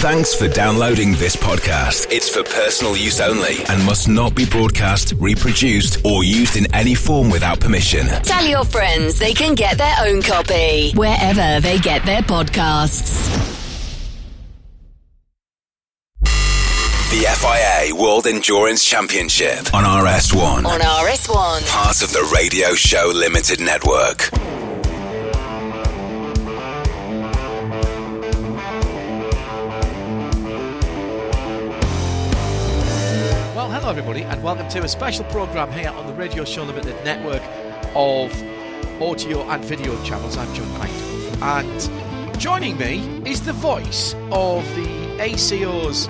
Thanks for downloading this podcast. It's for personal use only and must not be broadcast, reproduced, or used in any form without permission. Tell your friends they can get their own copy wherever they get their podcasts. The FIA World Endurance Championship on RS1. On RS1. Part of the Radio Show Limited Network. Hello everybody, and welcome to a special program here on the Radio Show Limited network of audio and video channels. I'm John Pint, and joining me is the voice of the ACO's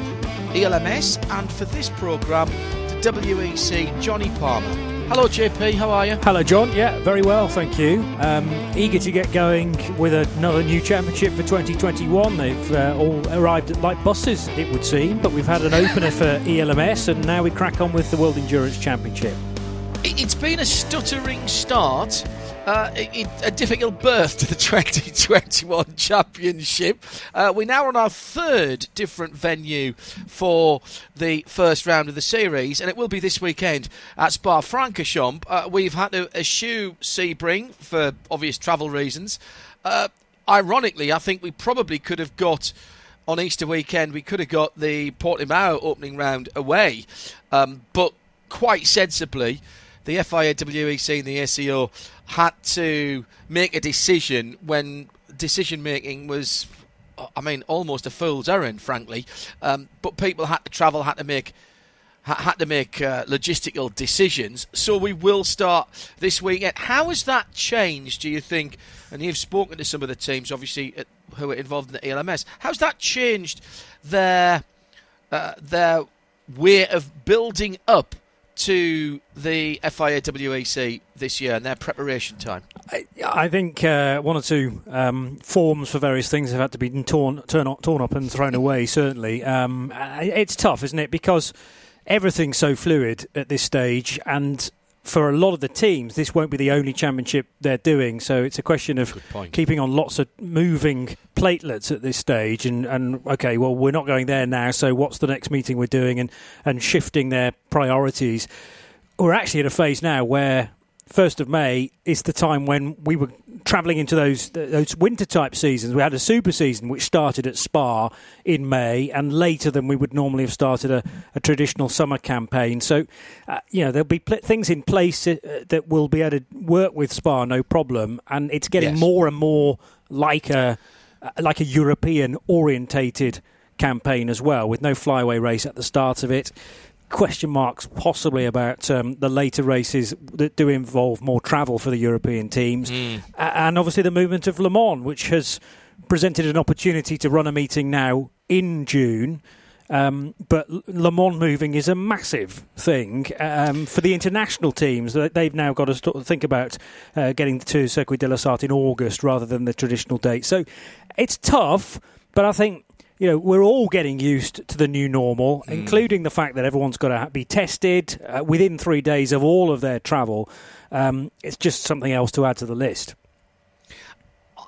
ELMS, and for this program, the WEC, Jonny Palmer. Hello, JP. How are you? Hello, John. Yeah, very well, thank you. Um, eager to get going with another new championship for 2021. They've uh, all arrived at like buses, it would seem, but we've had an opener for ELMS, and now we crack on with the World Endurance Championship. It's been a stuttering start, uh, it, a difficult birth to the 2021 Championship. Uh, we're now on our third different venue for the first round of the series, and it will be this weekend at Spa Francorchamps. Uh, we've had to eschew Sebring for obvious travel reasons. Uh, ironically, I think we probably could have got on Easter weekend, we could have got the Portimao opening round away, um, but quite sensibly, the FIA, WEC, and the ACO had to make a decision when decision making was, I mean, almost a fool's errand, frankly. Um, but people had to travel, had to make had to make uh, logistical decisions. So we will start this weekend. How has that changed, do you think? And you've spoken to some of the teams, obviously, uh, who are involved in the ELMS. How's that changed their uh, their way of building up to the FIA WEC this year and their preparation time? I, I think uh, one or two um, forms for various things have had to be torn, turn, torn up and thrown away, certainly. Um, it's tough, isn't it? Because everything's so fluid at this stage, and for a lot of the teams, this won't be the only championship they're doing. So it's a question of keeping on lots of moving platelets at this stage. And, and okay, well, we're not going there now. So what's the next meeting we're doing? And, and shifting their priorities. We're actually at a phase now where first of May is the time when we were travelling into those those winter type seasons. We had a super season which started at Spa in May, and later than we would normally have started a, a traditional summer campaign. So, uh, you know, there'll be pl- things in place uh, that will be able to work with Spa, no problem. And it's getting Yes. more and more like a uh, like a European orientated campaign as well, with no flyaway race at the start of it question marks possibly about um, the later races that do involve more travel for the European teams, A- and obviously the movement of Le Mans, which has presented an opportunity to run a meeting now in June. Um, but Le Mans moving is a massive thing um, for the international teams. They- They've now got to think about uh, getting to Circuit de la Sarthe in August rather than the traditional date. So it's tough, but I think you know we're all getting used to the new normal, including the fact that everyone's got to be tested uh, within three days of all of their travel. Um, it's just something else to add to the list.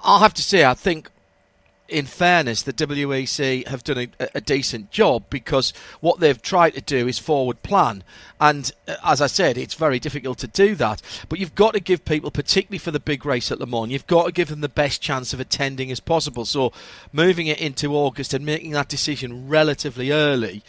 I'll have to say, I think, in fairness, the WEC have done a, a decent job because what they've tried to do is forward plan. And uh, as I said, it's very difficult to do that. But you've got to give people, particularly for the big race at Le Mans, you've got to give them the best chance of attending as possible. So moving it into August and making that decision relatively early,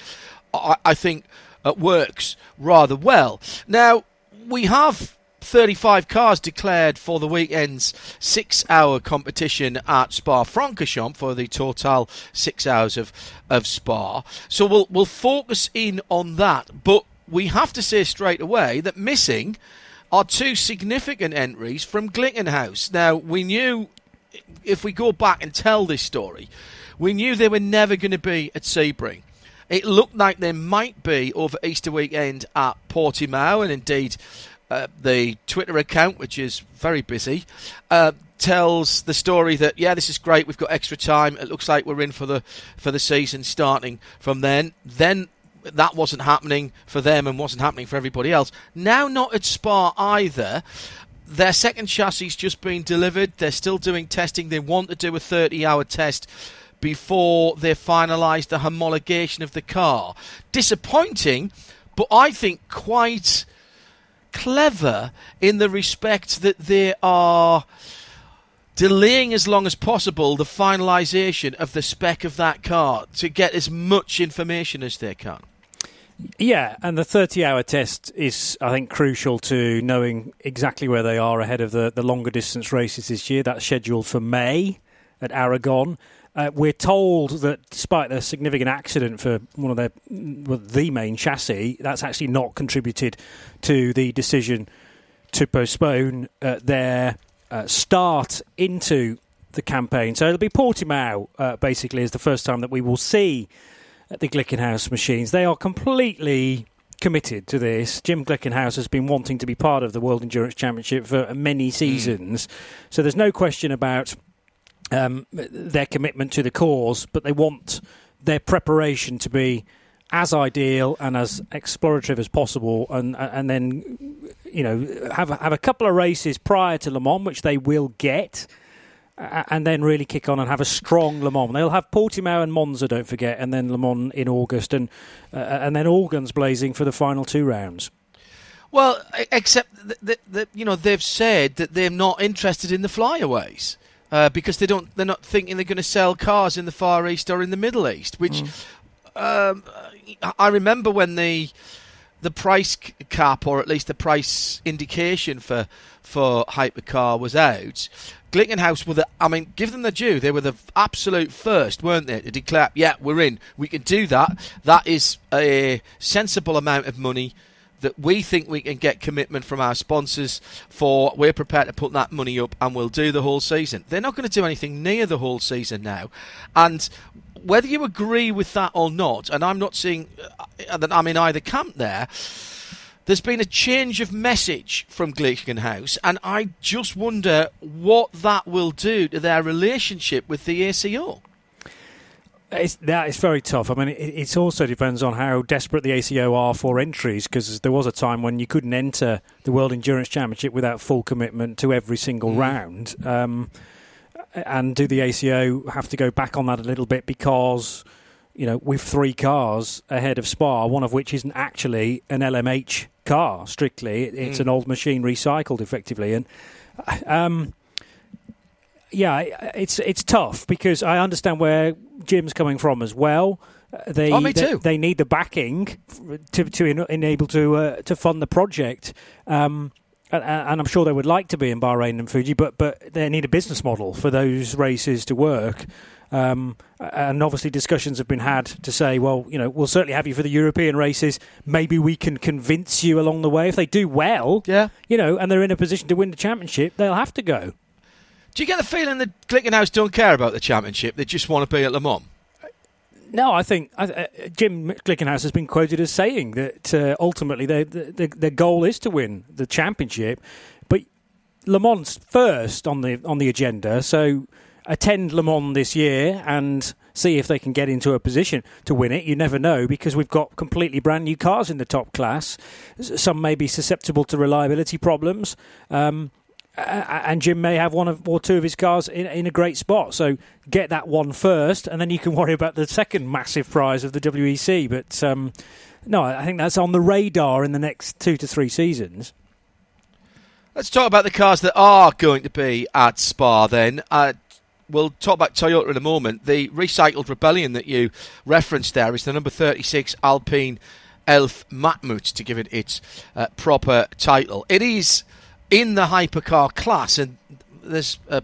I, I think uh, works rather well. Now, we have 35 cars declared for the weekend's six hour competition at Spa Francorchamps for the total six hours of, of Spa. So we'll, we'll focus in on that. But we have to say straight away that missing are two significant entries from Glickenhaus. Now, we knew if we go back and tell this story, we knew they were never going to be at Sebring. It looked like they might be over Easter weekend at Portimao, and indeed, uh, the Twitter account, which is very busy, uh, tells the story that yeah, this is great. We've got extra time. It looks like we're in for the for the season starting from then. Then that wasn't happening for them and wasn't happening for everybody else. Now, not at Spa either. Their second chassis just been delivered. They're still doing testing. They want to do a 30 hour test before they finalise the homologation of the car. Disappointing, but I think quite clever in the respect that they are delaying as long as possible the finalisation of the spec of that car to get as much information as they can. Yeah, and the 30 hour test is, I think, crucial to knowing exactly where they are ahead of the, the longer distance races this year. That's scheduled for May at Aragon. Uh, we're told that despite the significant accident for one of their well, the main chassis, that's actually not contributed to the decision to postpone uh, their uh, start into the campaign. So it'll be Portimao, uh, basically, is the first time that we will see the Glickenhaus machines. They are completely committed to this. Jim Glickenhaus has been wanting to be part of the World Endurance Championship for many hmm. seasons. Mm. So there's no question about um, their commitment to the cause, but they want their preparation to be as ideal and as explorative as possible, and and then you know have have a couple of races prior to Le Mans, which they will get and then really kick on and have a strong Le Mans. They'll have Portimao and Monza, don't forget, and then Le Mans in August, and uh, and then all guns blazing for the final two rounds. Well, except that, that, you know they've said that they're not interested in the flyaways. Uh, because they don't, they're not thinking they're going to sell cars in the Far East or in the Middle East. Which mm. um, I remember when the the price cap, or at least the price indication for for hypercar was out. Glickenhaus were the, I mean, give them the due. They were the absolute first, weren't they, to declare, yeah, we're in. We can do that. That is a sensible amount of money that we think we can get commitment from our sponsors for. We're prepared to put that money up and we'll do the whole season. They're not going to do anything near the whole season now. And whether you agree with that or not, and I'm not saying uh, that I'm in either camp there, there's been a change of message from Glickenhaus, and I just wonder what that will do to their relationship with the ACO. It's, that is very tough. I mean, it, it, also depends on how desperate the ACO are for entries, because there was a time when you couldn't enter the World Endurance Championship without full commitment to every single mm. round. Um, and do the ACO have to go back on that a little bit because you know, with three cars ahead of Spa, one of which isn't actually an LMH car strictly. It's mm. an old machine recycled effectively, and um, yeah, it's it's tough because I understand where Jim's coming from as well. Uh, they, oh, me too. They, they need the backing to to enable to uh, to fund the project. Um, and, and, I'm sure they would like to be in Bahrain and Fuji, but but they need a business model for those races to work. Um, and obviously, discussions have been had to say, well, you know, we'll certainly have you for the European races. Maybe we can convince you along the way. If they do well, yeah, you know, and they're in a position to win the championship, they'll have to go. Do you get the feeling that Glickenhaus don't care about the championship? They just want to be at Le Mans? No, I think uh, Jim Glickenhaus has been quoted as saying that uh, ultimately their, their, their goal is to win the championship, but Le Mans first on the on the agenda. So attend Le Mans this year and see if they can get into a position to win it. You never know because we've got completely brand new cars in the top class. Some may be susceptible to reliability problems. Um, and Jim may have one or two of his cars in, in, a great spot. So get that one first, and then you can worry about the second massive prize of the WEC. But um, no, I think that's on the radar in the next two to three seasons. Let's talk about the cars that are going to be at Spa then. Uh, we'll talk about Toyota in a moment. The recycled Rebellion that you referenced there is the number 36 Alpine Elf Matmut to give it its uh, proper title. It is in the hypercar class, and there's a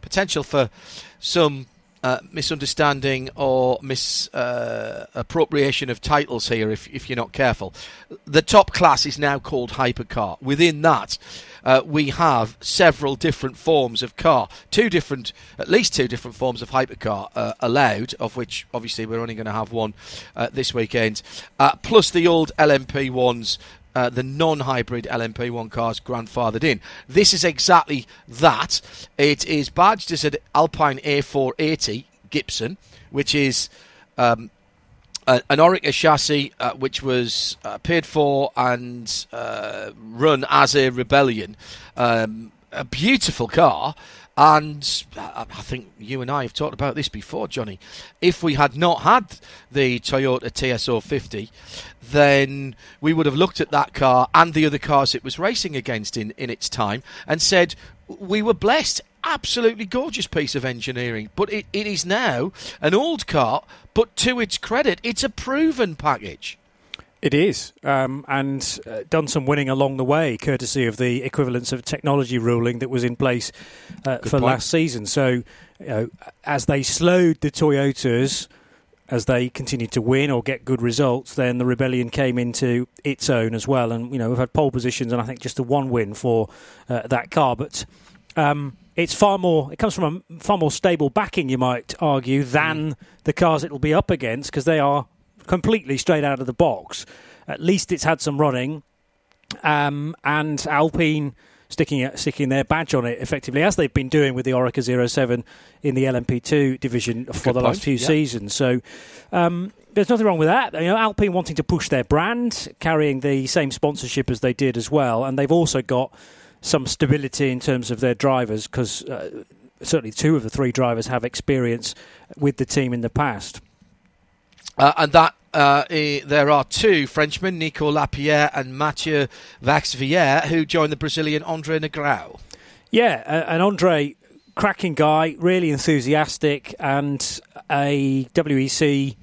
potential for some uh, misunderstanding or misappropriation uh, of titles here if, if you're not careful. The top class is now called hypercar. Within that, uh, we have several different forms of car, two different, at least two different forms of hypercar uh, allowed, of which obviously we're only going to have one uh, this weekend, uh, plus the old LMP ones uh, the non-hybrid LMP1 cars grandfathered in. This is exactly that. It is badged as an Alpine A480 Gibson, which is um, an Oreca chassis uh, which was uh, paid for and uh, run as a Rebellion. Um, a beautiful car. And uh, I think you and I have talked about this before, Jonny. If we had not had the Toyota TS050, then we would have looked at that car and the other cars it was racing against in, in its time and said, we were blessed. Absolutely gorgeous piece of engineering. But it, it is now an old car, but to its credit, it's a proven package. It is, um, and uh, done some winning along the way, courtesy of the equivalence of technology ruling that was in place uh, for point. last season. So, you know, as they slowed the Toyotas, as they continued to win or get good results, then the rebellion came into its own as well. And you know, we've had pole positions, and I think just the one win for uh, that car, but. Um, it's far more. It comes from a far more stable backing, you might argue, than the cars it'll be up against because they are completely straight out of the box. At least it's had some running, um, and Alpine sticking sticking their badge on it effectively, as they've been doing with the Oreca 07 in the LMP2 division for the last few yeah. seasons. So. Um, there's nothing wrong with that. You know, Alpine wanting to push their brand, carrying the same sponsorship as they did as well, and they've also got some stability in terms of their drivers because uh, certainly two of the three drivers have experience with the team in the past. Uh, and that uh, there are two Frenchmen, Nico Lapierre and Matthieu Vaxivière, who joined the Brazilian Andre Negrão. Yeah, uh, and Andre, cracking guy, really enthusiastic, and a WEC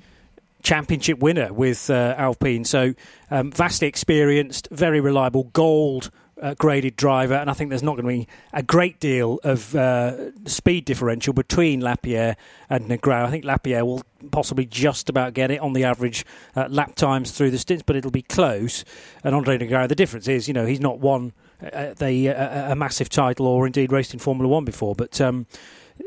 championship winner with uh, Alpine. So um, vastly experienced, very reliable, gold. Uh, graded driver, and I think there's not going to be a great deal of uh, speed differential between Lapierre and Negrão. I think Lapierre will possibly just about get it on the average uh, lap times through the stints, but it'll be close. And Andre Negrão, the difference is, you know, he's not won uh, the uh, a massive title or indeed raced in Formula One before, but um,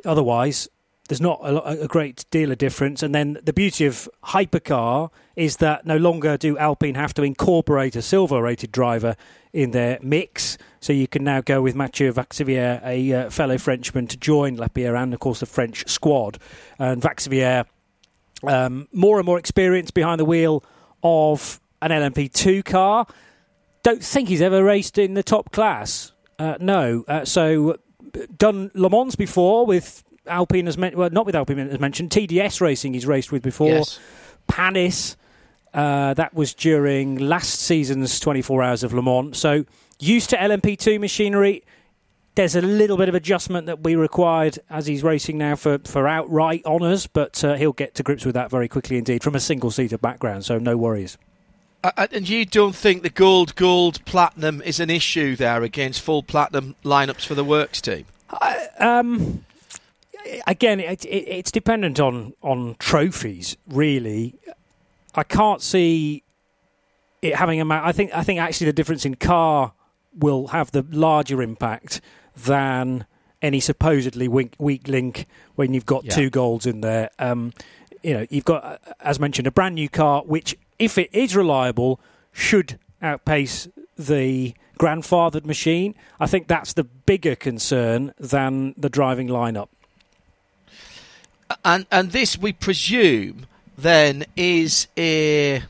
otherwise there's not a, a great deal of difference. And then the beauty of hypercar is that no longer do Alpine have to incorporate a silver rated driver in their mix. So you can now go with Matthieu Vaxivière, a uh, fellow Frenchman, to join Lapierre and, of course, the French squad. And Vaxivière, um, more and more experience behind the wheel of an LMP2 car. Don't think he's ever raced in the top class. Uh, no. Uh, so done Le Mans before with Alpine as men- well, not with Alpine as mentioned. TDS racing he's raced with before. Yes. Panis. Uh, that was during last season's 24 Hours of Le Mans. So used to LMP2 machinery. There's a little bit of adjustment that we required as he's racing now for, for outright honours, but uh, he'll get to grips with that very quickly indeed from a single seater background, so no worries. Uh, and you don't think the gold, gold, platinum is an issue there against full platinum lineups for the works team? Um, again, it, it, it's dependent on on trophies. Really, I can't see it having a. Ma- I think I think actually the difference in car will have the larger impact than any supposedly weak, weak link when you've got Yeah. two goals in there. Um, you know, you've got, uh, as mentioned, a brand new car which, if it is reliable, should outpace the grandfathered machine. I think that's the bigger concern than the driving lineup. And and this we presume then is a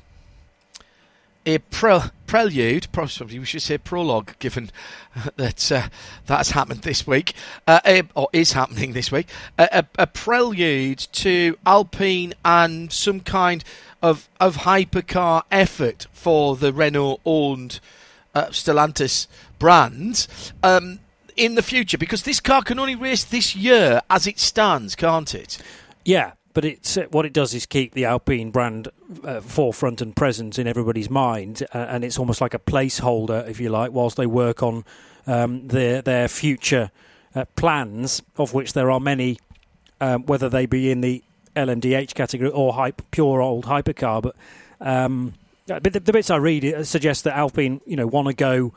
a pre- prelude, possibly we should say prologue, given that uh, that's happened this week, uh, a- or is happening this week, a, a, a prelude to Alpine and some kind of of hypercar effort for the Renault-owned uh, Stellantis brand. Um, in the future, because this car can only race this year as it stands, can't it? Yeah, but it's uh, what it does is keep the Alpine brand uh, forefront and present in everybody's mind, uh, and it's almost like a placeholder, if you like, whilst they work on um, their their future uh, plans, of which there are many, um, whether they be in the LMDH category or hype, pure old hypercar. But um, but the, the bits I read suggest that Alpine, you know, want to go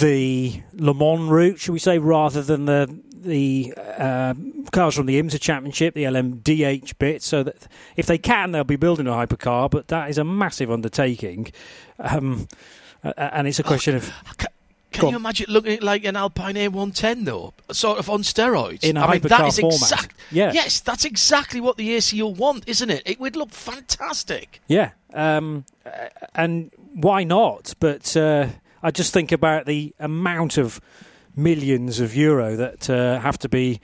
the Le Mans route, should we say, rather than the the uh, cars from the IMSA Championship, the LMDH bit. So that if they can, they'll be building a hypercar, but that is a massive undertaking, um, and it's a question of Can, can you imagine looking like an Alpine A110 though, sort of on steroids? In a I mean, that hypercar format. exact. Yeah. Yes, that's exactly what the ACO want, isn't it? It would look fantastic. yeah, um, and why not? But uh, I just think about the amount of millions of euro that uh, have to be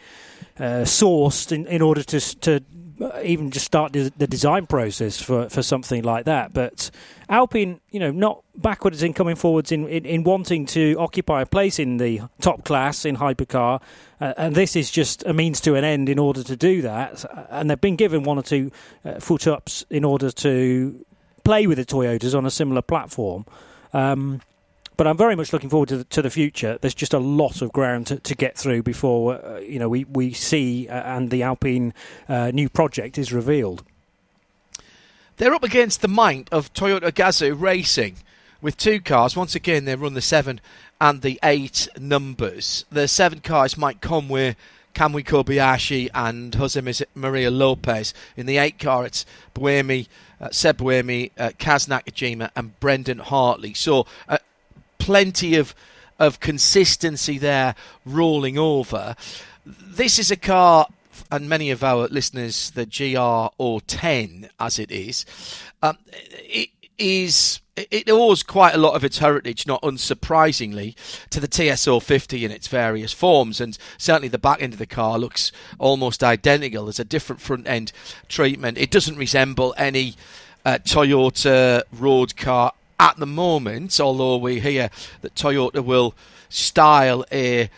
uh, sourced in, in order to to uh, even just start the, the, design process for, for something like that. But Alpine, you know, not backwards in coming forwards in, in, in wanting to occupy a place in the top class in hypercar. Uh, and this is just a means to an end in order to do that. And they've been given one or two uh, foot ups in order to play with the Toyotas on a similar platform. Um, but I'm very much looking forward to the, to the future. There's just a lot of ground to, to get through before uh, you know we we see uh, and the Alpine uh, new project is revealed. They're up against the might of Toyota Gazoo Racing with two cars. Once again, they run the seven and the eight numbers. The seven cars might come with Kamui Kobayashi and Jose Maria Lopez. In the eight car, it's Buemi, uh, Seb Buemi, uh, Kaz Nakajima, and Brendan Hartley. So uh, plenty of of consistency there rolling over. This is a car, and many of our listeners, the GR010 as it is, um, it is it owes quite a lot of its heritage, not unsurprisingly, to the TS050 in its various forms. And certainly the back end of the car looks almost identical. There's a different front end treatment. It doesn't resemble any uh, Toyota road car at the moment, although we hear that Toyota will style a,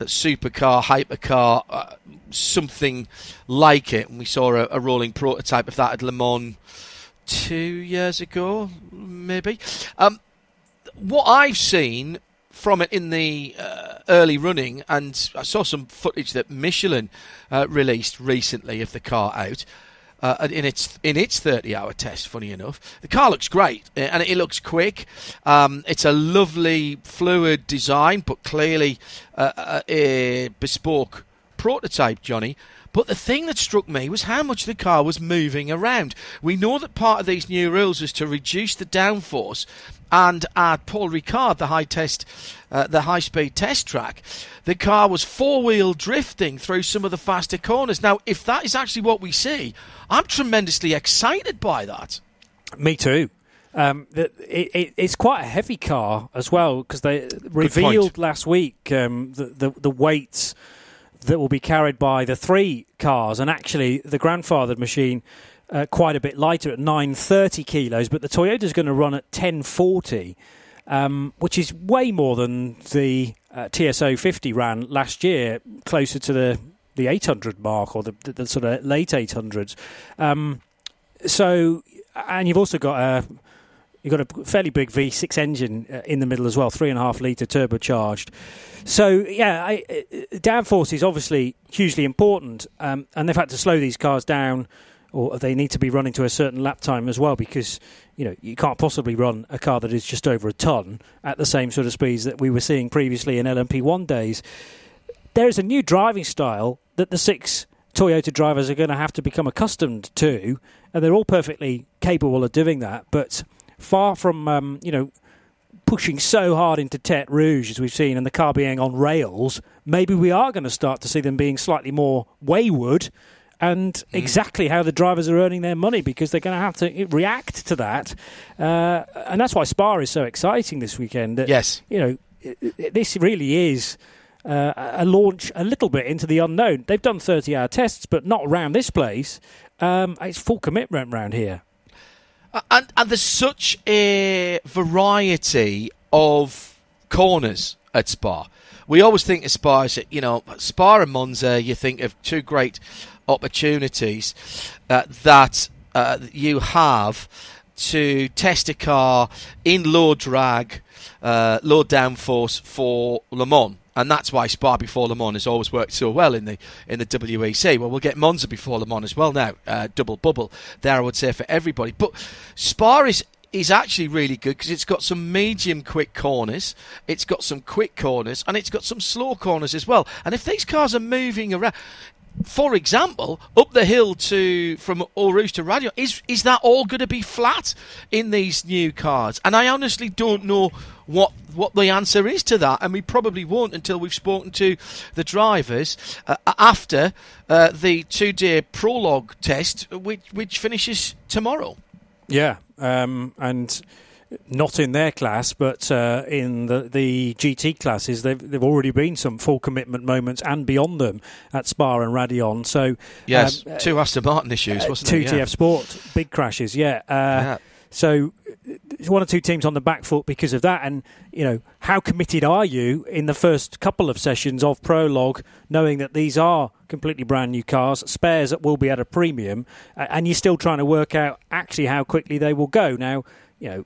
supercar, hypercar, uh, something like it. And we saw a, a, rolling prototype of that at Le Mans two years ago, maybe. Um, what I've seen from it in the uh, early running, and I saw some footage that Michelin uh, released recently of the car out uh, in its in its 30 hour test. Funny enough, the car looks great uh, and it looks quick. Um, it's a lovely fluid design, but clearly uh, uh, a bespoke prototype, Jonny. But the thing that struck me was how much the car was moving around. We know that part of these new rules is to reduce the downforce and at Paul Ricard, the high test, uh, the high speed test track, the car was four wheel drifting through some of the faster corners. Now, if that is actually what we see, I'm tremendously excited by that. Me too. Um, it, it, it's quite a heavy car as well because they revealed last week um, the, the, the weights that will be carried by the three cars, and actually the grandfathered machine uh, quite a bit lighter at 930 kilos, but the Toyota is going to run at 1040, um, which is way more than the uh, TS050 ran last year, closer to the the 800 mark or the, the, the sort of late 800s. Um, so, and you've also got a you've got a fairly big V6 engine uh, in the middle as well, three and a half litre turbocharged. So yeah, I, uh, downforce is obviously hugely important, um, and they've had to slow these cars down or they need to be running to a certain lap time as well because you know you can't possibly run a car that is just over a ton at the same sort of speeds that we were seeing previously in LMP1 days. There is a new driving style that the six Toyota drivers are going to have to become accustomed to, and they're all perfectly capable of doing that. But far from um, you know pushing so hard into Tertre Rouge as we've seen, and the car being on rails, maybe we are going to start to see them being slightly more wayward and mm. exactly how the drivers are earning their money because they're going to have to react to that. Uh, and that's why Spa is so exciting this weekend. That, yes. You know, this really is. Uh, a launch a little bit into the unknown. They've done 30 hour tests, but not around this place. Um, it's full commitment around here. And, and there's such a variety of corners at Spa. We always think of Spa as, you know, Spa and Monza, you think of two great opportunities uh, that uh, you have to test a car in low drag, uh, low downforce for Le Mans. And that's why Spa before Le Mans has always worked so well in the in the WEC. Well, we'll get Monza before Le Mans as well now. Uh, double bubble there, I would say for everybody. But Spa is is actually really good because it's got some medium quick corners, it's got some quick corners, and it's got some slow corners as well. And if these cars are moving around, for example, up the hill to from Eau to Raidillon, is is that all going to be flat in these new cars? And I honestly don't know what what the answer is to that, and we probably won't until we've spoken to the drivers uh, after uh, the two-day prologue test, which which finishes tomorrow. Yeah, um, and not in their class, but uh, in the, the GT classes, they've, they've already been some full commitment moments and beyond them at Spa and Raidillon. So yes, um, two Aston Martin issues, wasn't two it? Two TF Sport big crashes, yeah. Uh, yeah. So one or two teams on the back foot because of that. And you know, how committed are you in the first couple of sessions of prologue, knowing that these are completely brand new cars, spares that will be at a premium, and you're still trying to work out actually how quickly they will go. Now, you know,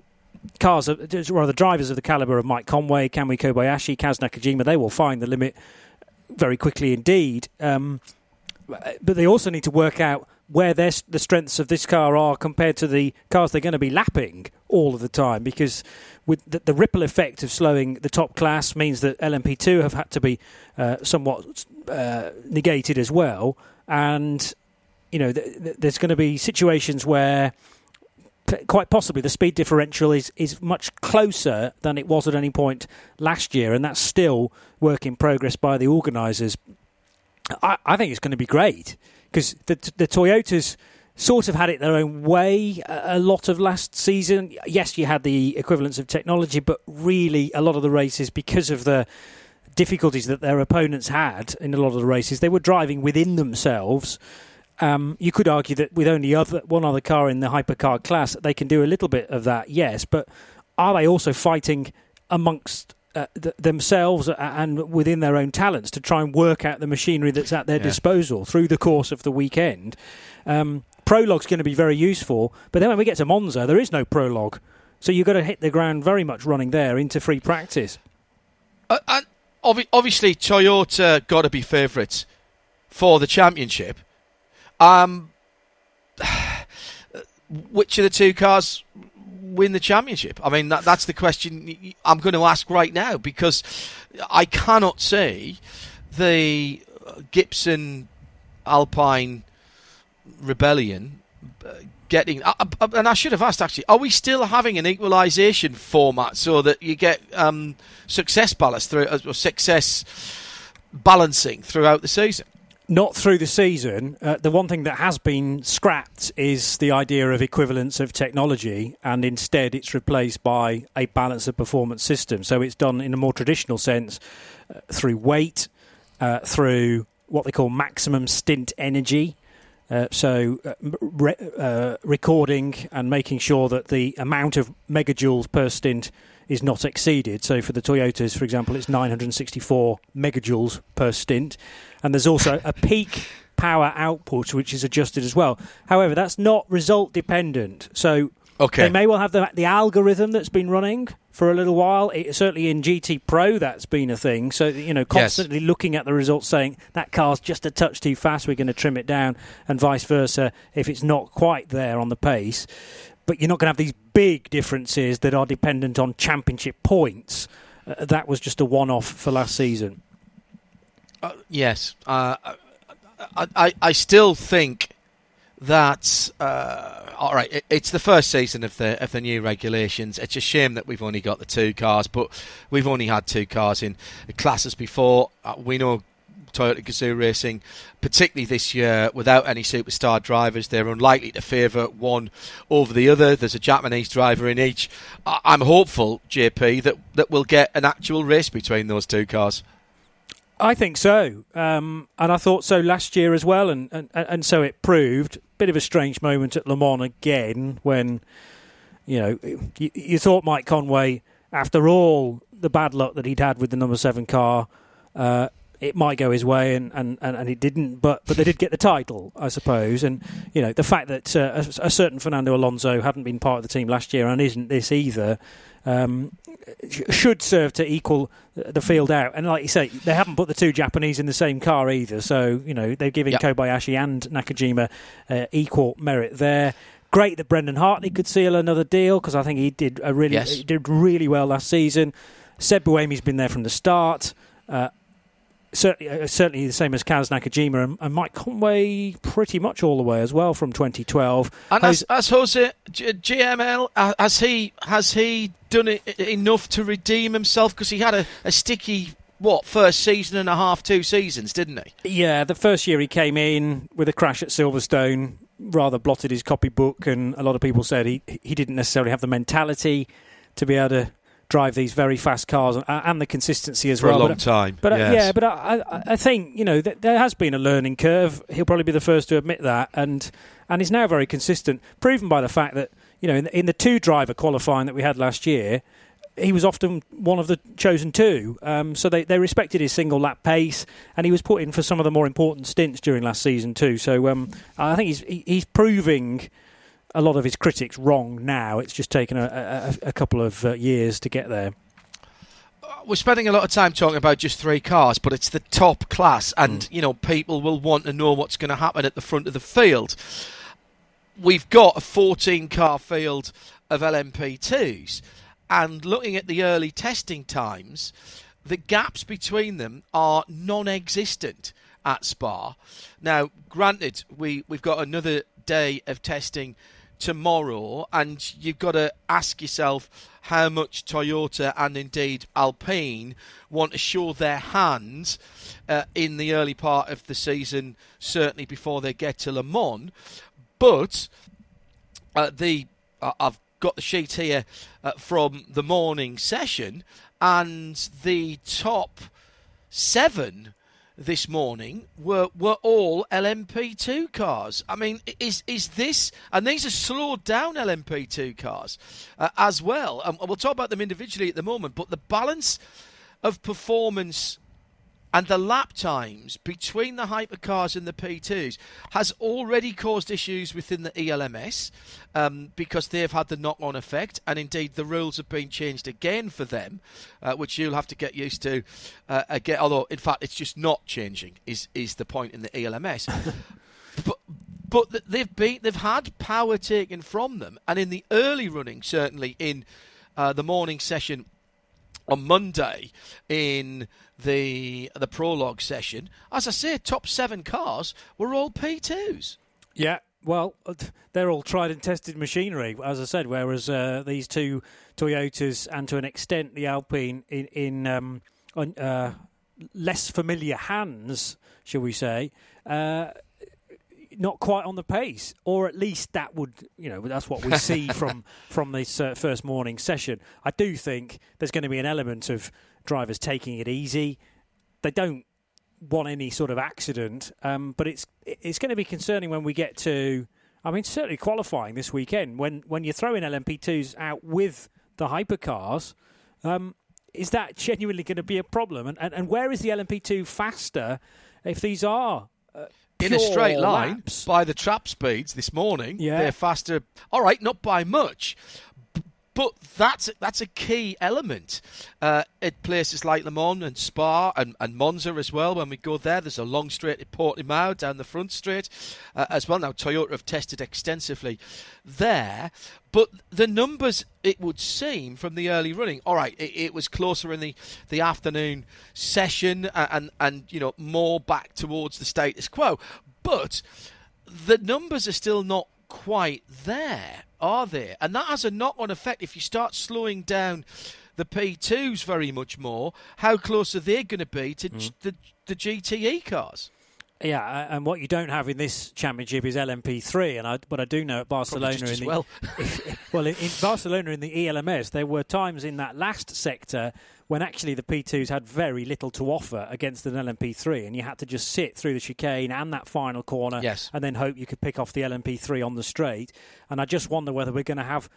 cars, rather drivers of the caliber of Mike Conway, Kamui Kobayashi, Kaz Nakajima, they will find the limit very quickly indeed. Um, but they also need to work out where the strengths of this car are compared to the cars they're going to be lapping all of the time because with the, the ripple effect of slowing the top class means that LMP2 have had to be uh, somewhat uh, negated as well and you know th- th- there's going to be situations where quite possibly the speed differential is, is much closer than it was at any point last year, and that's still work in progress by the organisers. I, I, think it's going to be great because the, the Toyotas sort of had it their own way a lot of last season. Yes, you had the equivalence of technology, but really a lot of the races, because of the difficulties that their opponents had in a lot of the races, they were driving within themselves um, you could argue that with only other, one other car in the hypercar class, they can do a little bit of that, yes. But are they also fighting amongst uh, th- themselves and within their own talents to try and work out the machinery that's at their yeah. disposal through the course of the weekend? Um, prologue's going to be very useful, but then when we get to Monza, there is no prologue. So you've got to hit the ground very much running there into free practice. Uh, and obviously, Toyota got to be favourites for the championship. Um, which of the two cars win the championship? I mean, that, that's the question I'm going to ask right now because I cannot see the Gibson Alpine rebellion uh, getting. Uh, uh, and I should have asked actually, are we still having an equalisation format so that you get um, success balance through success balancing throughout the season? Not through the season. Uh, the one thing that has been scrapped is the idea of equivalence of technology, and instead it's replaced by a balance of performance system. So it's done in a more traditional sense uh, through weight, uh, through what they call maximum stint energy. Uh, so, uh, re- uh, recording and making sure that the amount of megajoules per stint is not exceeded. So, for the Toyotas, for example, it's 964 megajoules per stint and there's also a peak power output which is adjusted as well. However, that's not result dependent. So okay. they may well have the, the algorithm that's been running for a little while. It, certainly in GT Pro, that's been a thing. So you know, constantly yes. looking at the results, saying that car's just a touch too fast, we're going to trim it down, and vice versa if it's not quite there on the pace. But you're not going to have these big differences that are dependent on championship points. Uh, that was just a one-off for last season. Uh, yes, uh, I, I, I still think that uh, all right. It, it's the first season of the of the new regulations. It's a shame that we've only got the two cars, but we've only had two cars in classes before. Uh, we know Toyota Gazoo Racing, particularly this year, without any superstar drivers, they're unlikely to favour one over the other. There's a Japanese driver in each. I'm hopeful, JP, that that we'll get an actual race between those two cars. I think so, um, and I thought so last year as well, and, and and so it proved. Bit of a strange moment at Le Mans again when you know you, you thought Mike Conway, after all the bad luck that he'd had with the number seven car, uh, it might go his way, and, and, and, and, it didn't. But but they did get the title, I suppose. And you know the fact that uh, a, a, certain Fernando Alonso hadn't been part of the team last year and isn't this either um, should serve to equal the field out. And like you say, they haven't put the two Japanese in the same car either. So, you know, they're giving yep. Kobayashi and Nakajima uh, equal merit there. Great that Brendan Hartley could seal another deal because I think he did a really yes. did really well last season. Seb Buemi's been there from the start. Uh, certainly, uh, certainly the same as Kaz Nakajima and, and, Mike Conway pretty much all the way as well from 2012. And as, as Jose GML, uh, has he has he done it enough to redeem himself? Because he had a, a sticky what first season and a half, two seasons, didn't he? Yeah, the first year he came in with a crash at Silverstone, rather blotted his copybook, and a lot of people said he he didn't necessarily have the mentality to be able to drive these very fast cars and, and the consistency as For well. a long but, time. but uh, yes. yeah, but I, I, I think you know th- there has been a learning curve. He'll probably be the first to admit that, and and he's now very consistent, proven by the fact that you know in, in the two driver qualifying that we had last year. He was often one of the chosen two, um, so they, they respected his single lap pace, and he was put in for some of the more important stints during last season too. So um, I think he's he, he's proving a lot of his critics wrong now. It's just taken a, a, a couple of uh, years to get there. we're spending a lot of time talking about just three cars, but it's the top class, and you know people will want to know what's going to happen at the front of the field. We've got a 14 car field of LMP2s, and looking at the early testing times, the gaps between them are non-existent at Spa. Now, granted, we we've got another day of testing tomorrow, and you've got to ask yourself how much Toyota and indeed Alpine want to show their hands uh, in the early part of the season, certainly before they get to Le Mans. But uh, the uh, I've got the sheet here uh, from the morning session, and the top seven this morning were were all LMP2 cars. I mean, is is this and these are slowed down LMP2 cars uh, as well. And we'll talk about them individually at the moment, but the balance of performance and the lap times between the hypercars and the P2s has already caused issues within the ELMS um, because they've had the knock on effect, and indeed the rules have been changed again for them, uh, which you'll have to get used to uh, again. Although, in fact, it's just not changing, is, is the point in the ELMS. but but they've been they've had power taken from them, and in the early running, certainly in uh, the morning session on Monday in the the prologue session. As I say, top seven cars were all P2s. Yeah, well, they're all tried and tested machinery, as I said. Whereas uh, these two Toyotas, and to an extent the Alpine, in, in um, on, uh, less familiar hands, shall we say. Uh, not quite on the pace, or at least that would, you know, that's what we see from from this uh, first morning session. I do think there's going to be an element of drivers taking it easy. They don't want any sort of accident, um, but it's it's going to be concerning when we get to. I mean, certainly qualifying this weekend when when you're throwing LMP2s out with the hypercars. Um, is that genuinely going to be a problem? And, and and where is the LMP2 faster if these are uh, in a straight line laps? by the trap speeds this morning. Yeah. They're faster. All right, not by much. But that's that's a key element uh, at places like Le Mans and Spa and, and Monza as well. When we go there, there's a long straight at Portimao down the front straight uh, as well. Now Toyota have tested extensively there, but the numbers it would seem from the early running. All right, it, it was closer in the, the afternoon session and, and and you know more back towards the status quo, but the numbers are still not quite there, are they? And that has a knock on effect if you start slowing down the P2s very much more. How close are they going to be to Mm. the, the GTE cars? Yeah, and what you don't have in this championship is LMP3, and I, but I do know at Barcelona in the well. well in, in Barcelona in the ELMS, there were times in that last sector when actually the P2s had very little to offer against an LMP3, and you had to just sit through the chicane and that final corner, Yes. and then hope you could pick off the LMP3 on the straight. And I just wonder whether we're going to have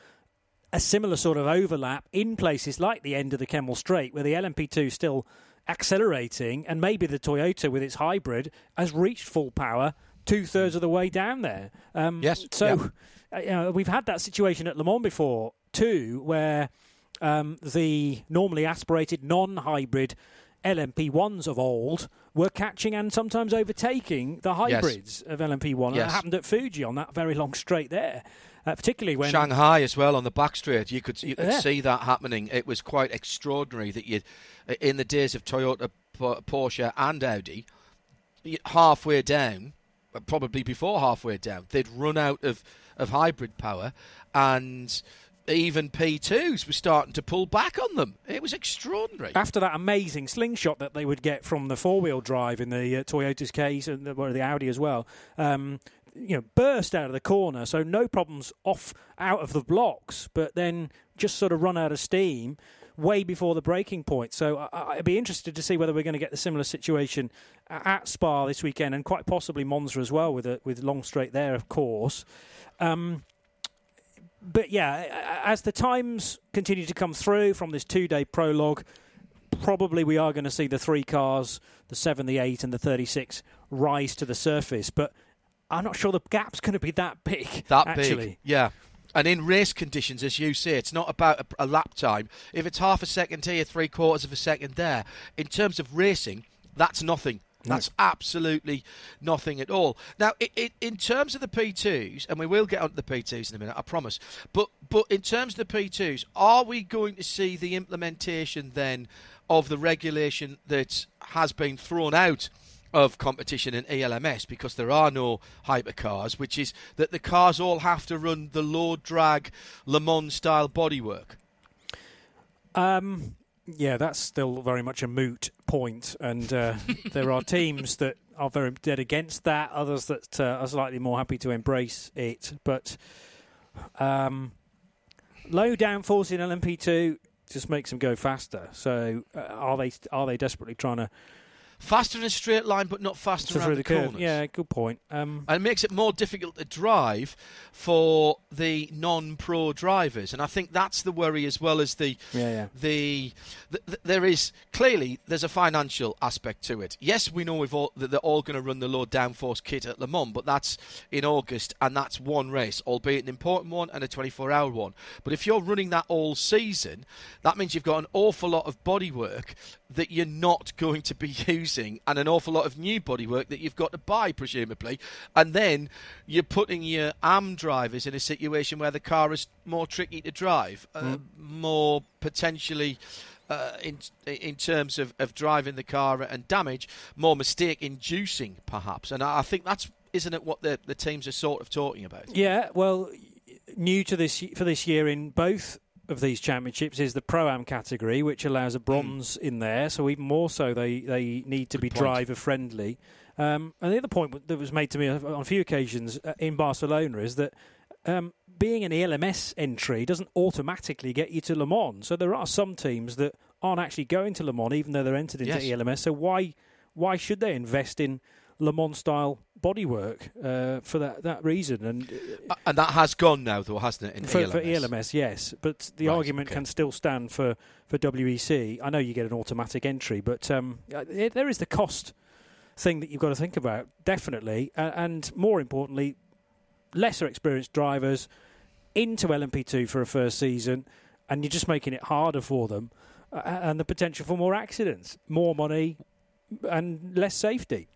a similar sort of overlap in places like the end of the Kemmel Straight, where the LMP2 still accelerating, and maybe the Toyota with its hybrid has reached full power two thirds of the way down there. Um, Yes, So uh, you know, we've had that situation at Le Mans before too, where um, the normally aspirated non-hybrid LMP1s of old were catching and sometimes overtaking the hybrids of LMP1. And Yes. that happened at Fuji on that very long straight there, uh, particularly when Shanghai as well on the back straight. You could you could Yeah. see that happening. It was quite extraordinary that you, in the days of Toyota, Porsche, and Audi, halfway down, uh, probably before halfway down, they'd run out of of hybrid power, and even P2s were starting to pull back on them. It was extraordinary. after that amazing slingshot that they would get from the four-wheel drive in the uh, Toyota's case and the, well, the Audi as well, um, you know, burst out of the corner, so no problems off out of the blocks, but then just sort of run out of steam way before the braking point. So I, would be interested to see whether we're going to get the similar situation at Spa this weekend, and quite possibly Monza as well, with a, with long straight there, of course. Um, but yeah, as the times continue to come through from this two-day prologue, probably we are going to see the three cars, the seven, the eight, and the thirty-six, rise to the surface. But I'm not sure the gap's going to be that big. That actually. big, yeah. And in race conditions, as you say, it's not about a, a, lap time. If it's half a second here, three quarters of a second there, in terms of racing, that's nothing. That's absolutely nothing at all. Now, it, it, in terms of the P2s, and we will get on to the P2s in a minute, I promise. But but in terms of the P2s, are we going to see the implementation then of the regulation that has been thrown out of competition in ELMS because there are no hypercars, which is that the cars all have to run the low drag Le Mans style bodywork? Um, yeah, that's still very much a moot point, and uh, there are teams that are very dead against that. Others that uh, are slightly more happy to embrace it. But um, low downforce in LMP2 just makes them go faster. So uh, are they are they desperately trying to faster in a straight line, but not faster around the, the corners. Yeah, good point. Um, and it makes it more difficult to drive for the non-pro drivers, and I think that's the worry as well as the yeah, yeah. the, the, the there is clearly there's a financial aspect to it. Yes, we know we've all that they're all going to run the low downforce kit at Le Mans, but that's in August, and that's one race, albeit an important one and a 24-hour one. But if you're running that all season, that means you've got an awful lot of bodywork that you're not going to be using and an awful lot of new bodywork that you've got to buy, presumably. And then you're putting your AM drivers in a situation where the car is more tricky to drive, mm. uh, more potentially. Uh, in in terms of, of driving the car and damage, more mistake inducing perhaps, and I, I think that's isn't it what the the teams are sort of talking about? Yeah, well, new to this for this year in both of these championships is the pro am category, which allows a bronze mm. in there. So even more so, they they need to Good be point. driver friendly. Um, and the other point that was made to me on a few occasions uh, in Barcelona is that um, being an ELMS entry doesn't automatically get you to Le Mans. So there are some teams that aren't actually going to Le Mans, even though they're entered into yes. ELMS. So why why should they invest in Le Mans style bodywork uh, for that, that reason. And uh, and that has gone now, though, hasn't it? In for ELMS? for ELMS, yes. But the right, argument okay. can still stand for, for WEC. I know you get an automatic entry, but um, it, there is the cost thing that you've got to think about, definitely. Uh, and more importantly, lesser experienced drivers into LMP2 for a first season, and you're just making it harder for them. Uh, and the potential for more accidents, more money, and less safety.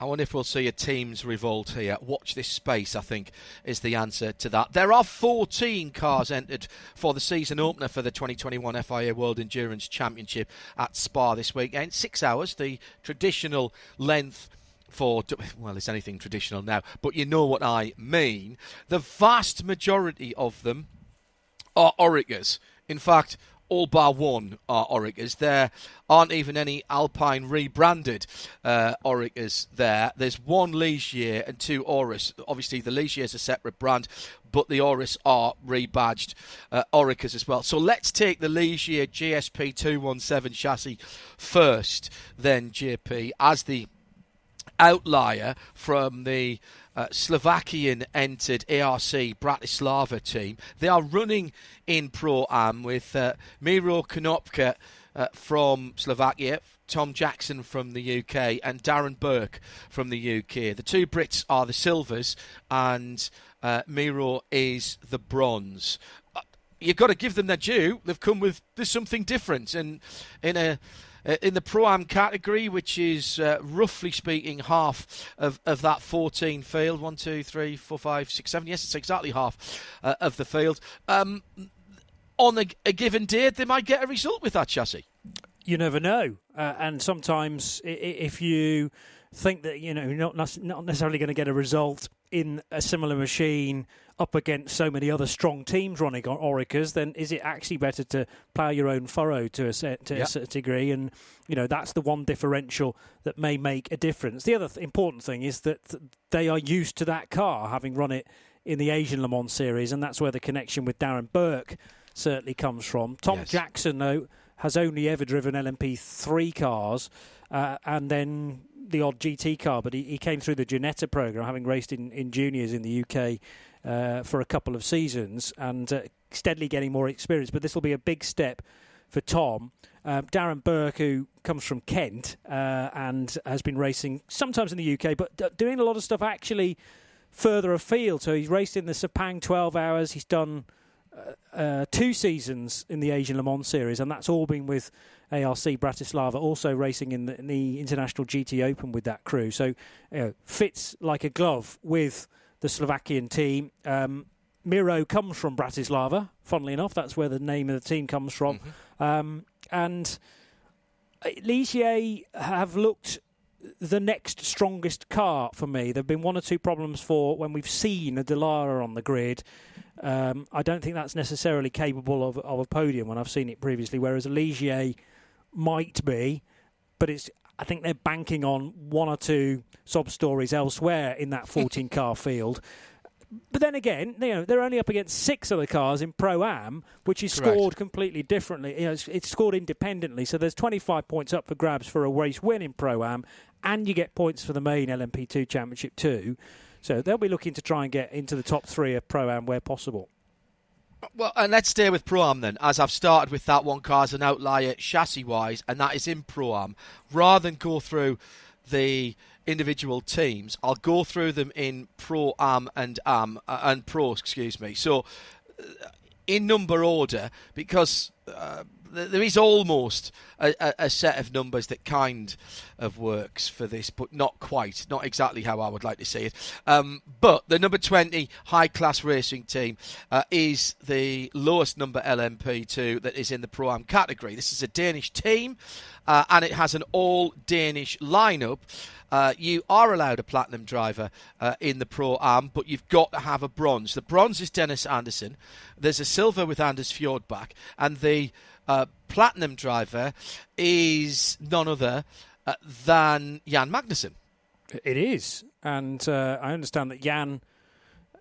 I wonder if we'll see a team's revolt here. Watch this space, I think, is the answer to that. There are 14 cars entered for the season opener for the 2021 FIA World Endurance Championship at Spa this weekend. Six hours, the traditional length for well, it's anything traditional now, but you know what I mean. The vast majority of them are Oreca's. In fact, all bar one are Oreca's. There aren't even any Alpine rebranded uh, Oreca's there. There's one Ligier and two Aurus. Obviously, the Ligier is a separate brand, but the Aurus are rebadged uh, Oreca's as well. So let's take the Ligier JS P217 chassis first, then JP, as the outlier from the uh, Slovakian entered ARC Bratislava team. They are running in Pro Am with uh, Miro Konopka uh, from Slovakia, Tom Jackson from the UK, and Darren Burke from the UK. The two Brits are the silvers, and uh, Miro is the bronze uh, you've got to give them their due. They've come with there's something different, and in a in the Pro Am category, which is uh, roughly speaking half of, of that 14 field. One, two, three, four, five, six, seven. Yes, it's exactly half uh, of the field. Um, on a, a, given day, they might get a result with that chassis. You never know. Uh, and sometimes, if you think that you know not not necessarily going to get a result in a similar machine up against so many other strong teams running on Oreca's, then is it actually better to plough your own furrow to a, set, to yep. a degree? And you know that's the one differential that may make a difference. The other th- important thing is that they are used to that car, having run it in the Asian Le Mans series, and that's where the connection with Darren Burke certainly comes from. Tom yes. Jackson, though, has only ever driven LMP3 cars, uh, and then the odd GT car, but he, he came through the Ginetta program, having raced in, in juniors in the UK uh, for a couple of seasons and uh, steadily getting more experience. But this will be a big step for Tom. Um, Darren Burke, who comes from Kent uh, and has been racing sometimes in the UK, but d- doing a lot of stuff actually further afield. So he's raced in the Sepang 12 hours. He's done uh, uh, two seasons in the Asian Le Mans series, and that's all been with ARC Bratislava, also racing in the, in the International GT Open with that crew. So you know, fits like a glove with the Slovakian team. Um, Miro comes from Bratislava, funnily enough. That's where the name of the team comes from. Mm-hmm. Um, and Ligier have looked the next strongest car for me. There have been one or two problems for when we've seen a Dallara on the grid. Um, I don't think that's necessarily capable of, of, a podium when I've seen it previously, whereas Ligier might be, but it's I think they're banking on one or two sob stories elsewhere in that 14 car field. But then again, you know, they're only up against six other cars in Pro Am, which is Correct. scored completely differently. You know, it's, it's, scored independently, so there's 25 points up for grabs for a race win in Pro Am, and you get points for the main LMP2 Championship too. So they'll be looking to try and get into the top three of Pro Am where possible. Well, and let's stay with Pro Am then, as I've started with that one car as an outlier chassis wise, and that is in Pro Am. Rather than go through the individual teams, I'll go through them in Pro Am and Am uh, and Pro, excuse me. So, uh, in number order, because uh, there is almost a, a, a, set of numbers that kind of works for this, but not quite, not exactly how I would like to see it. Um, but the number 20 high class racing team uh, is the lowest number LMP2 that is in the Pro Am category. This is a Danish team, uh, and it has an all Danish lineup. Uh, you are allowed a platinum driver uh, in the Pro Am, but you've got to have a bronze. The bronze is Dennis Andersen. There's a silver with Anders Fjordbach, and the uh, platinum driver is none other uh, than Jan Magnussen. It is, and uh, I understand that Jan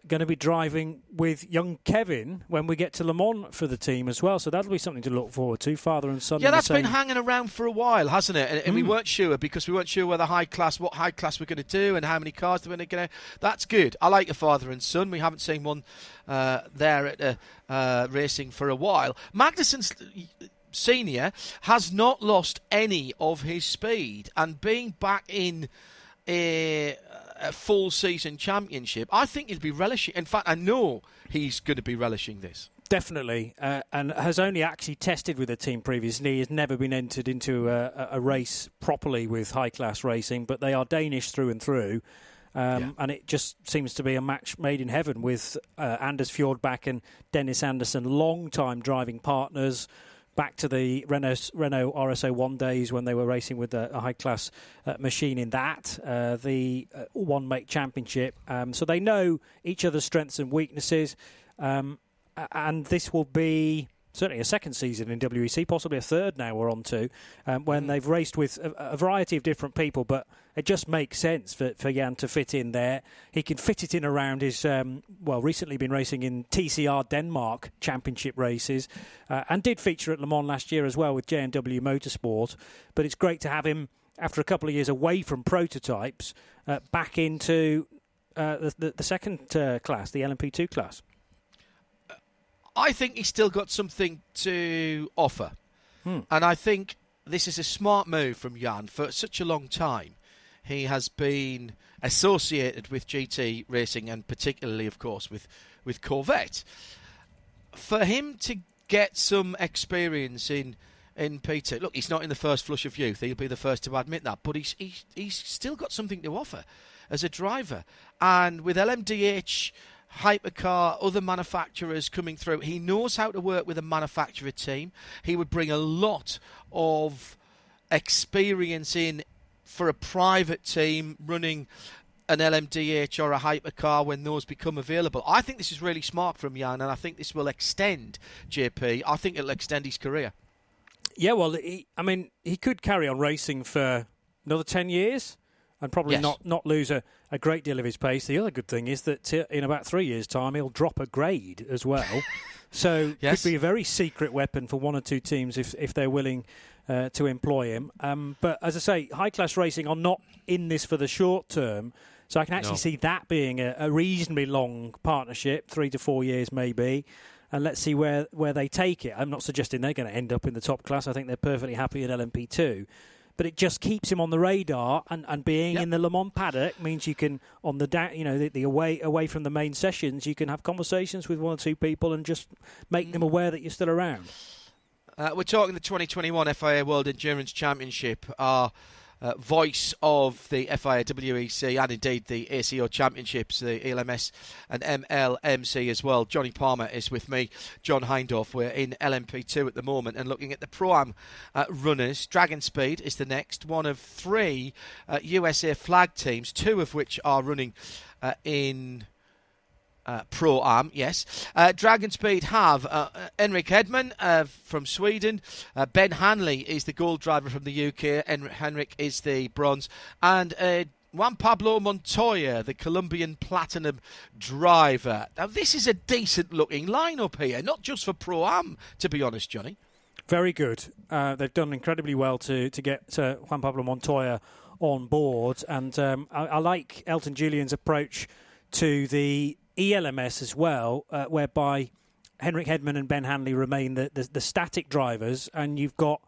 going to be driving with young Kevin when we get to Le Mans for the team as well. So that'll be something to look forward to. Father and son. Yeah, that's been hanging around for a while, hasn't it? And, and mm. we weren't sure because we weren't sure whether high class, what high class we're going to do, and how many cars we're going to. That's good. I like a father and son. We haven't seen one uh, there at uh, uh, racing for a while. Magnussen's Senior has not lost any of his speed, and being back in a, a full season championship, I think he'll be relishing. In fact, I know he's going to be relishing this. Definitely, uh, and has only actually tested with the team previously. He has never been entered into a, a race properly with high class racing, but they are Danish through and through. Um, yeah. And it just seems to be a match made in heaven with uh, Anders Fjordbach and Dennis Andersen, long time driving partners back to the Renault, Renault RS01 days when they were racing with a, a high class uh, machine in that, uh, the uh, one make championship. Um, so they know each other's strengths and weaknesses. Um, and this will be certainly a second season in WEC, possibly a third now we're on to, um, when mm. they've raced with a, a, variety of different people. But it just makes sense for, for Jan to fit in there. He can fit it in around his, um, well, recently been racing in TCR Denmark championship races uh, and did feature at Le Mans last year as well with J&W Motorsport. But it's great to have him, after a couple of years away from prototypes, uh, back into uh, the, the, the, second uh, class, the LMP2 class. I think he's still got something to offer. Hmm. And I think this is a smart move from Jan for such a long time. He has been associated with GT racing and particularly, of course, with, with Corvette. For him to get some experience in in Peter, look, he's not in the first flush of youth. He'll be the first to admit that, but he's he's, he's still got something to offer as a driver. And with LMDH hypercar, other manufacturers coming through. He knows how to work with a manufacturer team. He would bring a lot of experience in for a private team running an LMDH or a hypercar when those become available. I think this is really smart from Jan, and I think this will extend JP. I think it'll extend his career. Yeah, well, he, I mean, he could carry on racing for another 10 years and probably Yes. not, not lose a, a great deal of his pace. The other good thing is that uh, in about three years' time, he'll drop a grade as well. so Yes. could be a very secret weapon for one or two teams if, if they're willing uh, to employ him. Um, but as I say, high class racing are not in this for the short term. So I can actually No. see that being a, a reasonably long partnership, three to four years maybe. And let's see where, where they take it. I'm not suggesting they're going to end up in the top class. I think they're perfectly happy in LMP2 but it just keeps him on the radar and, and being Yep. in the Le Mans paddock means you can on the da- you know the, the away away from the main sessions you can have conversations with one or two people and just make them aware that you're still around. Uh, we're talking the 2021 FIA World Endurance Championship. Our uh, voice of the FIA WEC and indeed the ACO Championships, the ELMS and MLMC as well. Jonny Palmer is with me, John Hindhaugh. We're in LMP2 at the moment and looking at the Pro Am uh, runners. Dragon Speed is the next, one of three uh, USA flag teams, two of which are running uh, in. Uh, Pro Am, yes. Uh, Dragon Speed have uh, uh, Henrik Hedman uh, from Sweden. Uh, ben Hanley is the gold driver from the UK. En- Henrik is the bronze. And uh, Juan Pablo Montoya, the Colombian platinum driver. Now, this is a decent looking lineup here, not just for Pro Am, to be honest, Jonny. Very good. Uh, they've done incredibly well to to get uh, Juan Pablo Montoya on board, and um, I, I like Elton Julian's approach to the ELMS as well, uh, whereby Henrik Hedman and Ben Hanley remain the, the the static drivers, and you've got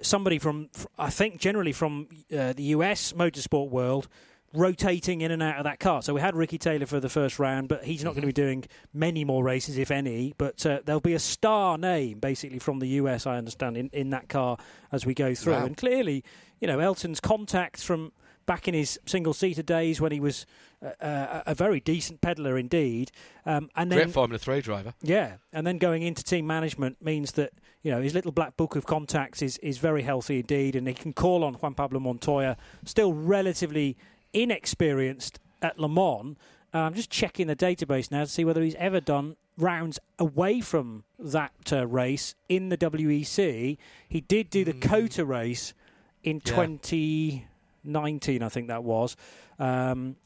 somebody from, I think, generally from uh, the US motorsport world, rotating in and out of that car. So we had Ricky Taylor for the first round, but he's not going to be doing many more races, if any. But uh, there'll be a star name, basically, from the US, I understand, in, in that car as we go through. Wow. And clearly, you know, Elton's contacts from back in his single-seater days when he was uh, uh, a very decent peddler indeed. Um, and then Great Formula 3 driver. yeah, and then going into team management means that you know his little black book of contacts is, is very healthy indeed, and he can call on Juan Pablo Montoya, still relatively inexperienced at Le Mans. Uh, I'm just checking the database now to see whether he's ever done rounds away from that uh, race in the WEC. He did do the Cota race in Yeah. 2019, I think that was. Um,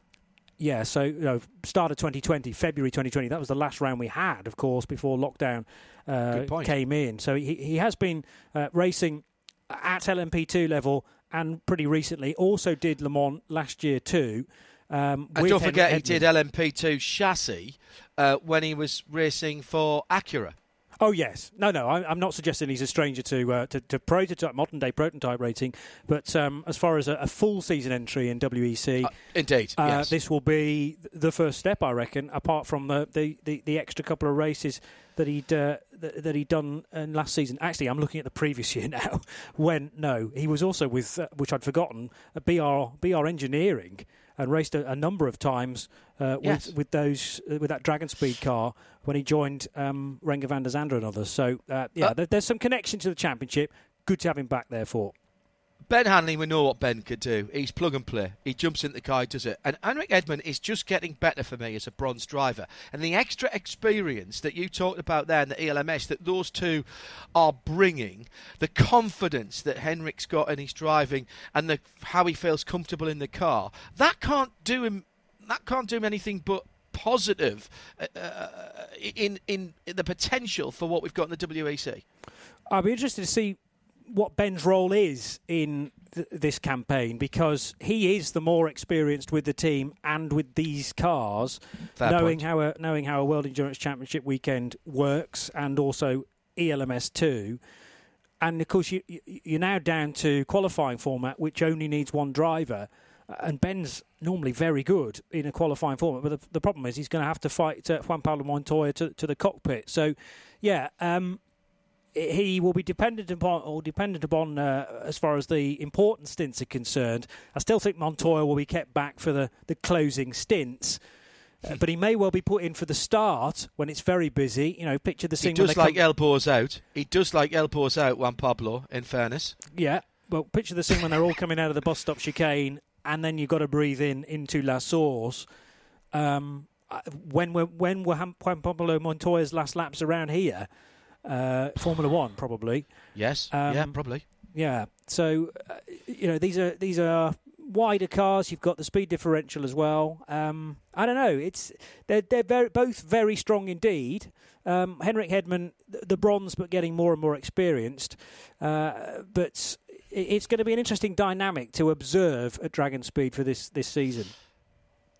yeah, so you know, start of 2020, February 2020. That was the last round we had, of course, before lockdown uh, came in. So he he has been uh, racing at LMP2 level and pretty recently. Also did Le Mans last year too. Um, And don't forget, he did LMP2 chassis uh, when he was racing for Acura. Oh yes, no, no. I'm, I'm not suggesting he's a stranger to uh, to, to prototype, modern day prototype rating. But um, as far as a, a full season entry in WEC, Uh, indeed, Uh, yes. This will be the first step, I reckon. Apart from the, the, the, the extra couple of races that he'd uh, that, that he'd done in last season. Actually, I'm looking at the previous year now. When no, he was also with uh, which I'd forgotten, uh, BR BR Engineering, and raced a, a number of times uh, Yes. with with those uh, with that Dragon Speed car when he joined um, Renger van der Zande and others. So uh, yeah, Uh, there, there's some connection to the championship. Good to have him back there for. Ben Hanley, we know what Ben could do. He's plug and play. He jumps in the car, does it. And Henrik Hedman is just getting better for me as a bronze driver. And the extra experience that you talked about there in the ELMS that those two are bringing, the confidence that Henrik's got in his driving, and the how he feels comfortable in the car, that can't do him. That can't do him anything but positive uh, uh, in in the potential for what we've got in the WEC. I'll be interested to see what Ben's role is in th- this campaign because he is the more experienced with the team and with these cars, Fair knowing point. how a knowing how a World Endurance Championship weekend works, and also ELMS two. And of course, you, you, you're now down to qualifying format, which only needs one driver. And Ben's normally very good in a qualifying format, but the, the problem is he's going to have to fight uh, Juan Pablo Montoya to, to the cockpit. So, yeah, um, he will be dependent upon or dependent upon uh, as far as the important stints are concerned. I still think Montoya will be kept back for the, the closing stints. Uh, but he may well be put in for the start when it's very busy. You know, picture the scene when does like come, elbows out. He does like elbows out, Juan Pablo, in fairness. yeah. Well, picture the scene when they're all coming out of the bus stop chicane and then you've got to breathe in into La Source. Um, uh, when were when were Juan Pablo Montoya's last laps around here? Uh, Formula One, probably. Yes. Um, yeah, probably. Yeah. So, uh, you know, these are these are wider cars. You've got the speed differential as well. Um, I don't know. It's they're they're very, both very strong indeed. Um, Henrik Hedman, the bronze, but getting more and more experienced. Uh, but it's going to be an interesting dynamic to observe at Dragon Speed for this this season.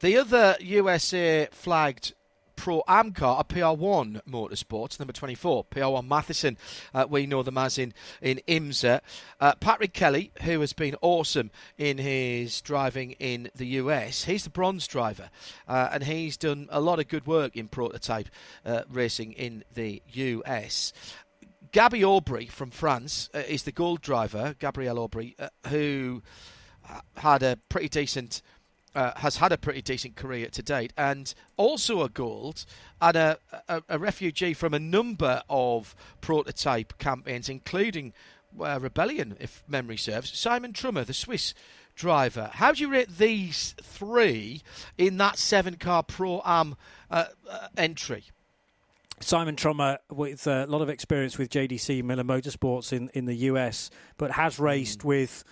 The other USA flagged Pro Am car, a PR1 Motorsports, number 24, PR1 Mathiasen. Uh, we know them as in, in IMSA. Uh, Patrick Kelly, who has been awesome in his driving in the US, he's the bronze driver, uh, and he's done a lot of good work in prototype uh, racing in the US. Gabby Aubry from France uh, is the gold driver, Gabriel Aubry, uh, who had a pretty decent uh, has had a pretty decent career to date, and also a gold, and a, a, a refugee from a number of prototype campaigns, including uh, Rebellion, if memory serves. Simon Trummer, the Swiss driver. How do you rate these three in that seven-car Pro Am uh, uh entry? Simon Trummer, with a lot of experience with JDC Miller Motorsports in, in the US, but has raced mm. with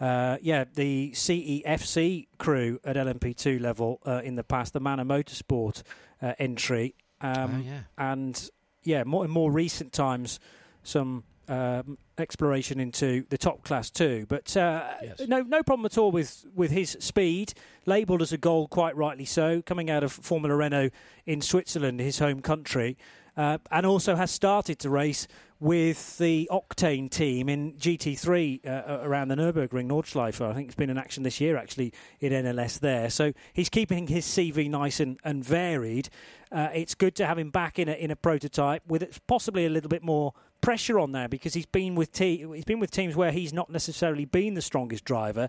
uh, yeah, the CEFC crew at LMP2 level uh, in the past, the Manor Motorsport uh, entry. Um, oh, yeah. And yeah, more in more recent times, some um, exploration into the top class too. But uh, yes. no, no problem at all with, with his speed, labelled as a goal, quite rightly so, coming out of Formula Renault in Switzerland, his home country, uh, and also has started to race with the Octane team in GT3 uh, around the Nürburgring Nordschleife. I think it's been in action this year actually in NLS there. So he's keeping his CV nice and, and varied. Uh, it's good to have him back in a, in a prototype with possibly a little bit more pressure on there because he's been with te- he's been with teams where he's not necessarily been the strongest driver,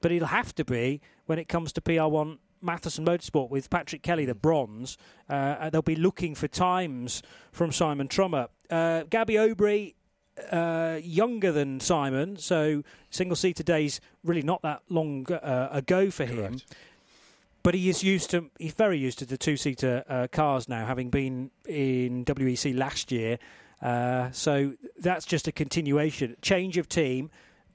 but he'll have to be when it comes to PR1 Mathiasen Motorsport with Patrick Kelly, the bronze. Uh, they'll be looking for times from Simon Trummer. Uh, Gabby Aubry, uh, younger than Simon, so single seater days really not that long uh, ago for him. But he is used to. He's very used to the two seater uh, cars now, having been in WEC last year. Uh, so that's just a continuation, change of team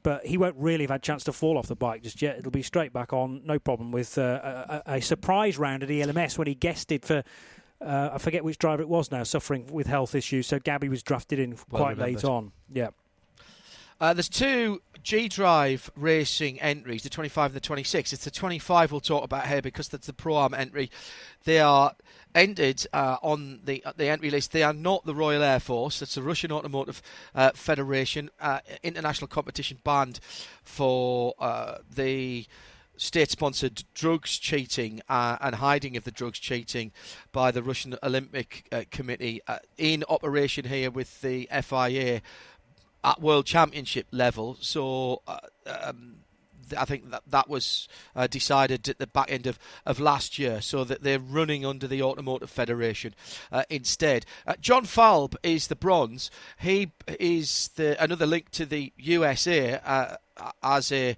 but he won't really have had a chance to fall off the bike just yet. It'll be straight back on, no problem, with uh, a, a, surprise round at ELMS when he guested for. Uh, I forget which driver it was now, suffering with health issues. So Gabby was drafted in well quite remembered. late on. Yeah. Uh, there's two G Drive racing entries, the 25 and the 26. It's the 25 we'll talk about here because that's the Pro Am entry. They are entered uh, on the uh, the entry list. They are not the Royal Air Force. It's the Russian Automotive uh, Federation uh, international competition banned for uh, the state sponsored drugs cheating uh, and hiding of the drugs cheating by the Russian Olympic uh, Committee uh, in operation here with the FIA at World Championship level. So um, I think that that was uh, decided at the back end of, of last year, so that they're running under the Automotive Federation uh, instead. Uh, John Falb is the bronze. He is the another link to the USA uh, as a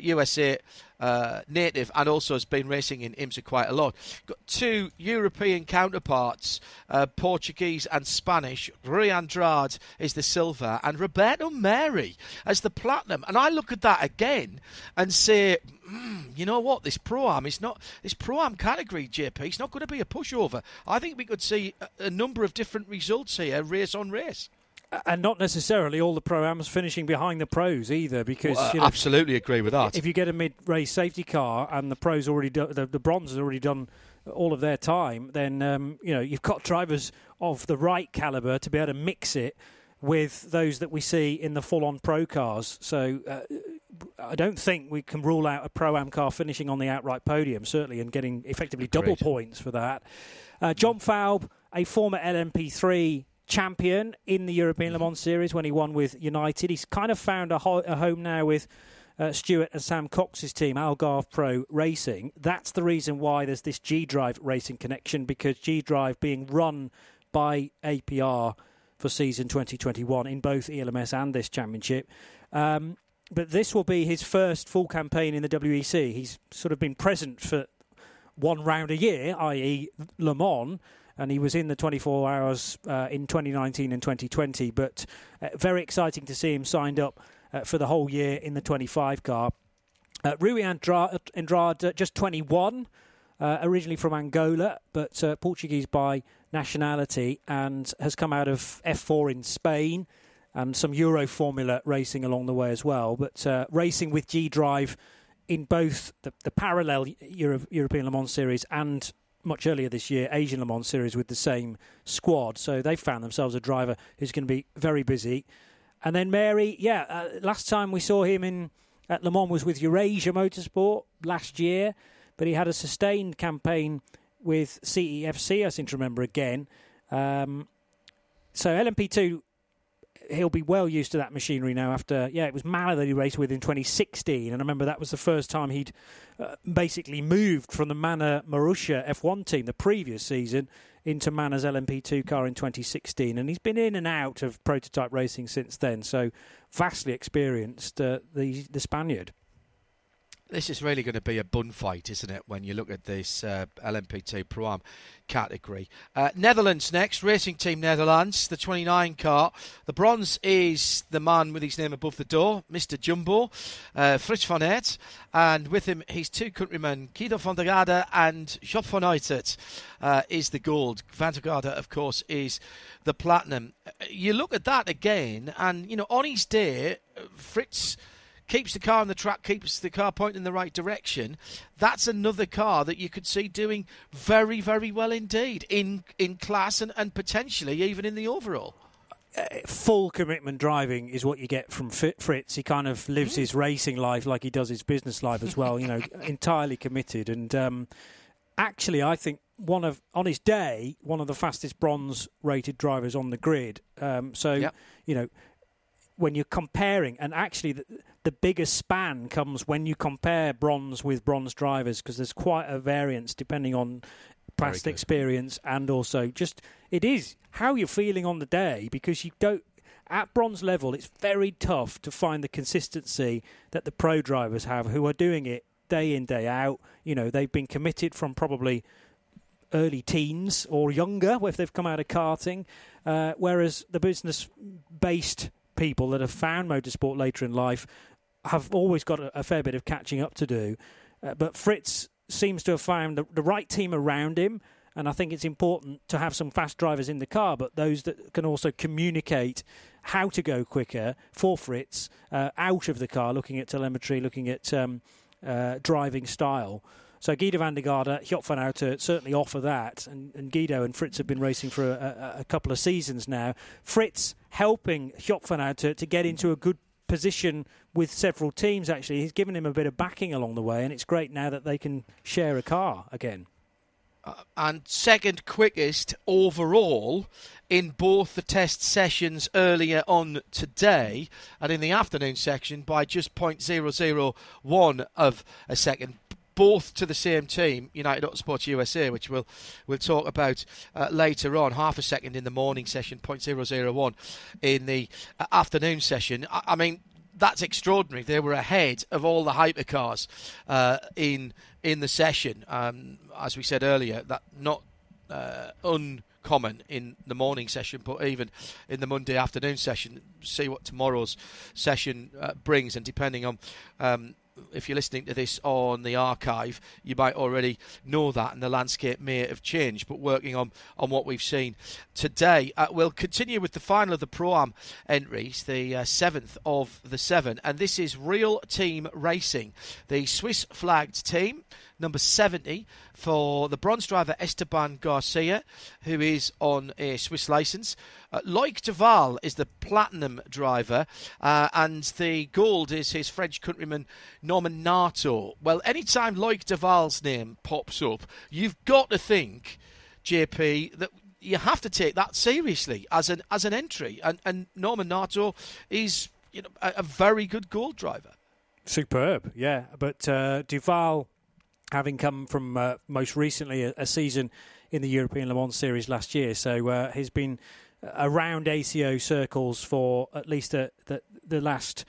USA uh, native and also has been racing in IMSA quite a lot. Got two European counterparts, uh, Portuguese and Spanish. Rui Andrade is the silver and Roberto Merhi as the platinum. And I look at that again and say, mm, you know what, this pro am is not this pro am category, JP. It's not going to be a pushover. I think we could see a, a number of different results here, race on race and not necessarily all the pro-ams finishing behind the pros either because well, you know, absolutely agree with that. if you get a mid-race safety car and the pros already do, the, the bronze has already done all of their time then um, you know you've got drivers of the right caliber to be able to mix it with those that we see in the full-on pro cars. So uh, I don't think we can rule out a pro-am car finishing on the outright podium certainly and getting effectively Agreed. double points for that. Uh, John Falb a former LMP3 champion in the European Le Mans Series when he won with United. He's kind of found a, ho- a home now with uh, Stewart and Sam Cox's team, Algarve Pro Racing. That's the reason why there's this G Drive racing connection because G Drive being run by APR for season 2021 in both ELMS and this championship. Um, but this will be his first full campaign in the WEC. He's sort of been present for one round a year, i.e., Le Mans, and he was in the 24 hours uh, in 2019 and 2020. But uh, very exciting to see him signed up uh, for the whole year in the 25 car. Uh, Rui Andrade, Andrade just 21, uh, originally from Angola, but uh, Portuguese by nationality, and has come out of F4 in Spain and some Euro Formula racing along the way as well. But uh, racing with G Drive in both the, the parallel Euro- European Le Mans series and much earlier this year Asian Le Mans series with the same squad. So they found themselves a driver who's going to be very busy. And then Merhi, yeah, uh, last time we saw him in at Le Mans was with Eurasia Motorsport last year, but he had a sustained campaign with CEFC, I seem to remember again. Um, so LMP2 he'll be well used to that machinery now. After yeah, it was Manor that he raced with in 2016, and I remember that was the first time he'd uh, basically moved from the Manor Marussia F1 team the previous season into Manor's LMP2 car in 2016, and he's been in and out of prototype racing since then. So vastly experienced, uh, the the Spaniard this is really going to be a bun fight, isn't it, when you look at this uh, LMP2 Pro Am category. Uh, Netherlands next, Racing Team Netherlands, the 29 car. The bronze is the man with his name above the door, Mr. Jumbo, uh, Frits van Eerd with him his two countrymen, Giedo van der Garde and Job van Uitert, uh, is the gold. Van der Garde, of course, is the platinum. Uh, you look at that again, and, you know, on his day, uh, Frits keeps the car on the track, keeps the car pointing in the right direction, that's another car that you could see doing very, very well indeed in in class and, and potentially even in the overall. Uh, full commitment driving is what you get from Frits. He kind of lives his racing life like he does his business life as well. You know, entirely committed. And um, actually, I think one of on his day one of the fastest bronze rated drivers on the grid. Um, so yep. you know when you're comparing, and actually the, the biggest span comes when you compare bronze with bronze drivers because there's quite a variance depending on past experience and also just it is how you're feeling on the day because you don't at bronze level it's very tough to find the consistency that the pro drivers have who are doing it day in day out. You know they've been committed from probably early teens or younger if they've come out of karting uh, whereas the business based people that have found motorsport later in life have always got a, a fair bit of catching up to do. Uh, but Frits seems to have found the, the, right team around him. And I think it's important to have some fast drivers in the car, but those that can also communicate how to go quicker for Frits uh, out of the car, looking at telemetry, looking at um, uh, driving style. So Giedo van der Garde, Job van certainly offer that. And, and, Giedo and Frits have been racing for a, a, couple of seasons now. Frits helping Job van to get into a good position with several teams, actually. He's given him a bit of backing along the way, and it's great now that they can share a car again. Uh, and second quickest overall in both the test sessions earlier on today and in the afternoon section by just 0.001 of a second both to the same team, United Autosports USA, which we'll we'll talk about uh, later on. Half a second in the morning session, 0.001 in the uh, afternoon session. I, I, mean, that's extraordinary. They were ahead of all the hypercars uh, in in the session. Um, as we said earlier, that not uh, uncommon in the morning session, but even in the Monday afternoon session. See what tomorrow's session uh, brings, and depending on um, if you're listening to this on the archive, you might already know that, and the landscape may have changed. But working on, on what we've seen today, uh, we'll continue with the final of the Pro Am entries, the uh, seventh of the seven, and this is Real Team Racing, the Swiss flagged team number 70 for the bronze driver Esteban Garcia, who is on a Swiss license. Uh, Loic Duval is the platinum driver, uh, and the gold is his French countryman Norman Nato. Well, anytime Loic Duval's name pops up, you've got to think, JP, that you have to take that seriously as an as an entry. And, and Norman Nato is you know a, a very good gold driver. Superb, yeah. But uh, Duval having come from uh, most recently a, a, season in the European Le Mans Series last year. So uh, he's been around ACO circles for at least a, the, the last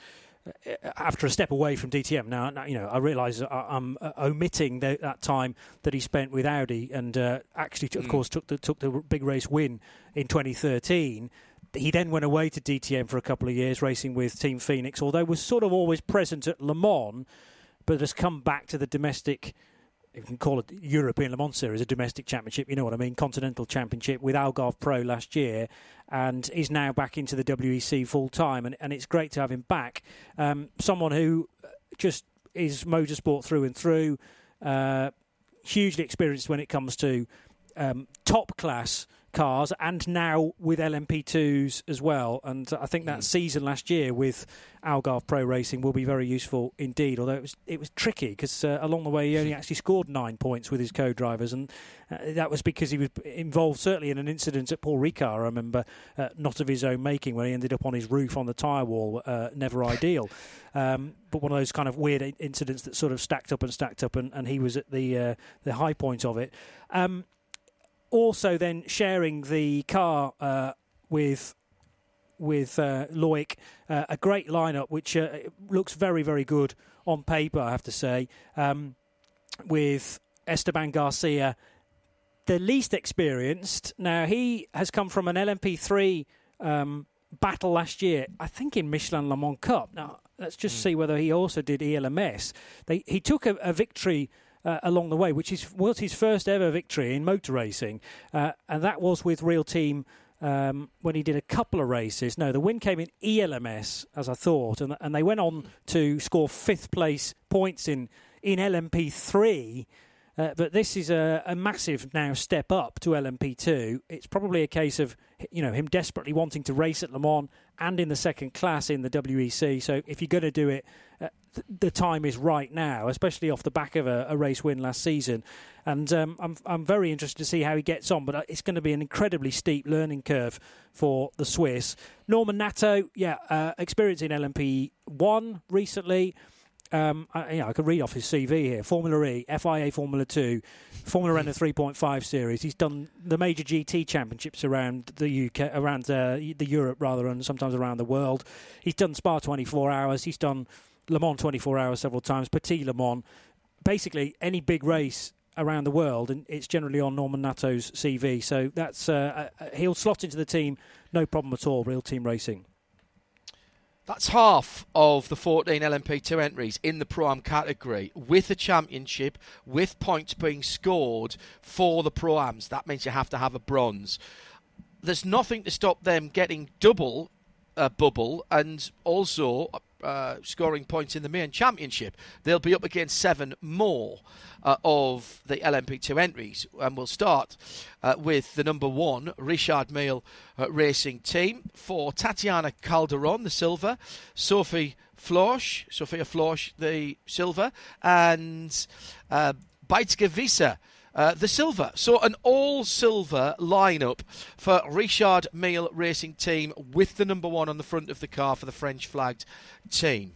after a step away from DTM. Now, now you know, I realise I'm uh, omitting the, that time that he spent with Audi, and uh, actually, of mm. course, took the took the big race win in 2013. He then went away to DTM for a couple of years, racing with Team Phoenix, although was sort of always present at Le Mans, but has come back to the domestic you can call it European Le Mans Series, a domestic championship, you know what I mean, Continental Championship with Algarve Pro last year, and is now back into the WEC full time, and, and it's great to have him back. Um, someone who just is motorsport through and through, uh, hugely experienced when it comes to um, top class cars and now with LMP2s as well. And I think that mm. season last year with Algarve Pro Racing will be very useful indeed. Although it was it was tricky because uh, along the way he only actually scored nine points with his co-drivers, and uh, that was because he was involved certainly in an incident at Paul Ricard. I remember, uh, not of his own making, when he ended up on his roof on the tyre wall. Uh, never ideal. Um, but one of those kind of weird incidents that sort of stacked up and stacked up, and, and he was at the uh, the high point of it. Um, also then sharing the car uh, with with uh, Loic, uh, a great lineup which uh, looks very very good on paper, I have to say. Um, with Esteban Garcia, the least experienced. Now he has come from an LMP3 um, battle last year, I think in Michelin Le Mans Cup. Now let's just mm. see whether he also did ELMS. They, he took a, a victory uh, along the way, which is, was his first ever victory in motor racing, uh, and that was with Real Team. Um, when he did a couple of races. No, the win came in ELMS, as I thought, and, and they went on to score fifth place points in, in LMP3 uh, but this is a, a, massive now step up to LMP2. It's probably a case of you know him desperately wanting to race at Le Mans and in the second class in the WEC. So if you're going to do it, uh, th- the time is right now, especially off the back of a, a race win last season. And um, I'm I'm very interested to see how he gets on. But uh, it's going to be an incredibly steep learning curve for the Swiss. Norman Nato, yeah, uh, experiencing LMP1 recently. Um, I, you know, I could read off his CV here: Formula E, FIA Formula Two, Formula Renault 3.5 series. He's done the major GT championships around the UK, around uh, the Europe rather, and sometimes around the world. He's done Spa 24 hours. He's done Le Mans 24 hours several times. Petit Le Mans. Basically, any big race around the world, and it's generally on Norman Nato's CV. So that's uh, uh, he'll slot into the team, no problem at all. Real Team Racing. That's half of the 14 LMP2 entries in the Pro Am category with a championship, with points being scored for the Pro Ams. That means you have to have a bronze. There's nothing to stop them getting double uh, bubble and also uh, scoring points in the main championship. They'll be up against seven more uh, of the LMP2 entries, and we'll start uh, with the number one Richard Mille uh, Racing Team for Tatiana Calderon, the silver, Sophie Florsch, Sophia Florsch, the silver, and uh, Beitske Visser uh, the silver. So an all silver lineup for Richard Mille Racing Team with the number one on the front of the car for the French flagged team.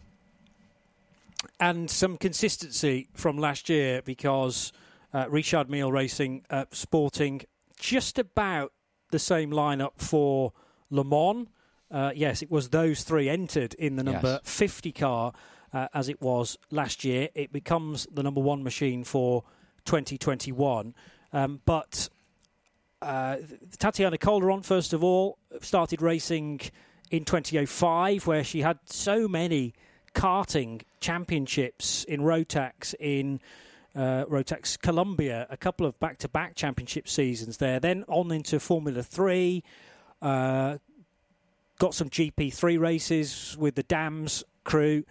And some consistency from last year because uh, Richard Mille Racing uh, sporting just about the same lineup for Le Mans. Uh, yes, it was those three entered in the number yes. 50 car uh, as it was last year. It becomes the number one machine for 2021. Um, but uh, Tatiana Calderon, first of all, started racing in 2005, where she had so many karting championships in Rotax in uh, Rotax Colombia, a couple of back-to-back championship seasons there. Then on into Formula Three, uh, got some GP3 races with the Dams crew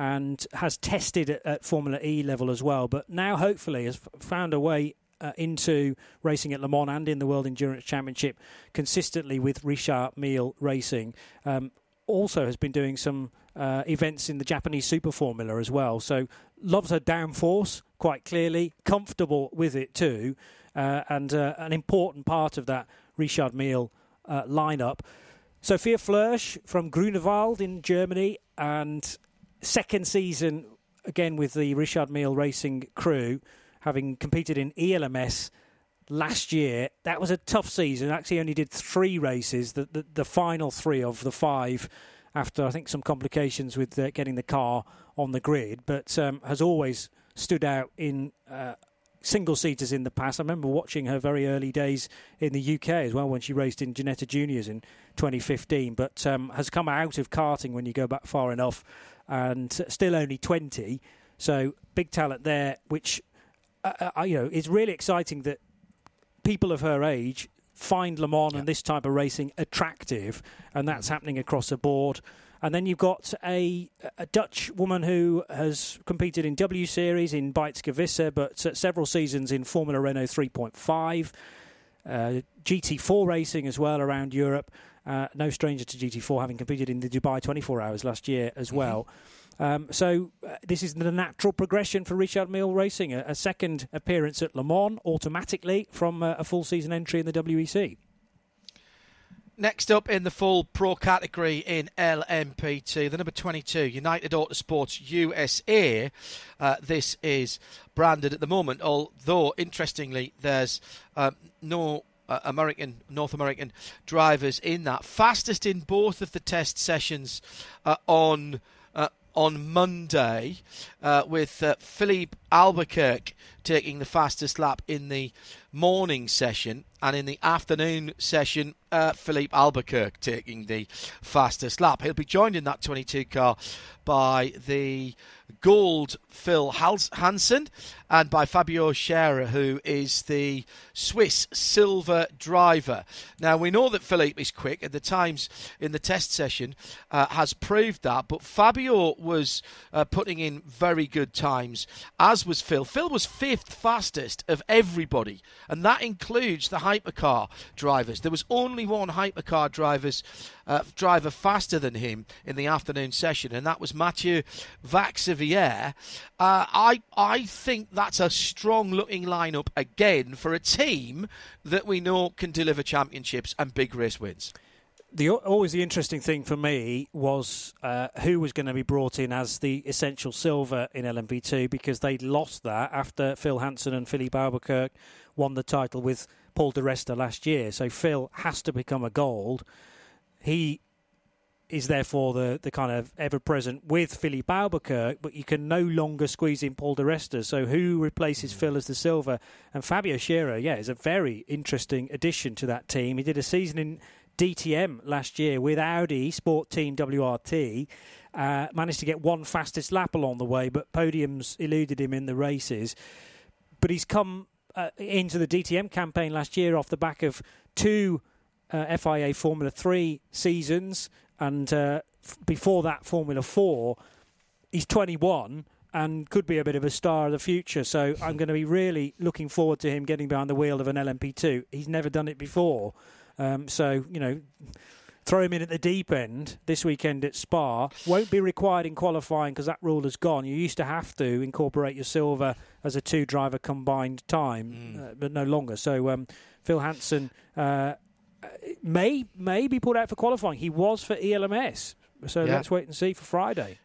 and has tested at, at, Formula E level as well. But now, hopefully, has found a way uh, into racing at Le Mans and in the World Endurance Championship consistently with Richard Mille Racing. Um, also, has been doing some uh, events in the Japanese Super Formula as well. So, loves her downforce quite clearly, comfortable with it too, uh, and uh, an important part of that Richard Mille uh, lineup. Sophia Flörsch from Grunewald in Germany and second season again with the Richard Mille Racing crew, having competed in ELMS last year. That was a tough season. Actually, only did three races. The the, the final three of the five after I think some complications with uh, getting the car on the grid, but um, has always stood out in uh, single seaters in the past. I remember watching her very early days in the UK as well when she raced in Ginetta Juniors in 2015, but um, has come out of karting when you go back far enough and still only 20. So big talent there, which uh, uh, you know is really exciting that people of her age find Le Mans yeah. and this type of racing attractive, and that's mm-hmm. happening across the board. And then you've got a, a Dutch woman who has competed in W Series in Bikes but uh, several seasons in Formula Renault 3.5, uh, GT4 racing as well around Europe. Uh, no stranger to GT4, having competed in the Dubai 24 Hours last year as mm-hmm. well. Um, so uh, this is the natural progression for Richard Mille Racing, a, a, second appearance at Le Mans automatically from uh, a full season entry in the WEC. Next up in the full pro category in LMP2, the number 22, United Autosports USA. Uh, this is branded at the moment, although interestingly, there's um, no uh, American, North American drivers in that. Fastest in both of the test sessions uh, on uh, on Monday, uh, with uh, Filipe Albuquerque taking the fastest lap in the morning session, and in the afternoon session, uh, Filipe Albuquerque taking the fastest lap. He'll be joined in that 22 car by the gold Phil Hanson and by Fabio Scherer, who is the Swiss silver driver. Now, we know that Filipe is quick, at the times in the test session uh, has proved that, but Fabio was uh, putting in very good times, as was Phil. Phil was fastest of everybody, and that includes the hypercar drivers. There was only one hypercar drivers, uh, driver faster than him in the afternoon session, and that was Matthieu Vaxivière. Uh, I I think that's a strong looking lineup again for a team that we know can deliver championships and big race wins the always the interesting thing for me was uh, who was going to be brought in as the essential silver in LMP2 because they'd lost that after Phil Hanson and Filipe Albuquerque won the title with Paul di Resta last year. So Phil has to become a gold. He is therefore the, the kind of ever present with Filipe Albuquerque, but you can no longer squeeze in Paul di Resta. So who replaces Phil as the silver? And Fabio Scherer, yeah, is a very interesting addition to that team. He did a season in DTM last year with Audi Sport Team WRT. Uh, managed to get one fastest lap along the way, but podiums eluded him in the races. But he's come uh, into the DTM campaign last year off the back of two uh, FIA Formula 3 seasons, and uh, f- before that, Formula 4. He's 21 and could be a bit of a star of the future. So I'm going to be really looking forward to him getting behind the wheel of an LMP2. He's never done it before. Um, so, you know, throw him in at the deep end this weekend at Spa. Won't be required in qualifying because that rule has gone. You used to have to incorporate your silver as a two driver combined time, mm. uh, but no longer. So, um, Phil Hanson. Uh, may may be put out for qualifying. He was for ELMS, so yeah. let's wait and see for Friday.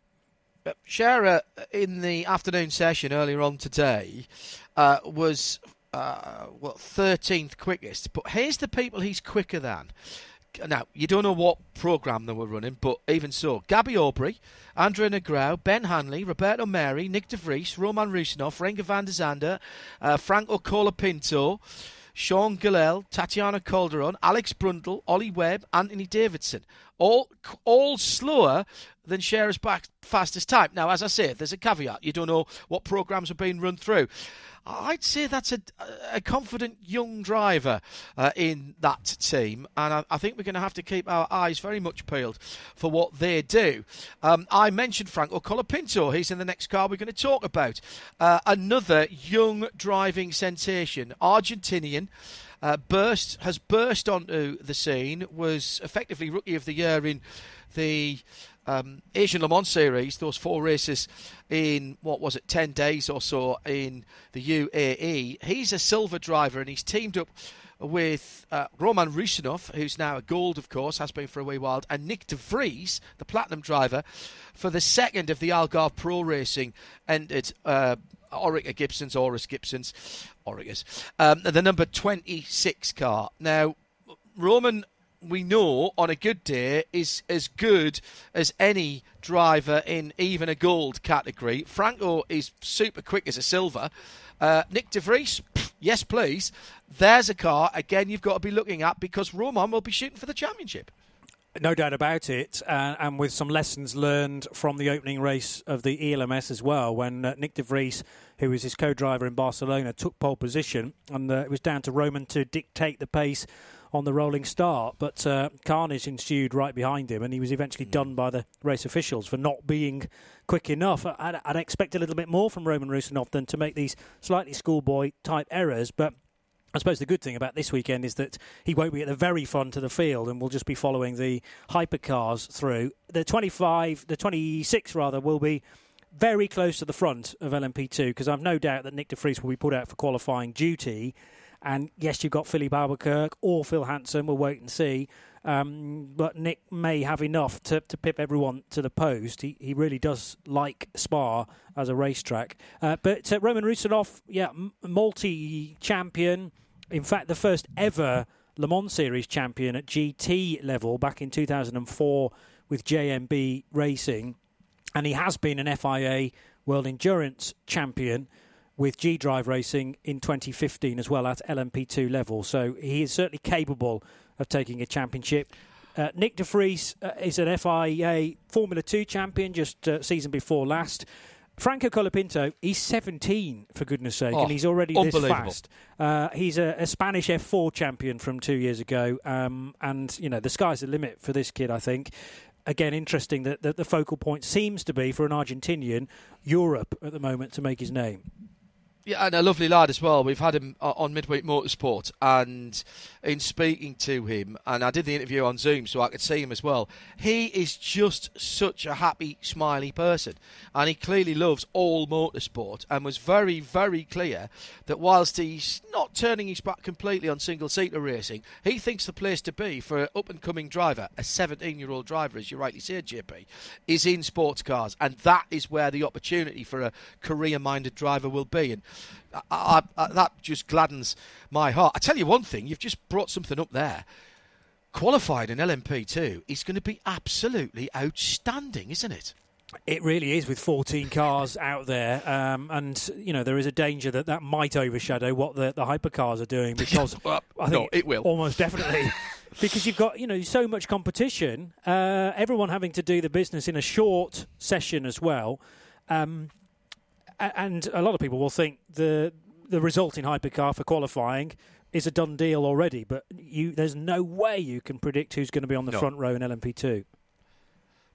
Uh, Scherer in the afternoon session earlier on today uh, was uh, well, 13th quickest. But here's the people he's quicker than. Now, you don't know what programme they were running, but even so, Gabby Aubry, Andre Negrão, Ben Hanley, Roberto Merhi, Nyck de Vries, Roman Rusinov, Renger van der Zande, uh, Franco Colapinto, Sean Gelael, Tatiana Calderon, Alex Brundle, Ollie Webb, Anthony Davidson. All all slower than Scherer's back fastest time. Now, as I say, there's a caveat. You don't know what programs are being run through. I'd say that's a, a confident young driver uh, in that team, and I, I think we're going to have to keep our eyes very much peeled for what they do. Um, I mentioned Franco Colapinto. He's in the next car we're going to talk about. Uh, another young driving sensation, Argentinian. Uh, burst has burst onto the scene. Was effectively rookie of the year in the um, Asian Le Mans Series, those four races in what was it, 10 days or so in the UAE. He's a silver driver and he's teamed up with uh, Roman Rusinov, who's now a gold, of course, has been for a wee while, and Nyck de Vries, the platinum driver, for the second of the Algarve Pro Racing entered. Uh, Oreca Gibson's, Oris Gibson's, Oreca's, um, the number 26 car. Now, Roman we know on a good day is as good as any driver in even a gold category. Franco is super quick as a silver. Uh, Nyck de Vries, yes, please. There's a car again you've got to be looking at because Roman will be shooting for the championship. No doubt about it, uh, and with some lessons learned from the opening race of the ELMS as well, when uh, Nyck de Vries, who was his co-driver in Barcelona, took pole position, and uh, it was down to Roman to dictate the pace on the rolling start. But uh, carnage ensued right behind him, and he was eventually done by the race officials for not being quick enough. I'd, I'd expect a little bit more from Roman Rusinov than to make these slightly schoolboy type errors, but I suppose the good thing about this weekend is that he won't be at the very front of the field and we'll just be following the hypercars through. The 25, the 26 rather, will be very close to the front of LMP2 because I've no doubt that Nyck de Vries will be put out for qualifying duty. And yes, you've got Filipe Albuquerque or Phil Hanson. We'll wait and see. Um, but Nyck may have enough to, to pip everyone to the post. He, he really does like Spa as a racetrack. Uh, but uh, Roman Rusinov, yeah, multi champion in fact, the first ever Le Mans Series champion at GT level back in 2004 with JMB Racing. And he has been an FIA World Endurance champion with G Drive Racing in 2015 as well at LMP2 level. So he is certainly capable of taking a championship. Uh, Nyck de Vries uh, is an FIA Formula 2 champion just uh, season before last. Franco Colapinto, he's 17 for goodness sake, oh, and he's already this fast. Uh, he's a, a, Spanish F4 champion from two years ago, um, and you know the sky's the limit for this kid. I think. Again, interesting that, that the focal point seems to be for an Argentinian Europe at the moment to make his name. Yeah, and a lovely lad as well. We've had him uh, on Midweek Motorsport, and in speaking to him, and I did the interview on Zoom so I could see him as well. He is just such a happy, smiley person, and he clearly loves all motorsport, and was very, very clear that whilst he's not turning his back completely on single-seater racing, he thinks the place to be for an up-and-coming driver, a 17-year-old driver, as you rightly said, JP, is in sports cars, and that is where the opportunity for a career-minded driver will be. And I, I, that just gladdens my heart. I tell you one thing, you've just brought something up there. Qualified in LMP2 is going to be absolutely outstanding, isn't it? It really is with 14 cars out there, um, and you know there is a danger that that might overshadow what the, the hypercars are doing because well, I think no, it will almost definitely because you've got you know so much competition, uh, everyone having to do the business in a short session as well. Um, and a lot of people will think the the result in hypercar for qualifying is a done deal already, but you there's no way you can predict who's going to be on the no. front row in LMP2.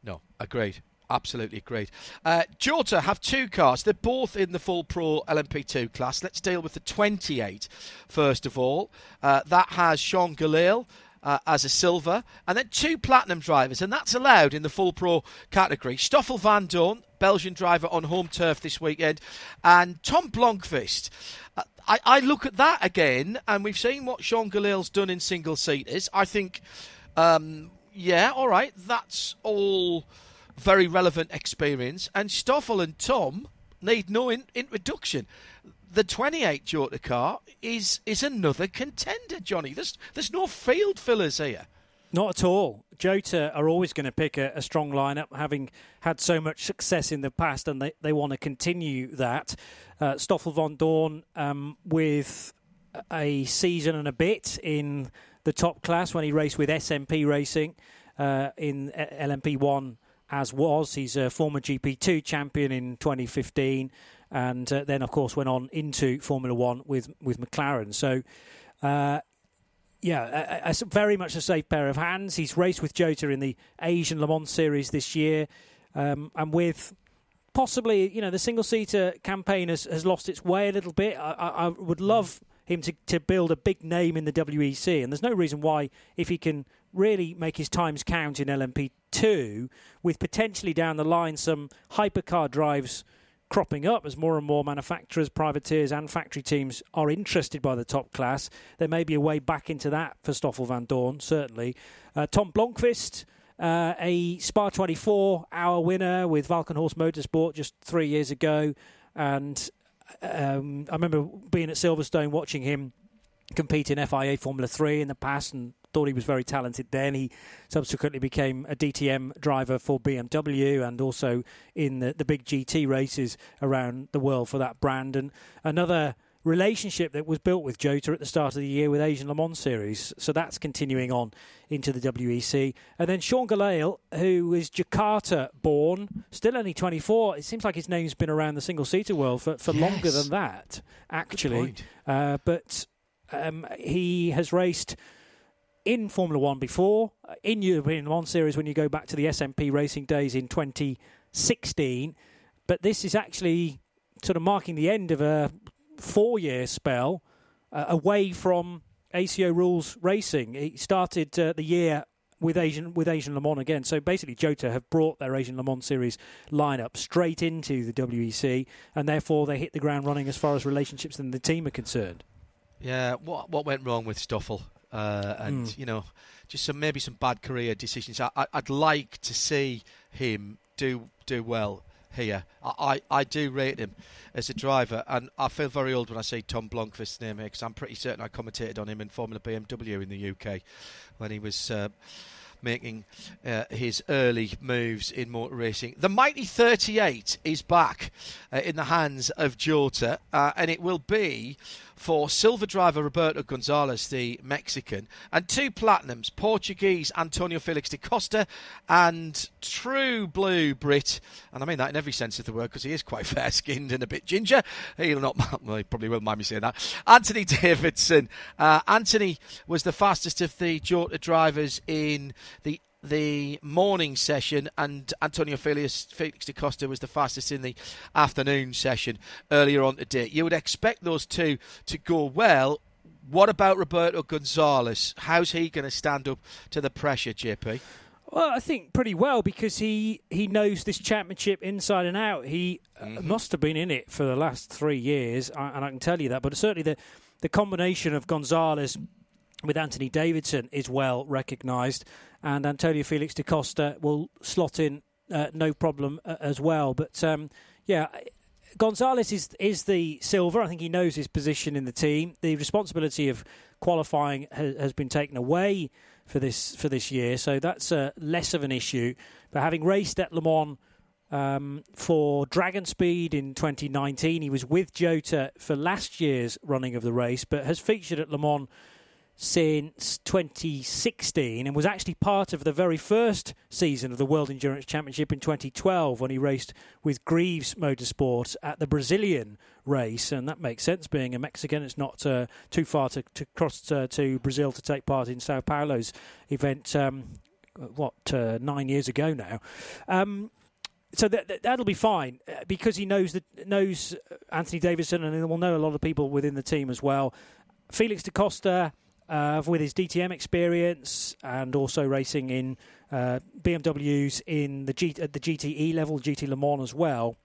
No, agreed. Absolutely agreed. Uh, Jota have two cars. They're both in the full pro LMP2 class. Let's deal with the 28 first of all. Uh, that has Sean Gelael uh, as a silver, and then two platinum drivers, and that's allowed in the full pro category. Stoffel van Vandoorne, Belgian driver on home turf this weekend, and Tom Blomqvist. Uh, I, I, look at that again, and we've seen what Sean Gelael's done in single seaters. I think, um, yeah, all right, that's all very relevant experience, and Stoffel and Tom need no in- introduction the 28 Jota car is is another contender, Jonny. There's there's no field fillers here. Not at all. Jota are always going to pick a, a, strong lineup, having had so much success in the past, and they, they want to continue that. Uh, Stoffel Vandoorne um, with a season and a bit in the top class when he raced with SMP Racing uh, in LMP1 as was. He's a former GP2 champion in 2015 and uh, then of course went on into Formula One with with McLaren. So. Uh, yeah, a, a, very much a safe pair of hands. He's raced with Jota in the Asian Le Mans Series this year, um, and with possibly, you know, the single seater campaign has, has lost its way a little bit. I, I, would love him to, to build a big name in the WEC, and there's no reason why, if he can really make his times count in LMP2, with potentially down the line some hypercar drives cropping up as more and more manufacturers, privateers, and factory teams are interested by the top class. There may be a way back into that for Stoffel Vandoorne, certainly. Uh, Tom Blomqvist. Uh, a Spa 24 hour winner with Walkenhorst Motorsport just three years ago. And um, I remember being at Silverstone watching him compete in FIA Formula 3 in the past and thought he was very talented then. He subsequently became a DTM driver for BMW and also in the, the big GT races around the world for that brand. And another relationship that was built with Jota at the start of the year with Asian Le Mans Series. So that's continuing on into the WEC. And then Sean Gelael, who is Jakarta born, still only 24. It seems like his name's been around the single seater world for, for yes. longer than that, actually. Uh, but um, he has raced in Formula One before, uh, in European Mans Series when you go back to the SMP racing days in 2016. But this is actually sort of marking the end of a four year spell uh, away from ACO rules racing. He started uh, the year with Asian with Asian Le Mans again. So basically, Jota have brought their Asian Le Mans series lineup straight into the WEC, and therefore they hit the ground running as far as relationships and the team are concerned. Yeah, what what went wrong with Stoffel? Uh, and mm. you know, just some maybe some bad career decisions. I, would like to see him do do well here. I, I, I, do rate him as a driver, and I feel very old when I say Tom Blomqvist's name here because I'm pretty certain I commentated on him in Formula BMW in the UK when he was. Uh, making uh, his early moves in motor racing. The mighty 38 is back uh, in the hands of Jota, uh, and it will be for silver driver Roberto Gonzalez, the Mexican, and two platinums, Portuguese Antonio Felix da Costa and true blue Brit, and I mean that in every sense of the word because he is quite fair skinned and a bit ginger. He'll not, well, he probably won't mind me saying that. Anthony Davidson. Uh, Anthony was the fastest of the Jota drivers in the the morning session, and Antonio Felix, Felix da Costa was the fastest in the afternoon session earlier on today. You would expect those two to go well. What about Roberto Gonzalez? How's he going to stand up to the pressure, JP? Well, I think pretty well because he, he knows this championship inside and out. He uh, mm-hmm. must have been in it for the last three years, and I can tell you that. But certainly the the combination of Gonzalez with Anthony Davidson is well recognised, and Antonio Felix da Costa will slot in uh, no problem uh, as well. But um, yeah. Gonzalez is is the silver. I think he knows his position in the team. The responsibility of qualifying has, been taken away for this for this year, so that's uh, less of an issue. But having raced at Le Mans um, for Dragon Speed in 2019, he was with Jota for last year's running of the race, but has featured at Le Mans since 2016 and was actually part of the very first season of the World Endurance Championship in 2012 when he raced with Greaves Motorsport at the Brazilian race. And that makes sense, being a Mexican. It's not uh, too far to, to cross uh, to Brazil to take part in Sao Paulo's event, um, what, uh, nine years ago now. Um, so that, that'll be fine uh, because he knows that knows Anthony Davidson and will know a lot of people within the team as well. Felix da Costa uh, with his DTM experience and also racing in uh, BMWs in the G- at the GTE level, GT Le Mans as well.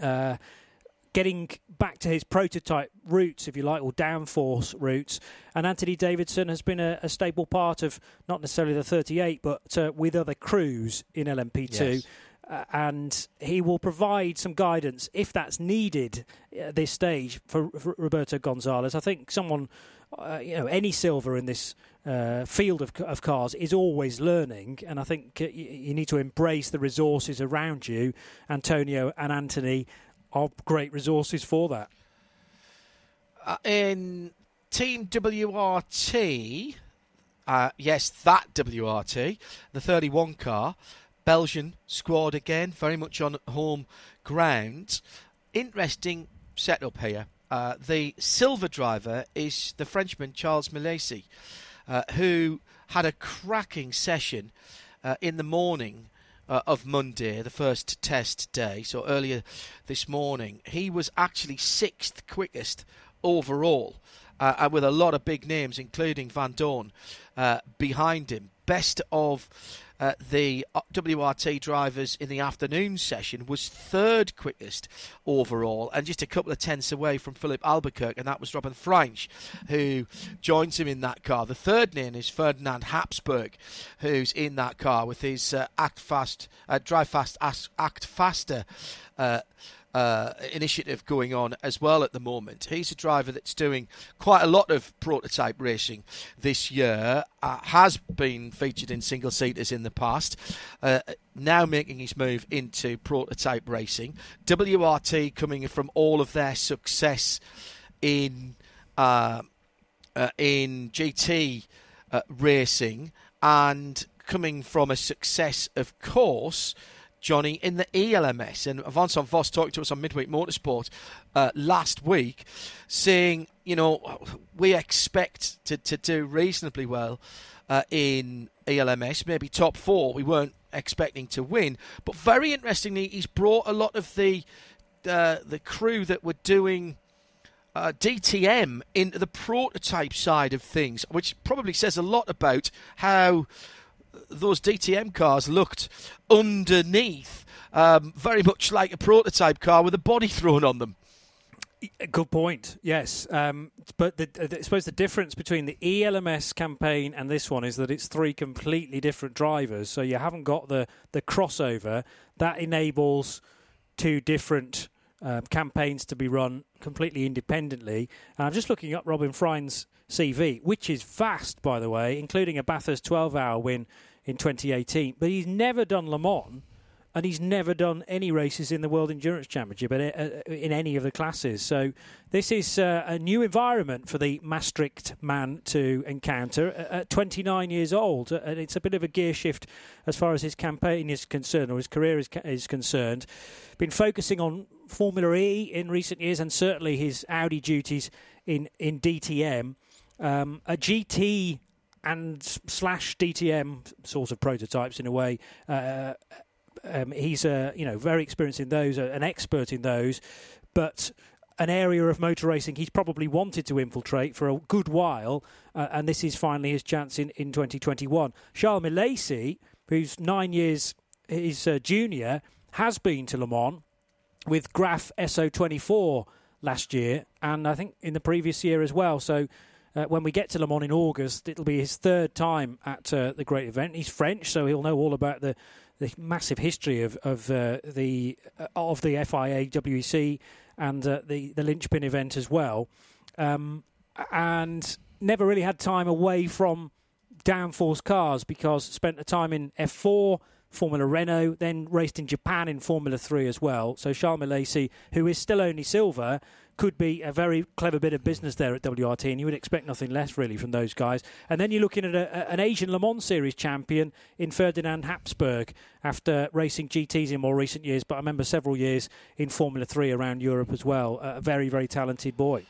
Uh, getting back to his prototype roots, if you like, or downforce roots. And Anthony Davidson has been a, a stable part of not necessarily the 38, but uh, with other crews in LMP2. Yes. Uh, and he will provide some guidance if that's needed at this stage for, for Roberto Gonzalez. I think someone, uh, you know, any silver in this uh, field of, of, cars is always learning, and I think uh, you, you need to embrace the resources around you. Antonio and Anthony are great resources for that. Uh, in Team WRT, uh, yes, that WRT, the 31 car, Belgian squad again, very much on home ground. Interesting setup here. Uh, the silver driver is the Frenchman Charles Milesi, uh, who had a cracking session uh, in the morning uh, of Monday, the first test day. So earlier this morning, he was actually sixth quickest overall, uh, with a lot of big names, including Vandoorne, uh, behind him. Best of uh, the WRT drivers in the afternoon session was third quickest overall and just a couple of tenths away from Filipe Albuquerque, and that was Robin Frijns who joins him in that car. The third name is Ferdinand Habsburg, who's in that car with his uh, Act Fast, uh, Drive Fast, Act Faster uh, initiative going on as well at the moment. He's a driver that's doing quite a lot of prototype racing this year, uh, has been featured in single seaters in the past, uh, now making his move into prototype racing. WRT coming from all of their success in. Uh, uh, in GT uh, racing and coming from a success, of course, Jonny, in the ELMS. And Vincent Vosse talked to us on Midweek Motorsport uh, last week, saying, you know, we expect to, to do reasonably well uh, in ELMS, maybe top four. We weren't expecting to win. But very interestingly, he's brought a lot of the uh, the crew that were doing uh, DTM into the prototype side of things, which probably says a lot about how those DTM cars looked underneath, um, very much like a prototype car with a body thrown on them. Good point. Yes, um, but the, the, I suppose the difference between the ELMS campaign and this one is that it's three completely different drivers. So you haven't got the the crossover that enables two different um, campaigns to be run completely independently. And I'm just looking up Robin Frijns' CV, which is vast, by the way, including a Bathurst 12 hour win in 2018. But he's never done Le Mans. And he's never done any races in the World Endurance Championship in uh, any of the classes. So this is uh, a new environment for the Maastricht man to encounter uh, at 29 years old. Uh, and it's a bit of a gear shift as far as his campaign is concerned, or his career is, is concerned. Been focusing on Formula E in recent years, and certainly his Audi duties in in DTM. Um, a GT and slash DTM sort of prototypes in a way. Uh, um, he's uh, you know very experienced in those, uh, an expert in those, but an area of motor racing he's probably wanted to infiltrate for a good while, uh, and this is finally his chance in, in 2021. Charles Milesi, who's nine years his uh, junior, has been to Le Mans with Graff SO24 last year, and I think in the previous year as well. So. Uh, when we get to Le Mans in August, it'll be his third time at uh, the great event. He's French, so he'll know all about the, the massive history of of uh, the uh, of the FIA WEC and uh, the the linchpin event as well, um, and never really had time away from downforce cars because spent the time in F4 Formula Renault, then raced in Japan in Formula 3 as well. So Charles Milesi, who is still only silver, could be a very clever bit of business there at WRT, and you would expect nothing less really from those guys. And then you're looking at a, an Asian Le Mans Series champion in Ferdinand Habsburg after racing GTs in more recent years, but I remember several years in Formula 3 around Europe as well. A very, very talented boy.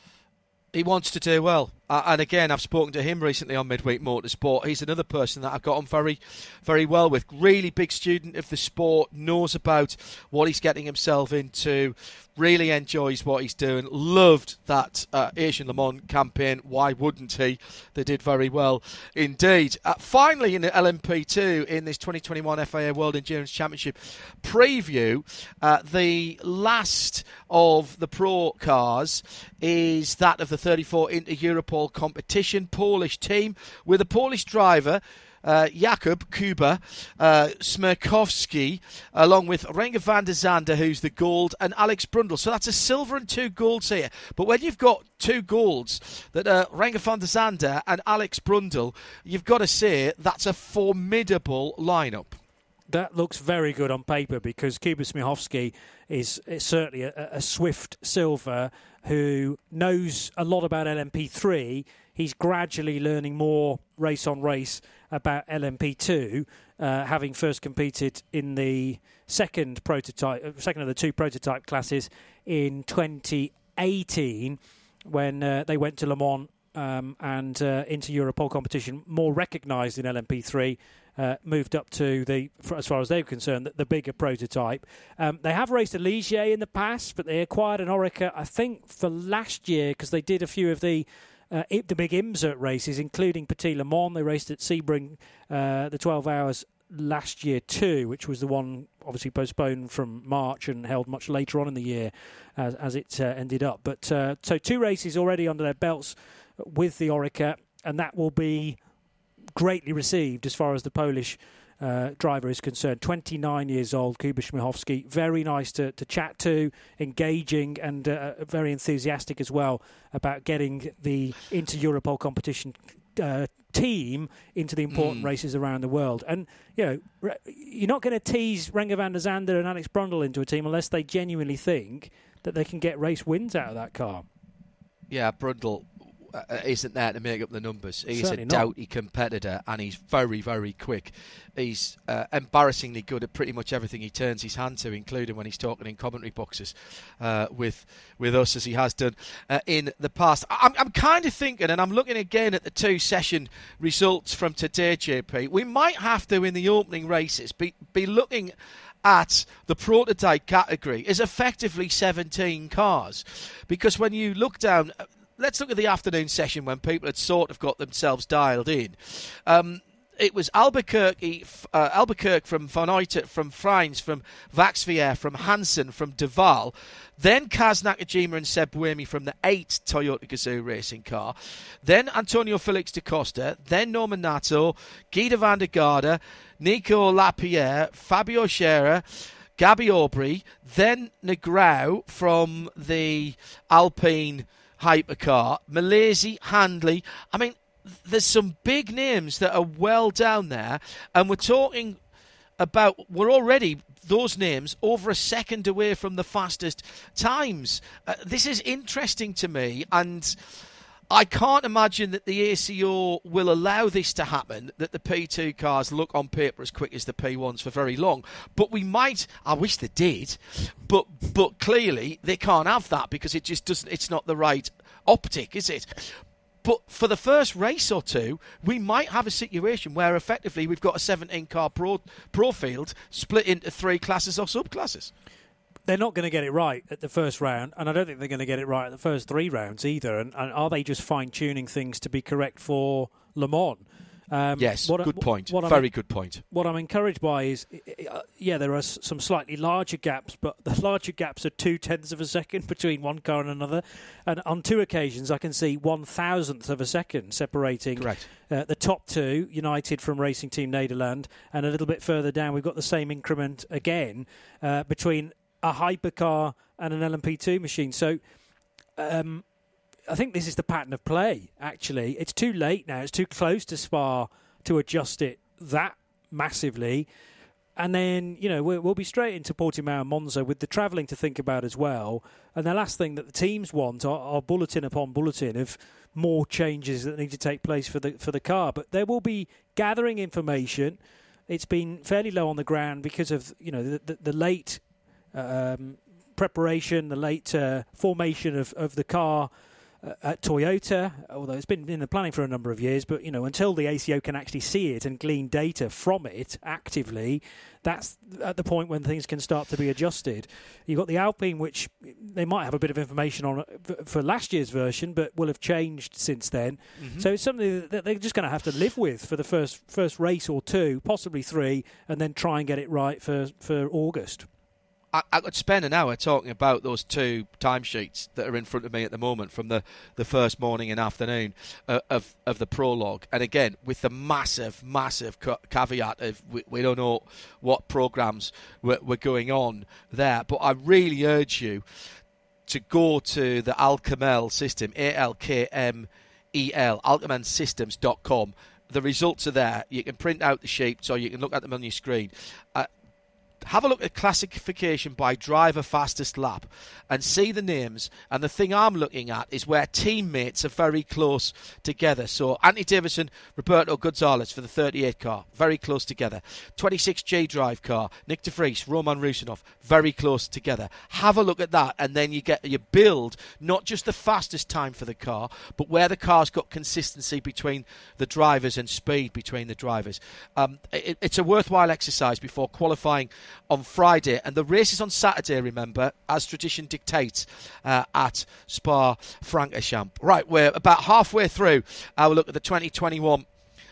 He wants to do well. Uh, and again, I've spoken to him recently on Midweek Motorsport. He's another person that I've got on very, very well with. Really big student of the sport, knows about what he's getting himself into, really enjoys what he's doing. Loved that uh, Asian Le Mans campaign. Why wouldn't he? They did very well indeed. Uh, finally, in the LMP2 in this 2021 FIA World Endurance Championship preview, uh, the last of the pro cars is that of the 34 Inter Europol competition. Polish team with a Polish driver. Uh, Jakub Kuba, uh, Śmiechowski, along with Renger van der Zande, who's the gold, and Alex Brundle. So that's a silver and two golds here. But when you've got two golds that are Renger van der Zande and Alex Brundle, you've got to say that's a formidable lineup that looks very good on paper because Kuba Śmiechowski is, is certainly a, a, swift silver who knows a lot about LMP3. He's gradually learning more race on race about LMP2, uh, having first competed in the second prototype, uh, second of the two prototype classes in 2018 when uh, they went to Le Mans um, and uh, Inter Europol competition, more recognised in LMP3 uh, moved up to the, as far as they're concerned, the, the bigger prototype. Um, they have raced a Ligier in the past, but they acquired an Oreca, I think, for last year because they did a few of the uh, the big IMSA races, including Petit Le Mans. They raced at Sebring uh, the 12 hours last year too, which was the one obviously postponed from March and held much later on in the year as, as it uh, ended up. But uh, so two races already under their belts with the Oreca, and that will be greatly received as far as the Polish uh, driver is concerned. 29 years old, Kuba Śmiechowski. Very nice to, to chat to, engaging, and uh, very enthusiastic as well about getting the Inter Europol competition uh, team into the important mm. races around the world. And, you know, you're not going to tease Renger van der Zande and Alex Brundle into a team unless they genuinely think that they can get race wins out of that car. Yeah, Brundle uh, uh, isn't there to make up the numbers. He's Certainly a doughty competitor and he's very, very quick. He's uh, embarrassingly good at pretty much everything he turns his hand to, including when he's talking in commentary boxes uh, with with us, as he has done uh, in the past. I'm, I'm kind of thinking, and I'm looking again at the two session results from today, JP. We might have to, in the opening races, be, be looking at the prototype category is effectively 17 cars because when you look down let's look at the afternoon session when people had sort of got themselves dialed in. Um, it was Albuquerque, uh, Albuquerque from Van from Frijns, from Vaxivière, from Hanson, from Duval. Then Kaz Nakajima and Seb Buemi from the 8 Toyota Gazoo racing car. Then Antonio Felix da Costa. Then Norman Nato, Giedo van der Garde, Nico Lapierre, Fabio Scherer. Gabby Aubry, then Negrão from the Alpine hypercar. Malaysia, Hanley. I mean, there's some big names that are well down there, and we're talking about we're already those names over a second away from the fastest times. Uh, this is interesting to me, and I can't imagine that the ACO will allow this to happen, that the P2 cars look on paper as quick as the P1s for very long. But we might, I wish they did, but but clearly they can't have that because it just doesn't, it's not the right optic, is it? But for the first race or two, we might have a situation where effectively we've got a 17 car pro, pro field split into three classes or subclasses they're not going to get it right at the first round, and I don't think they're going to get it right at the first three rounds either. And, and are they just fine tuning things to be correct for Le Mans? Um, yes, what, good point. What Very I'm, good point. What I'm encouraged by is, uh, yeah, there are some slightly larger gaps, but the larger gaps are two tenths of a second between one car and another. And on two occasions, I can see one thousandth of a second separating uh, the top two, United from Racing Team Nederland, and a little bit further down, we've got the same increment again uh, between a hypercar and an LMP2 machine. So um, I think this is the pattern of play, actually. It's too late now. It's too close to Spa to adjust it that massively. And then, you know, we'll, be straight into Portimao and Monza with the travelling to think about as well. And the last thing that the teams want are, are bulletin upon bulletin of more changes that need to take place for the for the car. But there will be gathering information. It's been fairly low on the ground because of you know the, the, the late um, preparation, the late uh, formation of, of the car uh, at Toyota, although it's been in the planning for a number of years, but you know until the ACO can actually see it and glean data from it actively, that's at the point when things can start to be adjusted. You've got the Alpine, which they might have a bit of information on for last year's version, but will have changed since then. Mm-hmm. So it's something that they're just going to have to live with for the first first race or two, possibly three, and then try and get it right for for August. I, I, could spend an hour talking about those two timesheets that are in front of me at the moment from the, the first morning and afternoon uh, of of the prologue. And again, with the massive, massive caveat of we, we don't know what programs were, were, going on there. But I really urge you to go to the Al Kamel system, A L K M E L, alkamelsystems.com. The results are there. You can print out the sheets or you can look at them on your screen. Uh, have a look at classification by driver fastest lap and see the names. And the thing I'm looking at is where teammates are very close together. So Anthony Davidson, Roberto Gonzalez for the 38 car, very close together. 26 G-Drive car, Nyck de Vries, Roman Rusinov, very close together. Have a look at that, and then you get you build not just the fastest time for the car, but where the car's got consistency between the drivers and speed between the drivers. Um, it, it's a worthwhile exercise before qualifying on Friday, and the race is on Saturday. Remember, as tradition dictates, uh, at Spa Francorchamps. Right, we're about halfway through our look at the 2021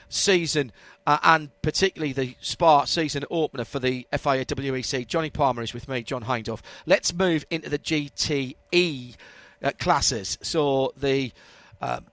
season uh, and particularly the Spa season opener for the FIA WEC. Jonny Palmer is with me, John Hindhaugh. Let's move into the GTE uh, classes. So the um,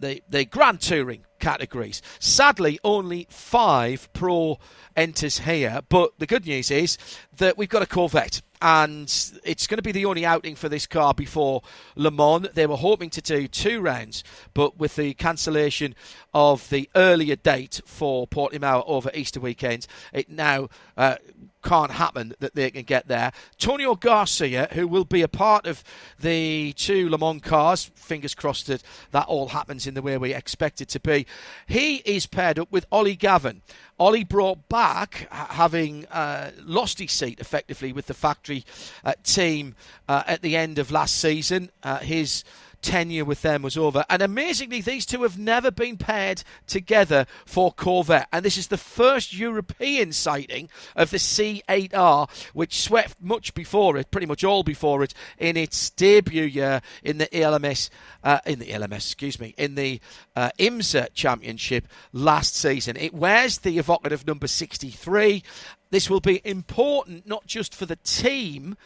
the the Grand Touring categories. Sadly, only five Pro enters here, but the good news is that we've got a Corvette and it's going to be the only outing for this car before Le Mans. They were hoping to do two rounds, but with the cancellation of the earlier date for Portimao over Easter weekend, it now uh, can't happen that they can get there. Tonio Garcia, who will be a part of the two Le Mans cars, fingers crossed that that all happens in the way we expect it to be. He is paired up with Ollie Gavin. Ollie brought back, having uh, lost his seat effectively with the factory uh, team uh, at the end of last season. Uh, his tenure with them was over. And amazingly, these two have never been paired together for Corvette. And this is the first European sighting of the C8R, which swept much before it, pretty much all before it, in its debut year in the ELMS, uh, in the ELMS, excuse me, in the uh, IMSA Championship last season. It wears the evocative number 63. This will be important not just for the team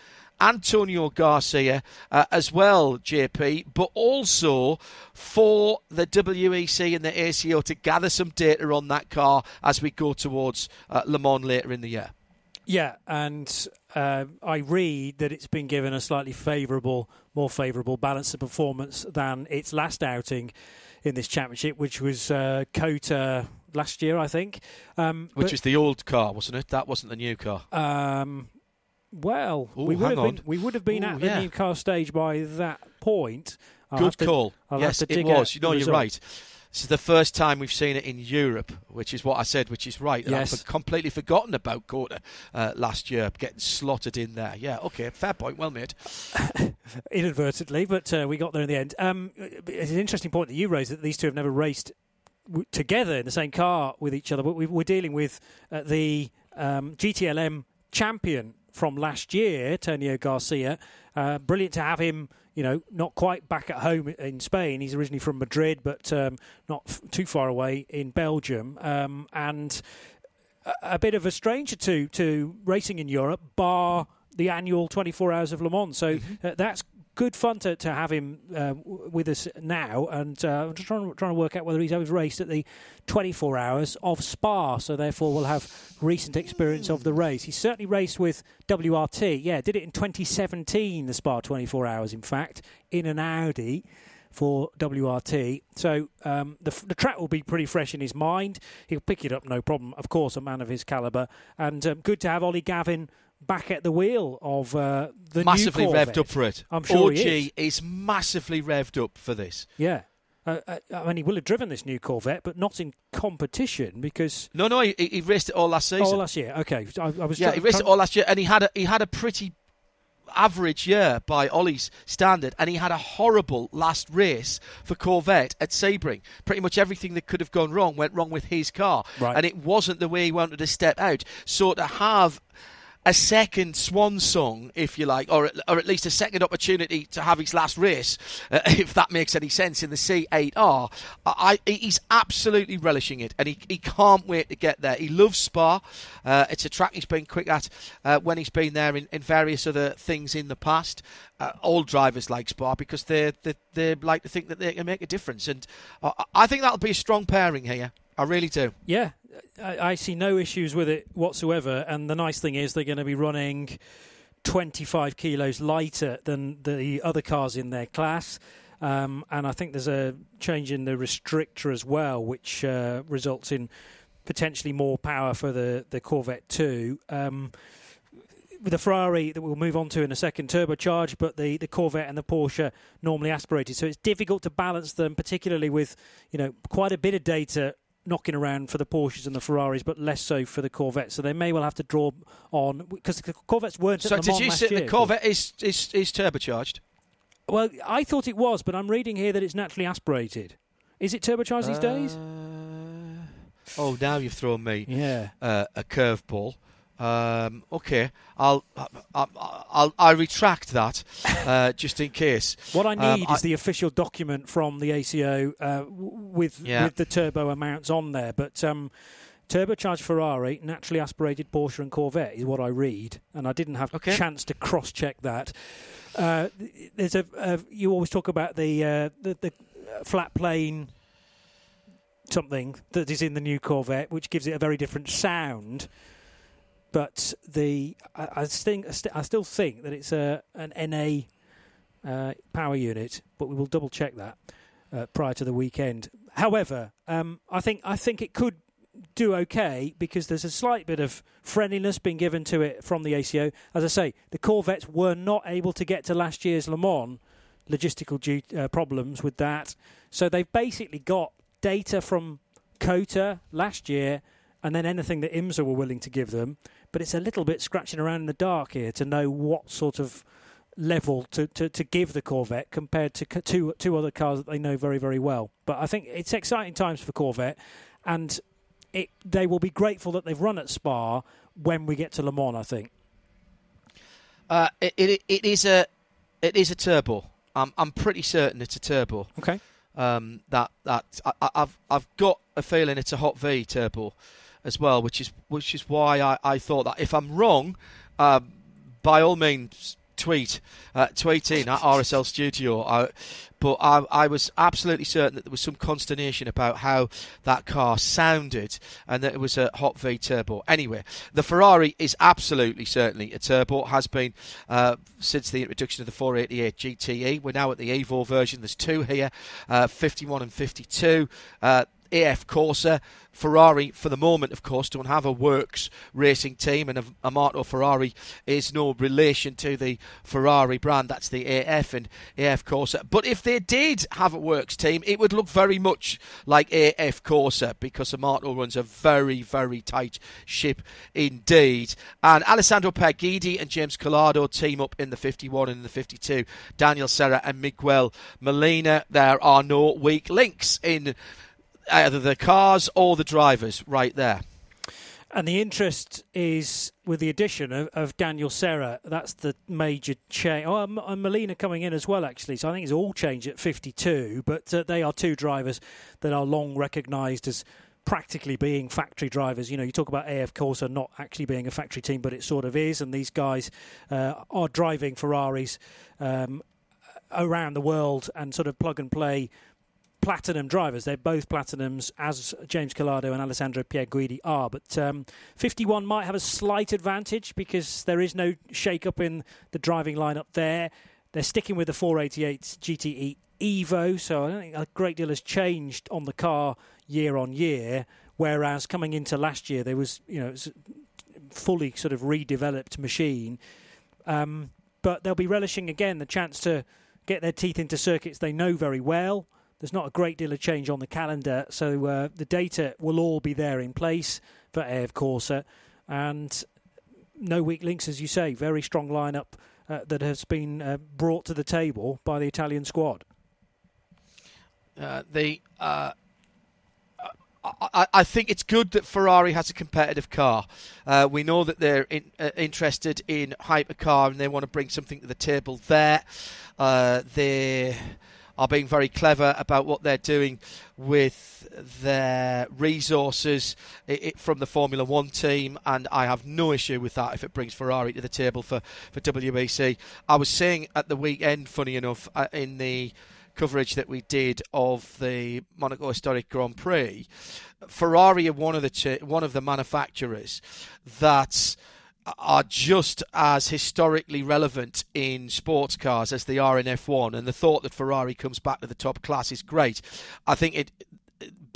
Antonio Garcia uh, as well, JP, but also for the WEC and the ACO to gather some data on that car as we go towards uh, Le Mans later in the year. Yeah, and uh, I read that it's been given a slightly favourable, more favourable balance of performance than its last outing in this championship, which was uh, COTA last year, I think. Um, which but, was the old car, wasn't it? That wasn't the new car. Um, well, Ooh, we would have been we would have been Ooh, at the yeah. new car stage by that point. I'll Good call. To, yes, it was. You know, you're right. This is the first time we've seen it in Europe, which is what I said, which is right. Yes. I've completely forgotten about COTA uh, last year, getting slotted in there. Yeah, okay, fair point, well made. Inadvertently, but uh, we got there in the end. Um, it's an interesting point that you raised that these two have never raced w- together in the same car with each other. But we, are dealing with uh, the um, GTLM champion from last year, Tonio Garcia. Uh, brilliant to have him, you know, not quite back at home in Spain. He's originally from Madrid, but um, not f- too far away in Belgium. Um, and a, a, bit of a stranger to, to racing in Europe, bar the annual 24 Hours of Le Mans. So mm-hmm. uh, that's good fun to, to have him uh, with us now. And uh, I'm just trying, trying to work out whether he's ever raced at the 24 hours of Spa, so therefore we'll have recent experience of the race. He certainly raced with WRT. Yeah, did it in 2017, the Spa 24 hours, in fact, in an Audi for WRT. So um, the, the, track will be pretty fresh in his mind. He'll pick it up, no problem. Of course, a man of his calibre. And um, good to have Ollie Gavin back at the wheel of uh, the massively revved up for it. I'm sure OG is. is. massively revved up for this. Yeah. Uh, uh, I mean, he will have driven this new Corvette, but not in competition because. No, no, he, he raced it all last season. All last year, okay. I, I was. Yeah, he raced it all last year, and he had a, he had a pretty average year by Ollie's standard, and he had a horrible last race for Corvette at Sebring. Pretty much everything that could have gone wrong went wrong with his car, right. and it wasn't the way he wanted to step out. So to have a second swan song, if you like, or, or at least a second opportunity to have his last race, uh, if that makes any sense, in the C8R. I, he's absolutely relishing it, and he, he can't wait to get there. He loves Spa. Uh, it's a track he's been quick at uh, when he's been there in, in, various other things in the past. Uh, all drivers like Spa because they they they like to think that they can make a difference, and I think that'll be a strong pairing here. I really do. Yeah, I, I see no issues with it whatsoever. And the nice thing is they're going to be running 25 kilos lighter than the other cars in their class. Um, and I think there's a change in the restrictor as well, which uh, results in potentially more power for the, the Corvette 2. Um, with the Ferrari that we'll move on to in a second, turbocharged, but the, the Corvette and the Porsche normally aspirated. So it's difficult to balance them, particularly with you know quite a bit of data knocking around for the Porsches and the Ferraris, but less so for the Corvettes. So they may well have to draw on because the Corvettes weren't. So did you say the Corvette is, is is turbocharged? Well, I thought it was, but I'm reading here that it's naturally aspirated. Is it turbocharged these uh, days? Oh, now you've thrown me yeah. uh, a curveball. Um, okay, I'll, I'll, I'll, I'll retract that uh, just in case. What I um, need um, is I, the official document from the ACO uh, with yeah. with the turbo amounts on there. But um, turbocharged Ferrari, naturally aspirated Porsche and Corvette is what I read, and I didn't have a okay. chance to cross check that. Uh, there's a you always talk about the uh, the, the flat plane something that is in the new Corvette, which gives it a very different sound. But the I, I think I still think that it's a an NA uh, power unit, but we will double check that uh, prior to the weekend. However, um, I think I think it could do okay because there's a slight bit of friendliness being given to it from the ACO. As I say, the Corvettes were not able to get to last year's Le Mans, logistical uh, problems with that. So they've basically got data from COTA last year and then anything that IMSA were willing to give them. But it's a little bit scratching around in the dark here to know what sort of level to, to, to give the Corvette compared to two, two other cars that they know very, very well. But I think it's exciting times for Corvette. And it, they will be grateful that they've run at Spa when we get to Le Mans. I think. Uh, it, it, it is a it is a turbo. I'm I'm pretty certain it's a turbo. Okay. Um, that that I, have I've got a feeling it's a hot V turbo as well, which is which is why I, I thought that. If I'm wrong, uh, by all means tweet uh, tweeting at RSL Studio. I, but I, I, was absolutely certain that there was some consternation about how that car sounded and that it was a hot V turbo. Anyway, the Ferrari is absolutely certainly a turbo. Has been uh, since the introduction of the 488 GTE. We're now at the Evo version. There's two here, uh, 51 and 52. Uh, AF Corse. Ferrari, for the moment, of course, don't have a works racing team, and Amato Ferrari is no relation to the Ferrari brand. That's the AF and AF Corse. But if they did have a works team, it would look very much like AF Corse because Amato runs a very, very tight ship indeed. And Alessandro Pierguidi and James Calado team up in the 51 and the 52. Daniel Serra and Miguel Molina. There are no weak links in either the cars or the drivers right there. And the interest is with the addition of, of Daniel Serra. That's the major change. Oh, and Molina coming in as well, actually. So I think it's all changed at 52. But uh, they are two drivers that are long recognised as practically being factory drivers. You know, you talk about AF Corse not actually being a factory team, but it sort of is. And these guys uh, are driving Ferraris um, around the world and sort of plug and play platinum drivers. They're both platinums, as James Calado and Alessandro Pierguidi are. But um, 51 might have a slight advantage because there is no shake up in the driving lineup there. They're sticking with the 488 GTE Evo, so I don't think a great deal has changed on the car year on year. Whereas coming into last year, there was you know fully sort of redeveloped machine. Um, but they'll be relishing again the chance to get their teeth into circuits they know very well. There's not a great deal of change on the calendar, so uh, the data will all be there in place for AF Corse. And no weak links, as you say. Very strong lineup uh, that has been uh, brought to the table by the Italian squad. Uh, the uh, I, I, think it's good that Ferrari has a competitive car. Uh, we know that they're in, uh, interested in hypercar and they want to bring something to the table there. Uh, they are being very clever about what they're doing with their resources from the Formula One team, and I have no issue with that if it brings Ferrari to the table for, for WEC. I was saying at the weekend, funny enough, uh, in the coverage that we did of the Monaco Historic Grand Prix, Ferrari are one of the one of the manufacturers that are just as historically relevant in sports cars as they are in F1. And the thought that Ferrari comes back to the top class is great. I think it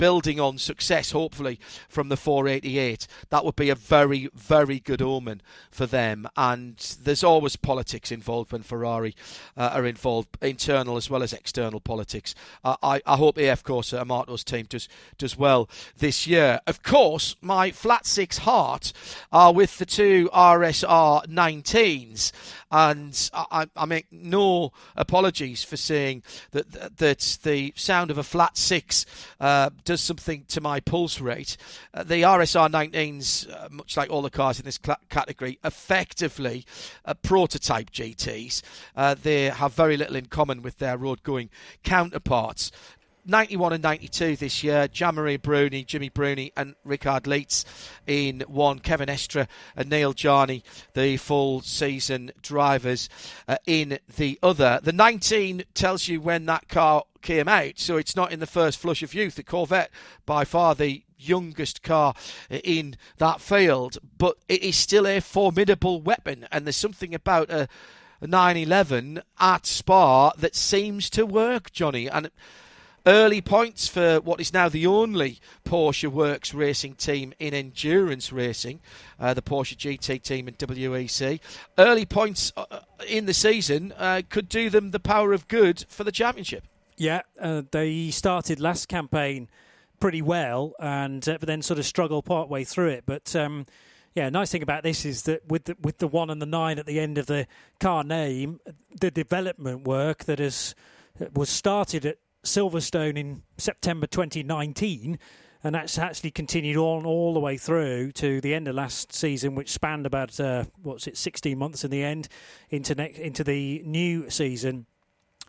building on success, hopefully, from the 488. That would be a very, very good omen for them. And there's always politics involved when Ferrari uh, are involved, internal as well as external politics. Uh, I, I hope AF Corse, Amato's team, does, does well this year. Of course, my flat six heart are with the two RSR 19s. And I, I make no apologies for saying that, that, the sound of a flat six uh, does something to my pulse rate. Uh, the RSR 19s, uh, much like all the cars in this cl- category, effectively uh, prototype GTs. Uh, they have very little in common with their road going counterparts. 91 and 92 this year. Gianmaria Bruni, Jimmy Bruni, and Richard Lietz in one. Kevin Estre and Neel Jani, the full season drivers, uh, in the other. The 19 tells you when that car came out, so it's not in the first flush of youth. The Corvette, by far the youngest car in that field, but it is still a formidable weapon, and there's something about a 911 at Spa that seems to work, Johnny. And early points for what is now the only Porsche Works racing team in endurance racing, uh, the Porsche GT team in WEC. Early points uh, in the season uh, could do them the power of good for the championship. Yeah, uh, they started last campaign pretty well, and uh, but then sort of struggled part way through it. But um, yeah, nice thing about this is that with the, with the one and the nine at the end of the car name, the development work that has was started at Silverstone in September 2019 and that's actually continued on all the way through to the end of last season, which spanned about uh, what's it, 16 months in the end into next, into the new season.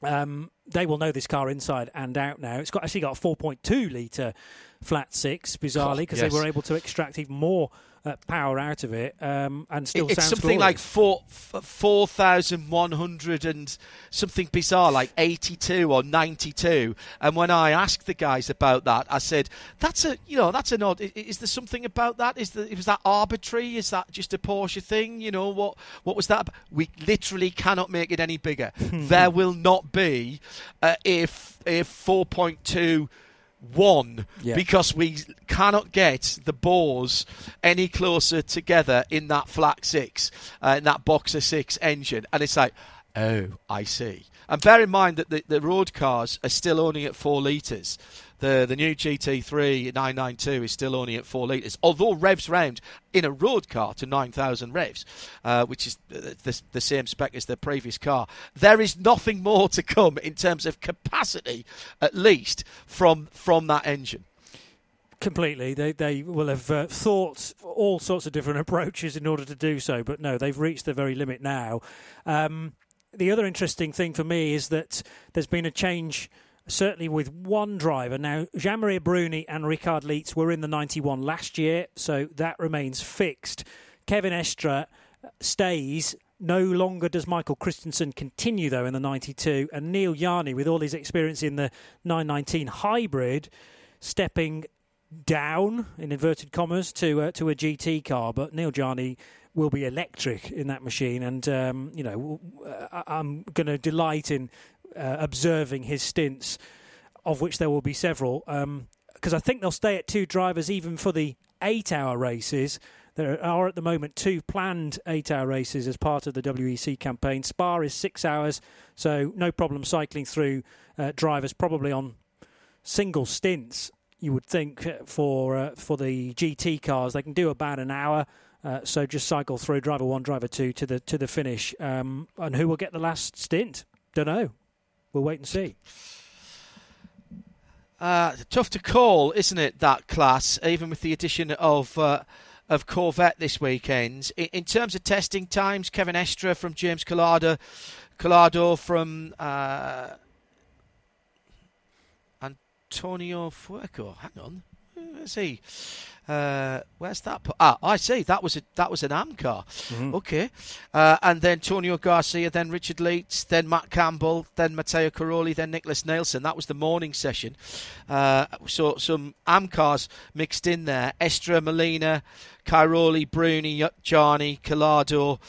Um, they will know this car inside and out now. It's got actually got a 4.2 litre flat six, bizarrely, because yes. they were able to extract even more uh, power out of it, um, and still sounds it's something glorious. like four four thousand one hundred and something bizarre, like eighty two or ninety two. And when I asked the guys about that, I said, "That's a you know that's an odd. Is, is there something about that? Is the was that arbitrary? Is that just a Porsche thing? You know what what was that? We literally cannot make it any bigger. there will not be uh, if if four point two one yeah. because we cannot get the bores any closer together in that flat six, uh, in that boxer six engine. And it's like, oh, I see. And bear in mind that the, the road cars are still only at four litres. The the new GT3 992 is still only at four litres, although revs round in a road car to 9,000 revs, uh, which is the, the, same spec as the previous car. There is nothing more to come in terms of capacity, at least from from that engine. Completely, they they will have uh, thought all sorts of different approaches in order to do so, but no, they've reached the very limit now. Um, the other interesting thing for me is that there's been a change certainly with one driver. Now, Gianmaria Bruni and Richard Lietz were in the 91 last year, so that remains fixed. Kevin Estre stays. No longer does Michael Christensen continue, though, in the 92. And Neel Jani, with all his experience in the 919 hybrid, stepping down, in inverted commas, to, uh, to a GT car. But Neel Jani will be electric in that machine. And, um, you know, I'm going to delight in uh, observing his stints, of which there will be several. Because um, I think they'll stay at two drivers even for the eight-hour races. There are at the moment two planned eight-hour races as part of the WEC campaign. Spa is six hours, so no problem cycling through uh, drivers probably on single stints. You would think uh, for uh, for the GT cars they can do about an hour. Uh, so just cycle through driver one, driver two to the to the finish. Um, and who will get the last stint? Don't know. We'll wait and see. Uh, tough to call, isn't it? That class, even with the addition of uh, of Corvette this weekend. In, in, terms of testing times, Kevin Estre from James Calado, Calado from uh, Antonio Fuoco. Hang on, let's see. Uh, where's that? Ah, I see. That was a that was an AM car. Mm-hmm. Okay, uh, and then Tonio Garcia, then Richard Lietz, then Matt Campbell, then Matteo Cairoli, then Nicklas Nielsen. That was the morning session. Uh, so some AM cars mixed in there. Estre, Molina, Cairoli, Bruni, Jani, Calado.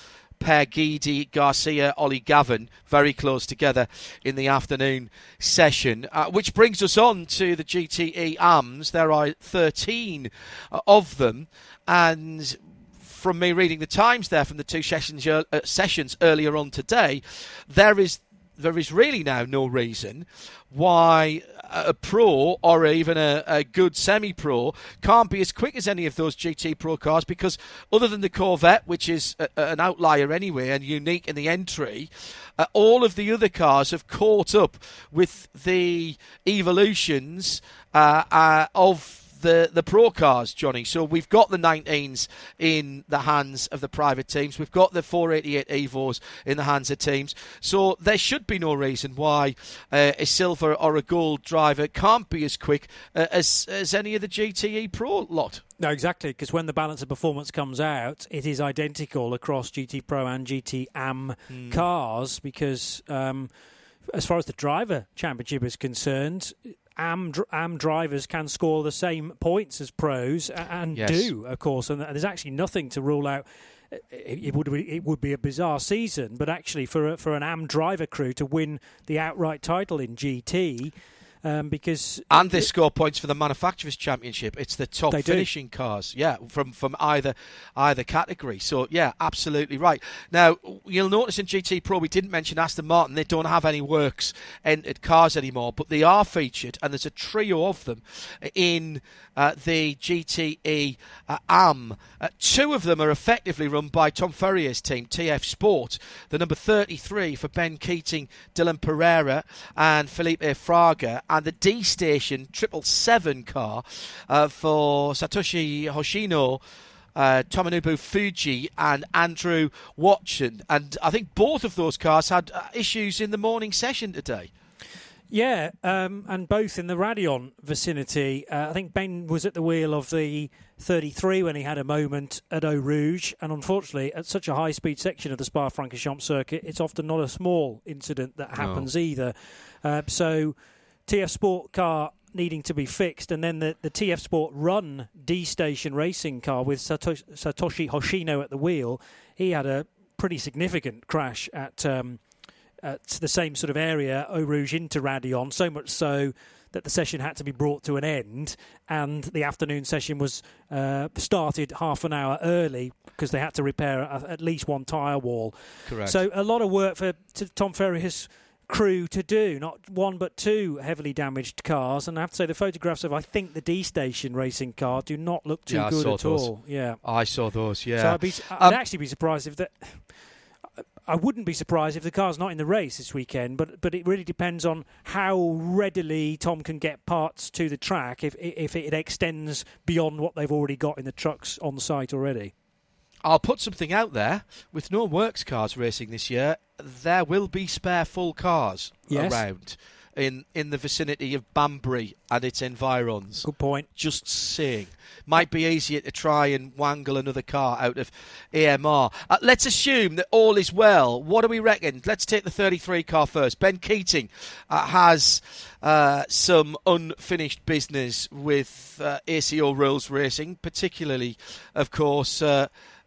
Pierguidi, Garcia, Ollie Gavin, very close together in the afternoon session. Uh, which brings us on to the GTE AMs. There are 13 uh, of them, and from me reading the times there from the two sessions, uh, sessions earlier on today, there is there is really now no reason why a pro or even a, a good semi pro can't be as quick as any of those GT Pro cars because, other than the Corvette, which is a, an outlier anyway and unique in the entry, uh, all of the other cars have caught up with the evolutions uh, uh, of the the pro cars, Johnny. So we've got the 19s in the hands of the private teams. We've got the 488 Evos in the hands of teams. So there should be no reason why uh, a silver or a gold driver can't be as quick uh, as as any of the GTE Pro lot. No, exactly, because when the balance of performance comes out, it is identical across GT Pro and GT AM mm. cars. Because um, as far as the driver championship is concerned, AM, AM drivers can score the same points as pros and yes. do, of course. And there's actually nothing to rule out. It would be, it would be a bizarre season, but actually for a, for an AM driver crew to win the outright title in GT, um, because and they it, score points for the manufacturers championship. It's the top finishing do. cars, yeah, from from either either category. So yeah, absolutely right. Now you'll notice in GT Pro we didn't mention Aston Martin. They don't have any works entered cars anymore, but they are featured, and there's a trio of them in uh, the GTE uh, AM. Uh, two of them are effectively run by Tom Ferrier's team, TF Sport. The number 33 for Ben Keating, Dylan Pereira, and Felipe Fraga and the D Station triple seven car uh, for Satoshi Hoshino. Uh, Tomonobu Fuji and Andrew Watson, and I think both of those cars had uh, issues in the morning session today. Yeah, um, and both in the Raidillon vicinity. Uh, I think Ben was at the wheel of the 33 when he had a moment at Eau Rouge, and unfortunately, at such a high speed section of the Spa Francorchamps circuit, it's often not a small incident that happens no. either. Uh, so TF Sport car needing to be fixed, and then the, the TF Sport Run D Station racing car with Satoshi, Satoshi Hoshino at the wheel, he had a pretty significant crash at um, at the same sort of area, Eau Rouge into Raidillon, so much so that the session had to be brought to an end, and the afternoon session was uh, started half an hour early because they had to repair a, at least one tyre wall. Correct. So a lot of work for Tom Ferrier's crew to do, not one but two heavily damaged cars. And I have to say, the photographs of I think the D Station racing car do not look too yeah, good at those. all. Yeah, I saw those. Yeah, so I'd, be, I'd um, actually be surprised if that. I wouldn't be surprised if the car's not in the race this weekend, but but it really depends on how readily Tom can get parts to the track if if it extends beyond what they've already got in the trucks on site already. I'll put something out there. With no works cars racing this year, there will be spare full cars yes. around in in the vicinity of Banbury and its environs. Good point. Just saying. Might be easier to try and wangle another car out of AMR. Uh, let's assume that all is well. What do we reckon? Let's take the 33 car first. Ben Keating uh, has uh, some unfinished business with uh, ACO Rules Racing, particularly, of course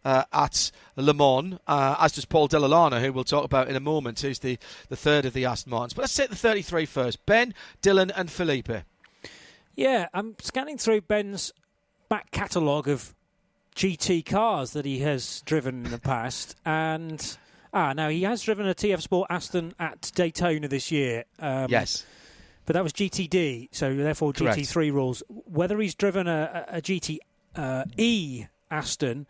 uh, at Le Mans, uh, as does Paul Dalla Lana, who we'll talk about in a moment, who's the, the third of the Aston Martins. But let's take the 33 first. Ben, Dylan, and Felipe. Yeah, I'm scanning through Ben's back catalogue of GT cars that he has driven in the past, and ah, now he has driven a TF Sport Aston at Daytona this year. Um, yes. But that was GTD, so therefore Correct. GT3 rules. Whether he's driven a, a, a GT uh, E Aston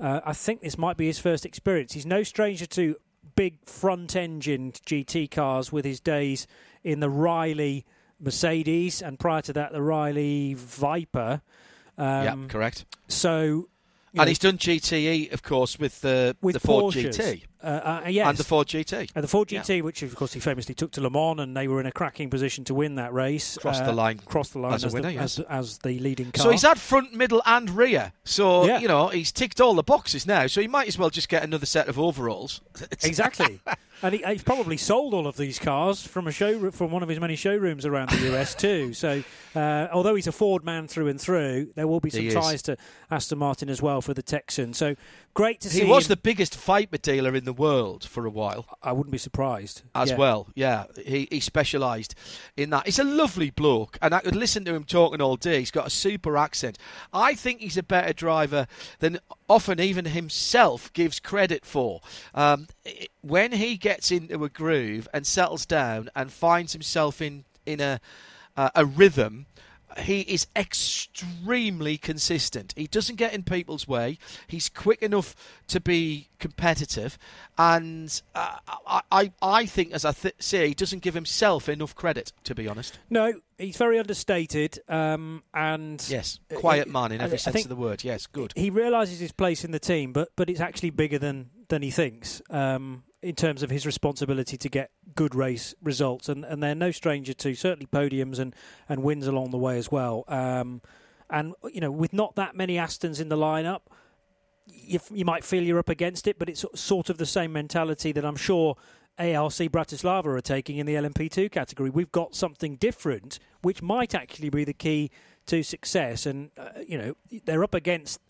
uh, I think this might be his first experience. He's no stranger to big front engined GT cars with his days in the Riley Mercedes and prior to that the Riley Viper. Um, yeah, correct. So and he's done GTE, of course, with the with the Ford Porsches. GT. Uh, uh, yes. And the Ford GT. And the Ford GT, yeah. which of course he famously took to Le Mans, and they were in a cracking position to win that race. Cross uh, the line. Cross the line as, as winner, the, yes. as, as, the leading car. So he's had front, middle, and rear. So, yeah. you know, he's ticked all the boxes now. So he might as well just get another set of overalls. exactly. and he, he's probably sold all of these cars from a show from one of his many showrooms around the US too. So, uh, although he's a Ford man through and through, there will be some he ties is. to Aston Martin as well for the Texan. So, great to he see. He was him. the biggest Viper dealer in the world for a while. I wouldn't be surprised. As yeah. well, yeah, he he specialised in that. He's a lovely bloke, and I could listen to him talking all day. He's got a super accent. I think he's a better driver than often even himself gives credit for. Um, when he gets into a groove and settles down and finds himself in in a uh, a rhythm. He is extremely consistent. He doesn't get in people's way. He's quick enough to be competitive, and uh, I, I, I think, as I th- say, he doesn't give himself enough credit. To be honest, no, he's very understated, um, and yes, quiet man in every I, sense of the word. Yes, good. He realises his place in the team, but but it's actually bigger than than he thinks. Um, in terms of his responsibility to get good race results, and, and they're no stranger to certainly podiums and, and wins along the way as well. Um, and you know, with not that many Astons in the lineup, you, you might feel you're up against it, but it's sort of the same mentality that I'm sure ARC Bratislava are taking in the LMP2 category. We've got something different, which might actually be the key to success. And uh, you know, they're up against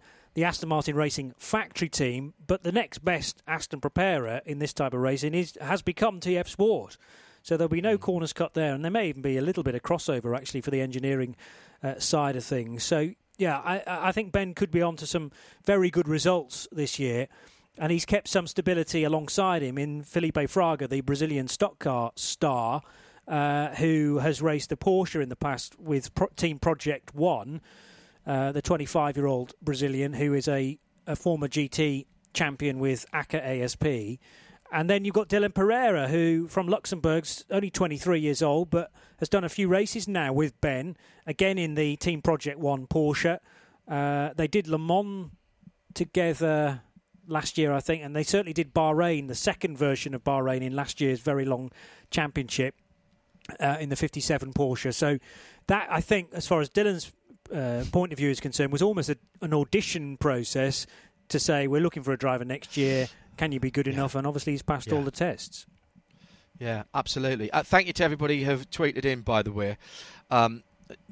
the Aston Martin Racing factory team, but the next best Aston preparer in this type of racing is has become TF Sport. So there'll be no mm. corners cut there, and there may even be a little bit of crossover actually for the engineering uh, side of things. So yeah, I, I think Ben could be on to some very good results this year. And he's kept some stability alongside him in Felipe Fraga, the Brazilian stock car star, uh, who has raced the Porsche in the past with Pro- Team Project One, uh, the 25 year old Brazilian who is a, a former GT champion with AKKA ASP. And then you've got Dylan Pereira, who from Luxembourg's only 23 years old, but has done a few races now with Ben, again in the Team Project One Porsche. Uh, they did Le Mans together last year, I think, and they certainly did Bahrain, the second version of Bahrain in last year's very long championship uh, in the 57 Porsche. So that, I think, as far as Dylan's uh, point of view is concerned, was almost a, an audition process to say we're looking for a driver next year. Can you be good yeah. enough? And obviously, he's passed yeah. all the tests. Yeah, absolutely. Uh, thank you to everybody who have tweeted in, by the way. Um,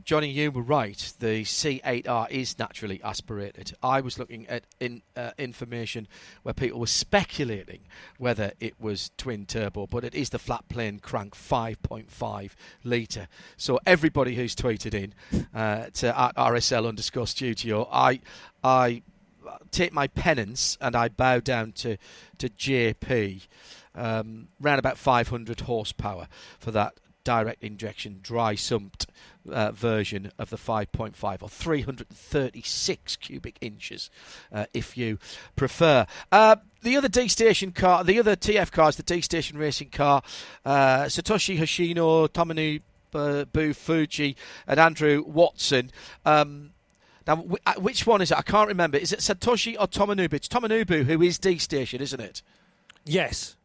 Johnny, you were right. The C8R is naturally aspirated. I was looking at in, uh, information where people were speculating whether it was twin turbo, but it is the flat plane crank 5.5 litre. So everybody who's tweeted in uh, to at RSL underscore studio, I, I take my penance and I bow down to to JP. Um, around about 500 horsepower for that direct injection dry sumped uh, version of the 5.5 or 336 cubic inches uh, if you prefer. Uh, the other D station car, the other TF car is the D station racing car. Uh, Satoshi Hoshino, Tomanu Boo Fuji, and Andrew Watson. Um, now, uh, which one is it? I can't remember. Is it Satoshi or Tomonobu? It's Tomonobu who is D station, isn't it? Yes.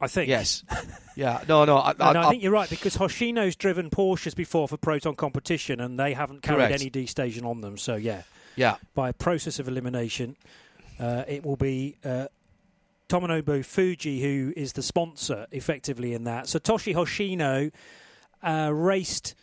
I think. Yes. Yeah. No, no. I, I, I think you're right because Hoshino's driven Porsches before for Proton competition and they haven't carried correct. any D station on them. So, yeah. Yeah. By a process of elimination, uh, it will be uh, Tomonobu Fuji who is the sponsor effectively in that. Satoshi Hoshino uh, raced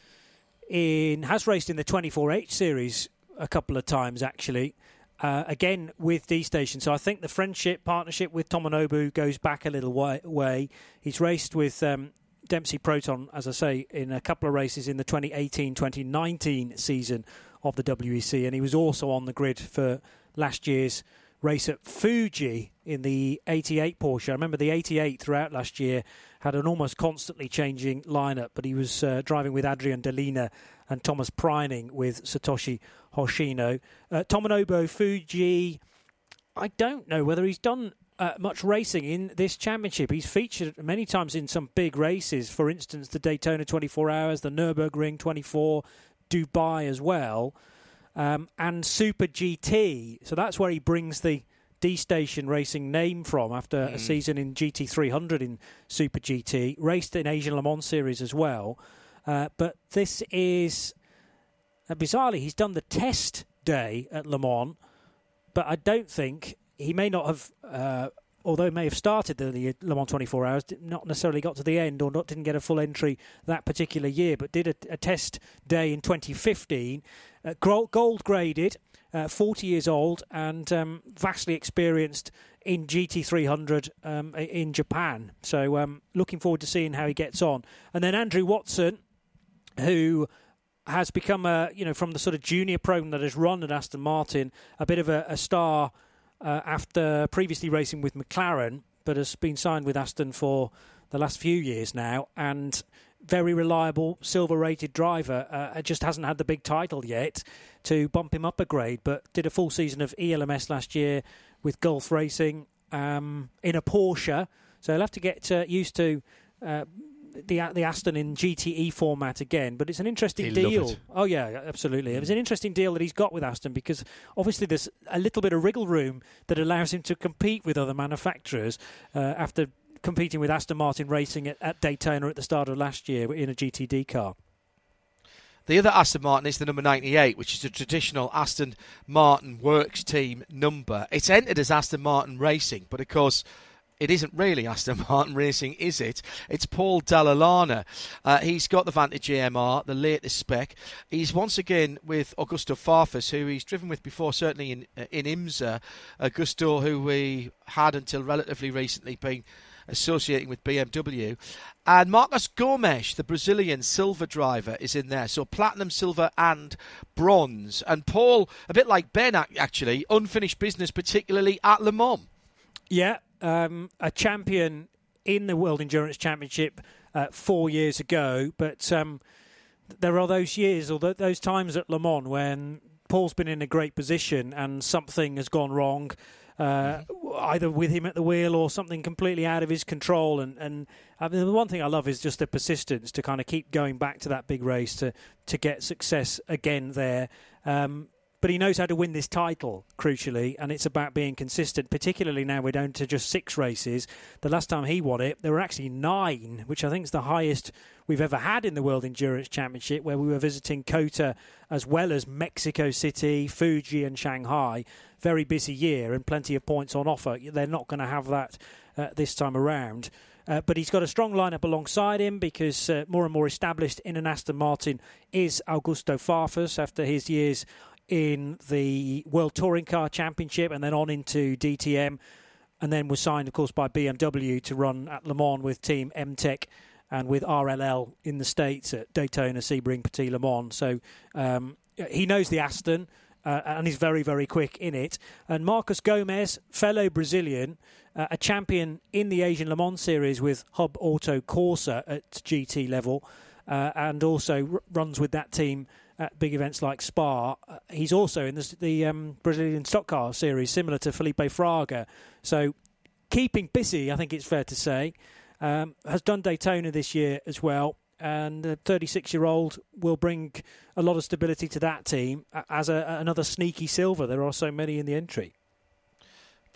in, has raced in the 24H series a couple of times actually. Uh, again with D Station. So I think the friendship partnership with Tomonobu goes back a little way. He's raced with um, Dempsey Proton, as I say, in a couple of races in the 2018-2019 season of the WEC, and he was also on the grid for last year's race at Fuji in the 88 Porsche. I remember the 88 throughout last year had an almost constantly changing lineup, but he was uh, driving with Adrien De Leener and Thomas Preining with Satoshi Hoshino. Uh, Fuji, I don't know whether he's done uh, much racing in this championship. He's featured many times in some big races, for instance, the Daytona 24 Hours, the Nürburgring 24, Dubai as well, um, and Super GT. So that's where he brings the D Station Racing name from after mm. a season in GT 300 in Super GT. Raced in Asian Le Mans Series as well. Uh, but this is uh, bizarrely he's done the test day at Le Mans, but I don't think he may not have. Although may have started the, the, Le Mans 24 Hours, not necessarily got to the end or not didn't get a full entry that particular year, but did a, a test day in 2015, uh, gold graded, uh, 40 years old, and um, vastly experienced in GT300 um, in Japan. So um, looking forward to seeing how he gets on. And then Andrew Watson, who has become a you know from the sort of junior program that has run at Aston Martin a bit of a, a star uh, after previously racing with McLaren, but has been signed with Aston for the last few years now and very reliable silver rated driver. Uh, just hasn't had the big title yet to bump him up a grade, but did a full season of ELMS last year with Gulf Racing um, in a Porsche. So he'll have to get uh, used to uh, the the Aston in GTE format again, but it's an interesting He'll deal. Oh yeah, absolutely. It was an interesting deal that he's got with Aston because obviously there's a little bit of wriggle room that allows him to compete with other manufacturers uh, after competing with Aston Martin Racing at, at Daytona at the start of last year in a GTD car. The other Aston Martin is the number 98, which is a traditional Aston Martin Works team number. It's entered as Aston Martin Racing, but of course, it isn't really Aston Martin Racing, is it? It's Paul Dalla Uh, he's got the Vantage AMR, the latest spec. He's once again with Augusto Farfus, who he's driven with before, certainly in uh, in IMSA. Augusto, who we had until relatively recently been associating with BMW. And Marcos Gomes, the Brazilian silver driver, is in there. So platinum, silver, and bronze. And Paul, a bit like Ben, actually, unfinished business, particularly at Le Mans. Yeah, um, a champion in the World Endurance Championship uh, four years ago, but um, there are those years or th- those times at Le Mans when Paul's been in a great position and something has gone wrong. Uh, either with him at the wheel or something completely out of his control, and and I mean, the one thing I love is just the persistence to kind of keep going back to that big race to to get success again there. Um, but he knows how to win this title, crucially, and it's about being consistent, particularly now we're down to just six races. The last time he won it, there were actually nine, which I think is the highest we've ever had in the World Endurance Championship, where we were visiting COTA as well as Mexico City, Fuji, and Shanghai. Very busy year and plenty of points on offer. They're not going to have that uh, this time around. Uh, but he's got a strong lineup alongside him because uh, more and more established in an Aston Martin is Augusto Farfus after his years in the World Touring Car Championship and then on into DTM, and then was signed, of course, by BMW to run at Le Mans with Team MTEK and with RLL in the States at Daytona, Sebring, Petit Le Mans. So um, he knows the Aston. Uh, and he's very, very quick in it. And Marcos Gomes, fellow Brazilian, uh, a champion in the Asian Le Mans series with Hub Auto Corsa at GT level, uh, and also r- runs with that team at big events like Spa. Uh, he's also in the, the um, Brazilian stock car series, similar to Felipe Fraga. So keeping busy, I think it's fair to say. Um, has done Daytona this year as well. And the 36 year old will bring a lot of stability to that team as a, another sneaky silver. There are so many in the entry.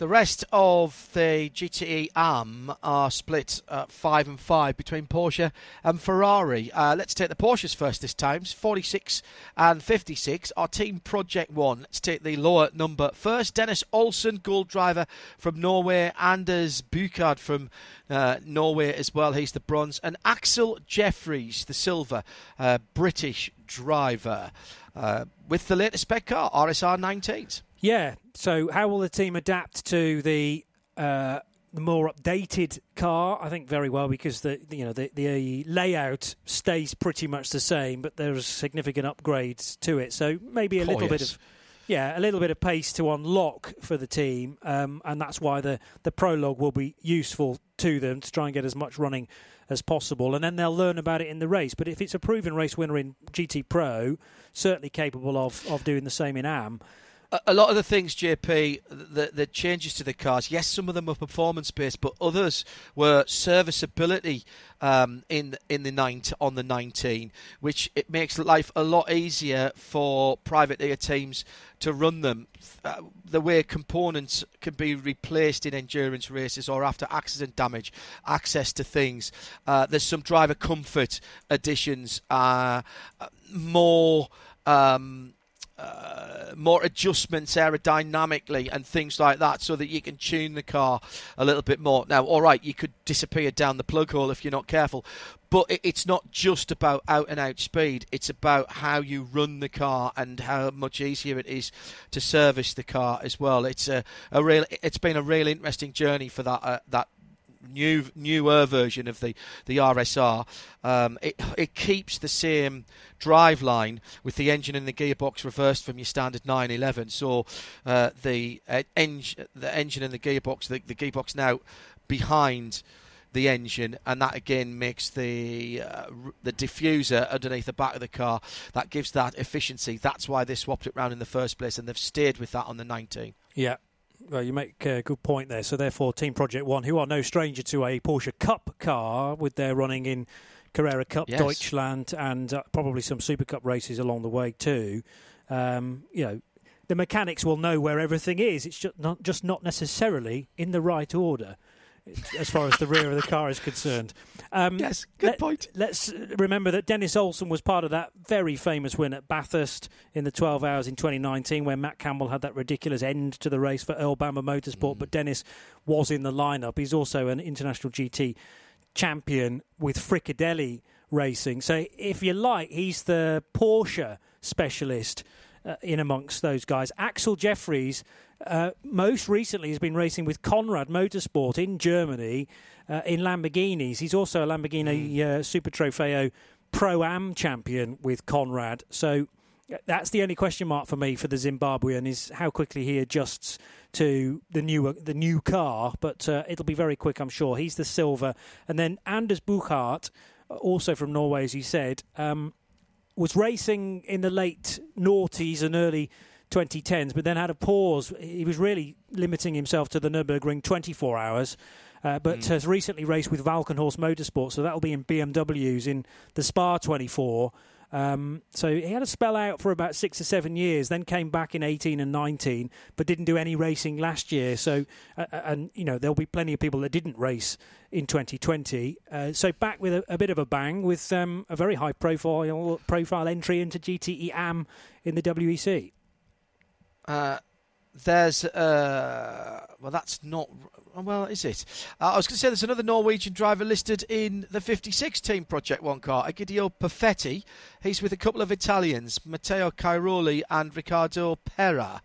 The rest of the GTE AM are split uh, five and five between Porsche and Ferrari. Uh, let's take the Porsches first this time. 46 and 56 are Team Project One. Let's take the lower number first. Dennis Olsen, gold driver from Norway. Anders Buchardt from uh, Norway as well. He's the bronze. And Axcil Jefferies, the silver, uh, British driver. Uh, with the latest spec car, RSR 19s. Yeah. So, how will the team adapt to the uh, the more updated car? I think very well because the you know the the layout stays pretty much the same, but there's significant upgrades to it. So maybe a Oh, little bit of yeah, a little bit of pace to unlock for the team, um, and that's why the the prologue will be useful to them to try and get as much running as possible, and then they'll learn about it in the race. But if it's a proven race winner in GT Pro, certainly capable of of doing the same in AM. A, lot of the things, JP, the, the changes to the cars, yes, some of them are performance based, but others were serviceability um, in in the nine on the 19, which it makes life a lot easier for privateer teams to run them. Uh, the way components can be replaced in endurance races or after accident damage, access to things. Uh, there's some driver comfort additions, uh, uh, more. Um, uh, more adjustments aerodynamically and things like that so that you can tune the car a little bit more. Now, all right, you could disappear down the plug hole if you're not careful, but it, it's not just about out and out speed, it's about how you run the car and how much easier it is to service the car as well. It's a, a real it's been a real interesting journey for that uh, that new newer version of the the RSR. Um, it it keeps the same drive line with the engine and the gearbox reversed from your standard 911. So uh, the uh, the engine and the gearbox the, the gearbox now behind the engine, and that again makes the uh, the diffuser underneath the back of the car that gives that efficiency. That's why they swapped it round in the first place, and they've stayed with that on the 19. Yeah. Well, you make a good point there. So, therefore, Team Project One, who are no stranger to a Porsche Cup car, with their running in Carrera Cup, yes. Deutschland, and uh, probably some Super Cup races along the way too. Um, you know, the mechanics will know where everything is. It's just not just not necessarily in the right order as far as the rear of the car is concerned. Um, yes, good let, point. Let's remember that Dennis Olsen was part of that very famous win at Bathurst in the 12 hours in 2019 when Matt Campbell had that ridiculous end to the race for Earl Bamber Motorsport, mm. but Dennis was in the lineup. He's also an international GT champion with Frikadelli Racing. So if you like, he's the Porsche specialist uh, in amongst those guys. Axcil Jefferies, uh, most recently, has been racing with Konrad Motorsport in Germany uh, in Lamborghinis. He's also a Lamborghini mm. Super Trofeo Pro Am champion with Konrad. So uh, that's the only question mark for me for the Zimbabwean is how quickly he adjusts to the new the new car. But uh, it'll be very quick, I'm sure. He's the silver, and then Anders Buchardt, also from Norway, as you said. Um, was racing in the late noughties and early 2010s, but then had a pause. He was really limiting himself to the Nürburgring 24 hours. Uh, but mm. has recently raced with Walkenhorst Motorsport, so that'll be in BMWs in the Spa 24. Um, so he had a spell out for about six or seven years, then came back in 18 and 19, but didn't do any racing last year. So, uh, uh, and you know, there'll be plenty of people that didn't race in 2020. Uh, so back with a, a, bit of a bang with um, a very high profile profile entry into GTE AM in the WEC. Uh, there's uh, well, that's not well, is it? Uh, I was going to say there's another Norwegian driver listed in the 56 team Project One car, Egidio Perfetti. He's with a couple of Italians, Matteo Cairoli and Riccardo Pera.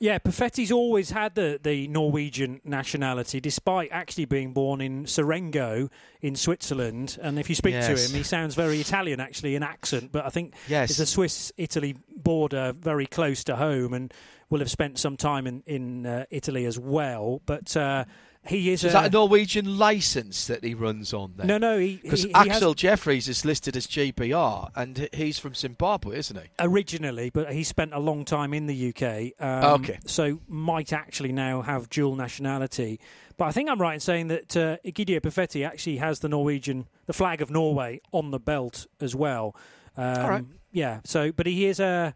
Yeah, Perfetti's always had the, the Norwegian nationality, despite actually being born in Serengo in Switzerland. And if you speak yes. to him, he sounds very Italian, actually, in accent. But I think yes. it's a Swiss Italy border very close to home and will have spent some time in, in uh, Italy as well. But. Uh, he is. So is that a Norwegian license that he runs on? Then? No, no. Because Axcil has... Jefferies is listed as GBR, and he's from Zimbabwe, isn't he? Originally, but he spent a long time in the UK. Um, okay. So might actually now have dual nationality. But I think I'm right in saying that uh, Egidio Perfetti actually has the Norwegian, the flag of Norway on the belt as well. Um, All right. Yeah. So, but he is a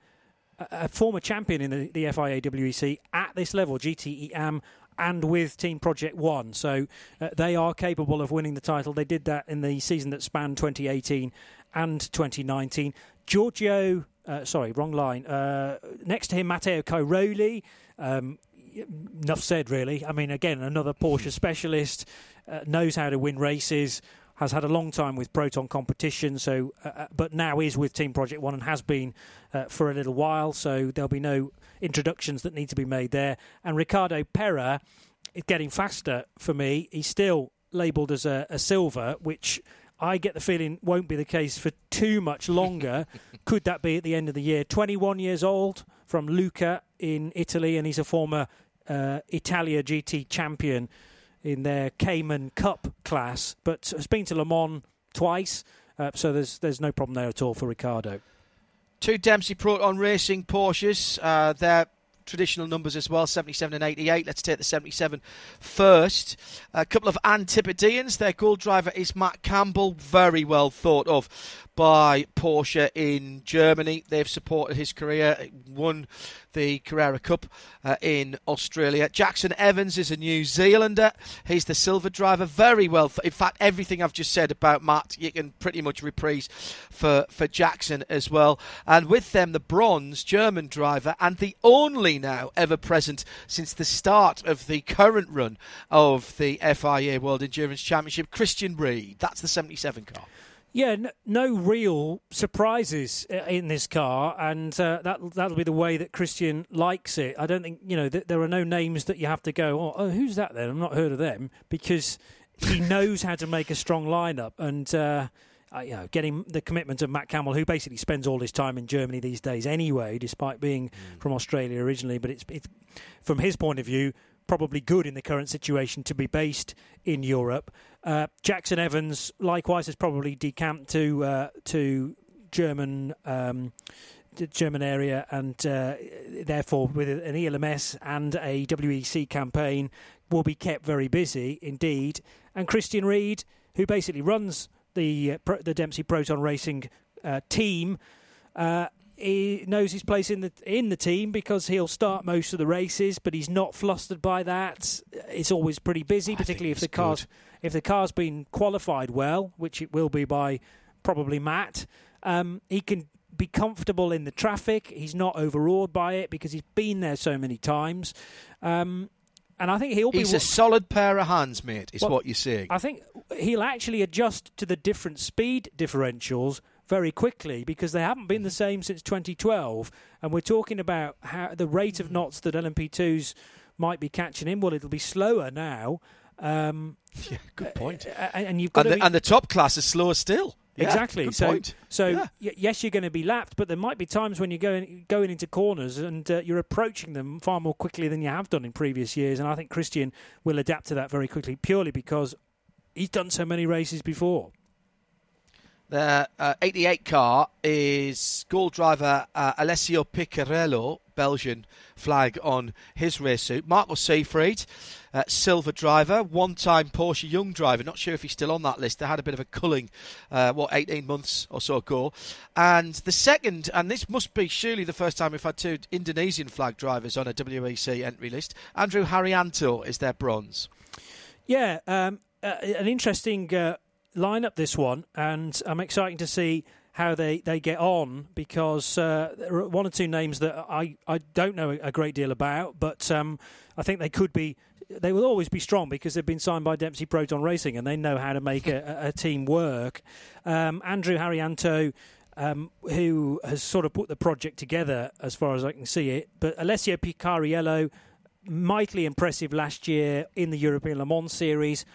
a former champion in the, the FIA WEC at this level, GTE AM and with Team Project One. So uh, they are capable of winning the title. They did that in the season that spanned 2018 and 2019. Giorgio, uh, sorry, wrong line. Uh, next to him, Matteo Cairoli. Um, enough said, really. I mean, again, another Porsche specialist, uh, knows how to win races has had a long time with Proton competition, so uh, uh, but now is with Team Project One and has been uh, for a little while. So there'll be no introductions that need to be made there. And Riccardo Pera is getting faster for me. He's still labelled as a, a silver, which I get the feeling won't be the case for too much longer. Could that be at the end of the year? 21 years old from Lucca in Italy, and he's a former uh, Italia GT champion in their Cayman Cup class, but has been to Le Mans twice, uh, so there's there's no problem there at all for Riccardo. Two Dempsey Proton Racing Porsches. Uh, they're traditional numbers as well 77 and 88 let's take the 77 first a couple of antipodeans their goal driver is matt campbell very well thought of by porsche in germany they've supported his career won the Carrera Cup uh, in Australia. Jackson Evans is a New Zealander. He's the silver driver. Very well. Th- in fact, everything I've just said about Matt, you can pretty much reprise for, for Jackson as well. And with them, the bronze German driver and the only now ever present since the start of the current run of the FIA World Endurance Championship, Christian Ried. That's the 77 car. Yeah, no, no, real surprises uh, in this car, and uh, that that'll be the way that Christian likes it. I don't think you know th- there are no names that you have to go. Oh, oh, who's that then? I've not heard of them because he knows how to make a strong lineup, and uh, uh, you know, getting the commitment of Matt Campbell, who basically spends all his time in Germany these days anyway, despite being mm. from Australia originally. But it's, it's from his point of view, probably good in the current situation to be based in Europe. Uh, Jackson Evans, likewise, has probably decamped to uh, to German. Um, the German area, and uh, therefore, with an ELMS and a WEC campaign, will be kept very busy indeed. And Christian Ried, who basically runs the uh, the Dempsey Proton Racing uh, team, uh, he knows his place in the in the team because he'll start most of the races, but he's not flustered by that. It's always pretty busy, particularly if the car's good. if the car's been qualified well, which it will be by probably Matt. Um, he can be comfortable in the traffic. He's not overawed by it because he's been there so many times. Um, and I think he'll be. He's a solid pair of hands, mate, is well, what you're saying. I think he'll actually adjust to the different speed differentials very quickly because they haven't been the same since 2012. And we're talking about how the rate of knots that LMP2s might be catching in. Well, it'll be slower now. Um, yeah, good point. And, you've got and the, be, and the top class is slower still. Yeah, exactly. so, point. so yeah. y- yes, you're going to be lapped, but there might be times when you're going going into corners and uh, you're approaching them far more quickly than you have done in previous years. And I think Christian will adapt to that very quickly, purely because he's done so many races before. The uh, 88 car is gold driver uh, Alessio Picariello, Belgian flag on his race suit. Marco Seefried, uh, silver driver, one time Porsche Young driver. Not sure if he's still on that list. They had a bit of a culling, uh, what, 18 months or so ago. And the second, and this must be surely the first time we've had two Indonesian flag drivers on a WEC entry list. Andrew Haryanto is their bronze. Yeah, um, uh, an interesting uh, lineup this one, and I'm excited to see how they, they get on because uh, there are one or two names that I, I don't know a great deal about, but um, I think they could be. They will always be strong because they've been signed by Dempsey Proton Racing and they know how to make a, a team work. Um, Andrew Haryanto, um, who has sort of put the project together as far as I can see it, but Alessio Picariello, mightily impressive last year in the European Le Mans Series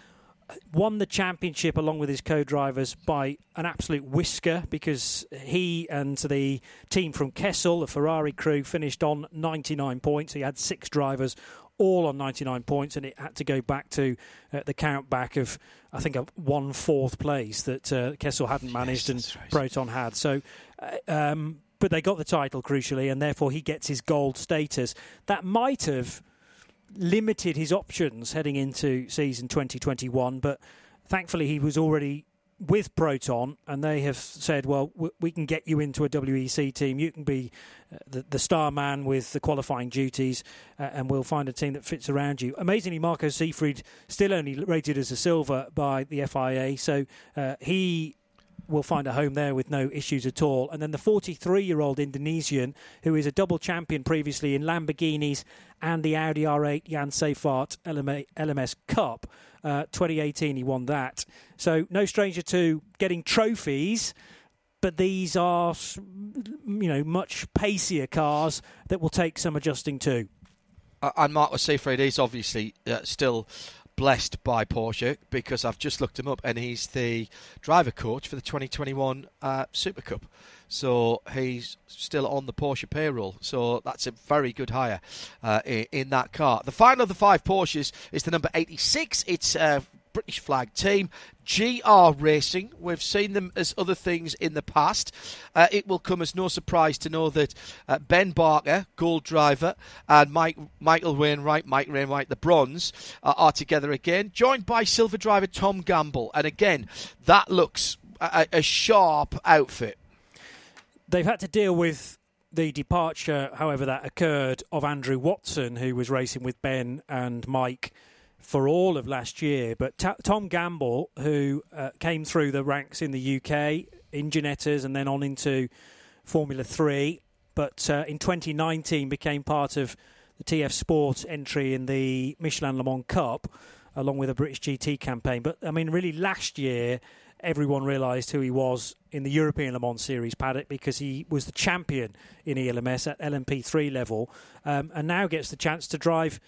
won the championship along with his co-drivers by an absolute whisker because he and the team from Kessel, the Ferrari crew, finished on 99 points. He had six drivers all on 99 points, and it had to go back to uh, the count back of, I think, a one fourth place that uh, Kessel hadn't managed yes, and right. Proton had. So, uh, um, but they got the title crucially, and therefore he gets his gold status. That might have limited his options heading into season 2021, but thankfully he was already with Proton, and they have said, "Well, we can get you into a WEC team. You can be uh, the, the star man with the qualifying duties, uh, and we'll find a team that fits around you." Amazingly, Marco Seefried still only rated as a silver by the FIA, so uh, he will find a home there with no issues at all. And then the 43 year old Indonesian, who is a double champion previously in Lamborghinis and the Audi R8 Jan Seifert LMS Cup. Uh, 2018, he won that. So, no stranger to getting trophies. But these are, you know, much pacier cars that will take some adjusting to. Uh, and Marco Seefried is obviously uh, still blessed by Porsche because I've just looked him up and he's the driver coach for the 2021 uh, Super Cup. So he's still on the Porsche payroll. So that's a very good hire uh, in, in, that car. The final of the five Porsches is the number 86. It's a British flag team. GR Racing, we've seen them as other things in the past. Uh, it will come as no surprise to know that uh, Ben Barker, gold driver, and Mike, Michael Wainwright, Mike Wainwright, the bronze, uh, are together again, joined by silver driver Tom Gamble. And again, that looks a, a sharp outfit. They've had to deal with the departure, however, that occurred of Andrew Watson, who was racing with Ben and Mike for all of last year. But T- Tom Gamble, who uh, came through the ranks in the UK in Ginettas and then on into Formula 3, but uh, in 2019 became part of the TF Sport entry in the Michelin Le Mans Cup along with a British GT campaign. But I mean, really, last year everyone realised who he was in the European Le Mans Series paddock because he was the champion in ELMS at LMP3 level um, and now gets the chance to drive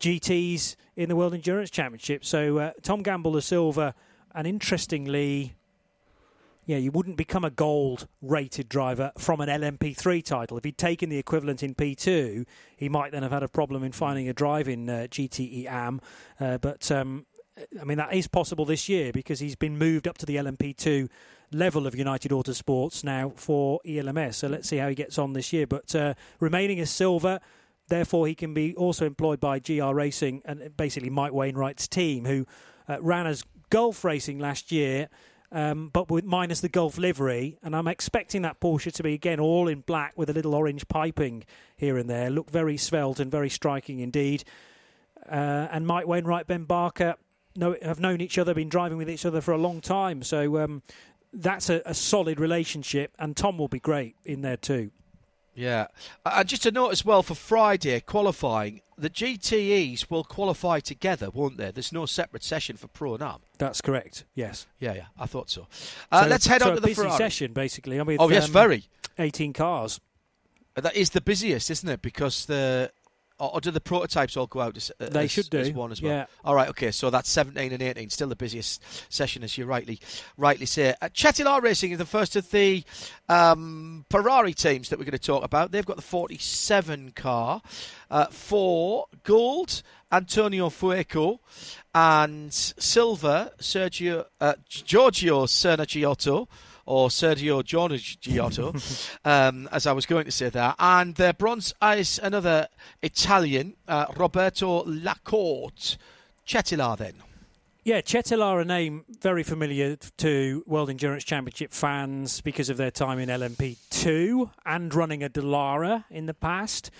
GTs in the World Endurance Championship. So uh, Tom Gamble, the silver, and interestingly, yeah, you wouldn't become a gold rated driver from an LMP3 title. If he'd taken the equivalent in P2, he might then have had a problem in finding a drive in uh, GTE AM. Uh, but um, I mean, that is possible this year because he's been moved up to the LMP2 level of United Autosports now for ELMS. So let's see how he gets on this year. But uh, remaining as silver, therefore he can be also employed by GR Racing and basically Mike Wainwright's team, who uh, ran as Gulf Racing last year um, but with minus the Gulf livery. And I'm expecting that Porsche to be again all in black with a little orange piping here and there. Look very svelte and very striking indeed. Uh, and Mike Wainwright, Ben Barker, know, have known each other, been driving with each other for a long time. So um, that's a, a solid relationship, and Tom will be great in there too. Yeah. And just a note as well for Friday qualifying, the GTEs will qualify together, won't they? There's no separate session for Pro and Am. That's correct. Yes. Yeah, yeah. I thought so. Uh, so let's head so on to the busy Ferrari. session, basically. I mean, oh yes, um, very. 18 cars. That is the busiest, isn't it? Because the or, or do the prototypes all go out as, They as, should do, as one as well? yeah. All right, okay. So that's 17 and 18, still the busiest session, as you rightly rightly say. Uh, Cetilar Racing is the first of the um, Ferrari teams that we're going to talk about. They've got the 47 car uh, for gold. Antonio Fuoco and silver Sergio uh, Giorgio Sernagiotto or Sergio Giorgiotto, um, as I was going to say there. And the bronze is another Italian, uh, Roberto Lacorte. Cetilar then. Yeah, Cetilar, a name very familiar to World Endurance Championship fans because of their time in LMP2 and running a Dallara in the past.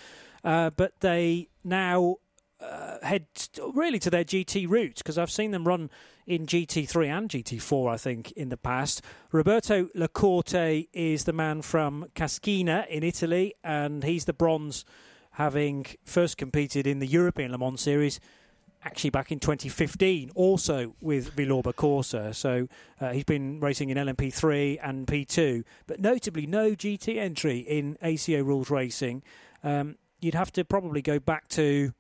Uh, but they now uh, head really to their GT roots because I've seen them run in GT3 and GT4, I think, in the past. Roberto Lacorte is the man from Cascina in Italy, and he's the bronze, having first competed in the European Le Mans Series actually back in 2015, also with Villorba Corsa. So uh, he's been racing in LMP3 and P2, but notably no GT entry in ACO rules racing. Um, you'd have to probably go back to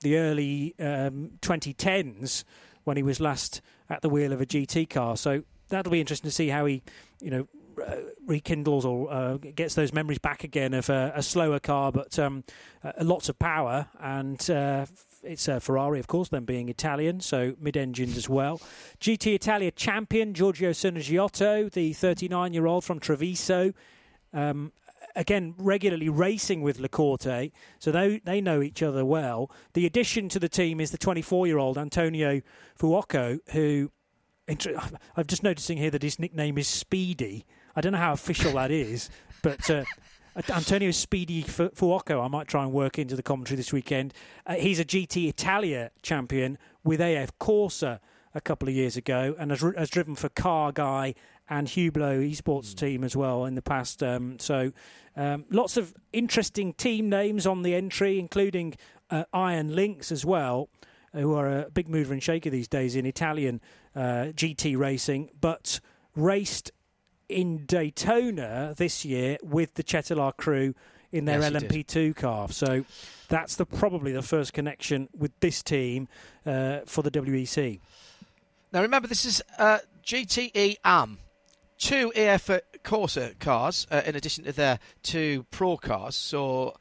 the early um, 2010s when he was last at the wheel of a GT car. So that'll be interesting to see how he, you know, uh, rekindles or uh, gets those memories back again of a, a slower car, but um, uh, lots of power. And uh, it's a Ferrari, of course, them being Italian, so mid-engined as well. GT Italia champion Giorgio Sernagiotto, the 39-year-old from Treviso. Um, again, regularly racing with Lacorte, so they they know each other well. The addition to the team is the 24-year-old Antonio Fuoco, who I'm just noticing here that his nickname is Speedy. I don't know how official that is, but. Uh, Antonio Speedy Fuoco, I might try and work into the commentary this weekend. Uh, he's a GT Italia champion with AF Corsa a couple of years ago and has, has driven for Car Guy and Hublot Esports mm. team as well in the past. Um, so um, lots of interesting team names on the entry, including uh, Iron Lynx as well, who are a big mover and shaker these days in Italian uh, GT racing, but raced in Daytona this year with the Cetilar crew in their yes, LMP2 car. So that's the probably the first connection with this team uh, for the WEC. Now remember, this is uh, GTE AM, two AF Corsa cars uh, in addition to their two Pro cars. So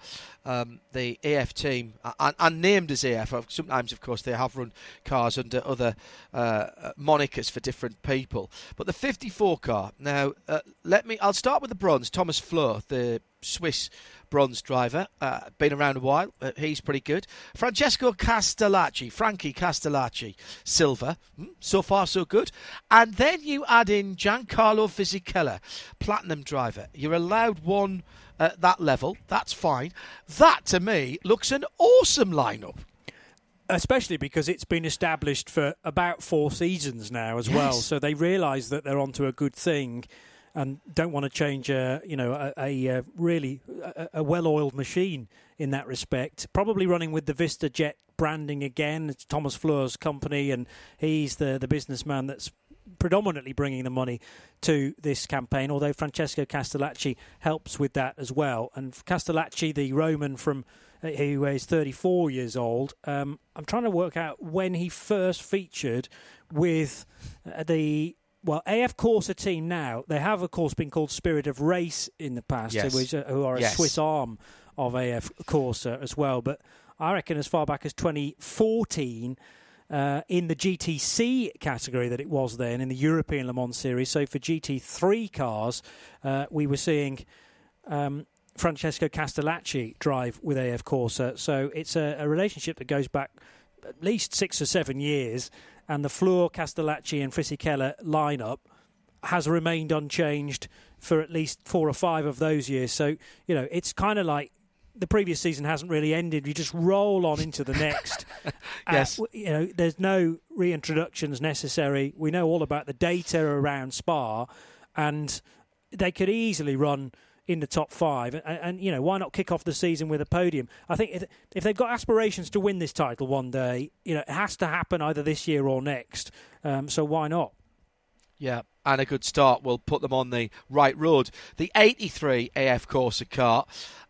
um, the AF team, uh, and, named as AF, sometimes of course they have run cars under other uh, monikers for different people. But the 54 car, now uh, let me, I'll start with the bronze, Thomas Flohr, the Swiss bronze driver, uh, been around a while, uh, he's pretty good. Francesco Castellacci, Frankie Castellacci, silver, mm, so far so good. And then you add in Giancarlo Fisichella, platinum driver. You're allowed one at that level. That's fine. That to me looks an awesome lineup. Especially because it's been established for about four seasons now as yes. well, so they realise that they're onto a good thing, and don't want to change a you know a, a, really a, a, well-oiled machine in that respect. Probably running with the VistaJet branding again. It's Thomas Flohr's company, and he's the the businessman that's predominantly bringing the money to this campaign, although Francesco Castellacci helps with that as well. And Castellacci, the Roman from uh, who is 34 years old, um, I'm trying to work out when he first featured with uh, the well, AF Corsa team now, they have, of course, been called Spirit of Race in the past, Yes. which, uh, who are a Yes. Swiss arm of AF Corsa as well. But I reckon as far back as 2014, uh, in the GTC category that it was then, in the European Le Mans Series, so for GT3 cars, uh, we were seeing. Um, Francesco Castellacci drive with AF Corsa. So it's a, a relationship that goes back at least six or seven years, and the Flohr, Castellacci, and Fisichella lineup has remained unchanged for at least four or five of those years. So, you know, it's kind of like the previous season hasn't really ended. You just roll on into the next. Yes. Uh, you know, there's no reintroductions necessary. We know all about the data around Spa, and they could easily run in the top five. And, and you know, why not kick off the season with a podium? I think if, if they've got aspirations to win this title one day, you know, it has to happen either this year or next. Um, so why not? Yeah, and a good start will put them on the right road. The 83 AF Corsa car,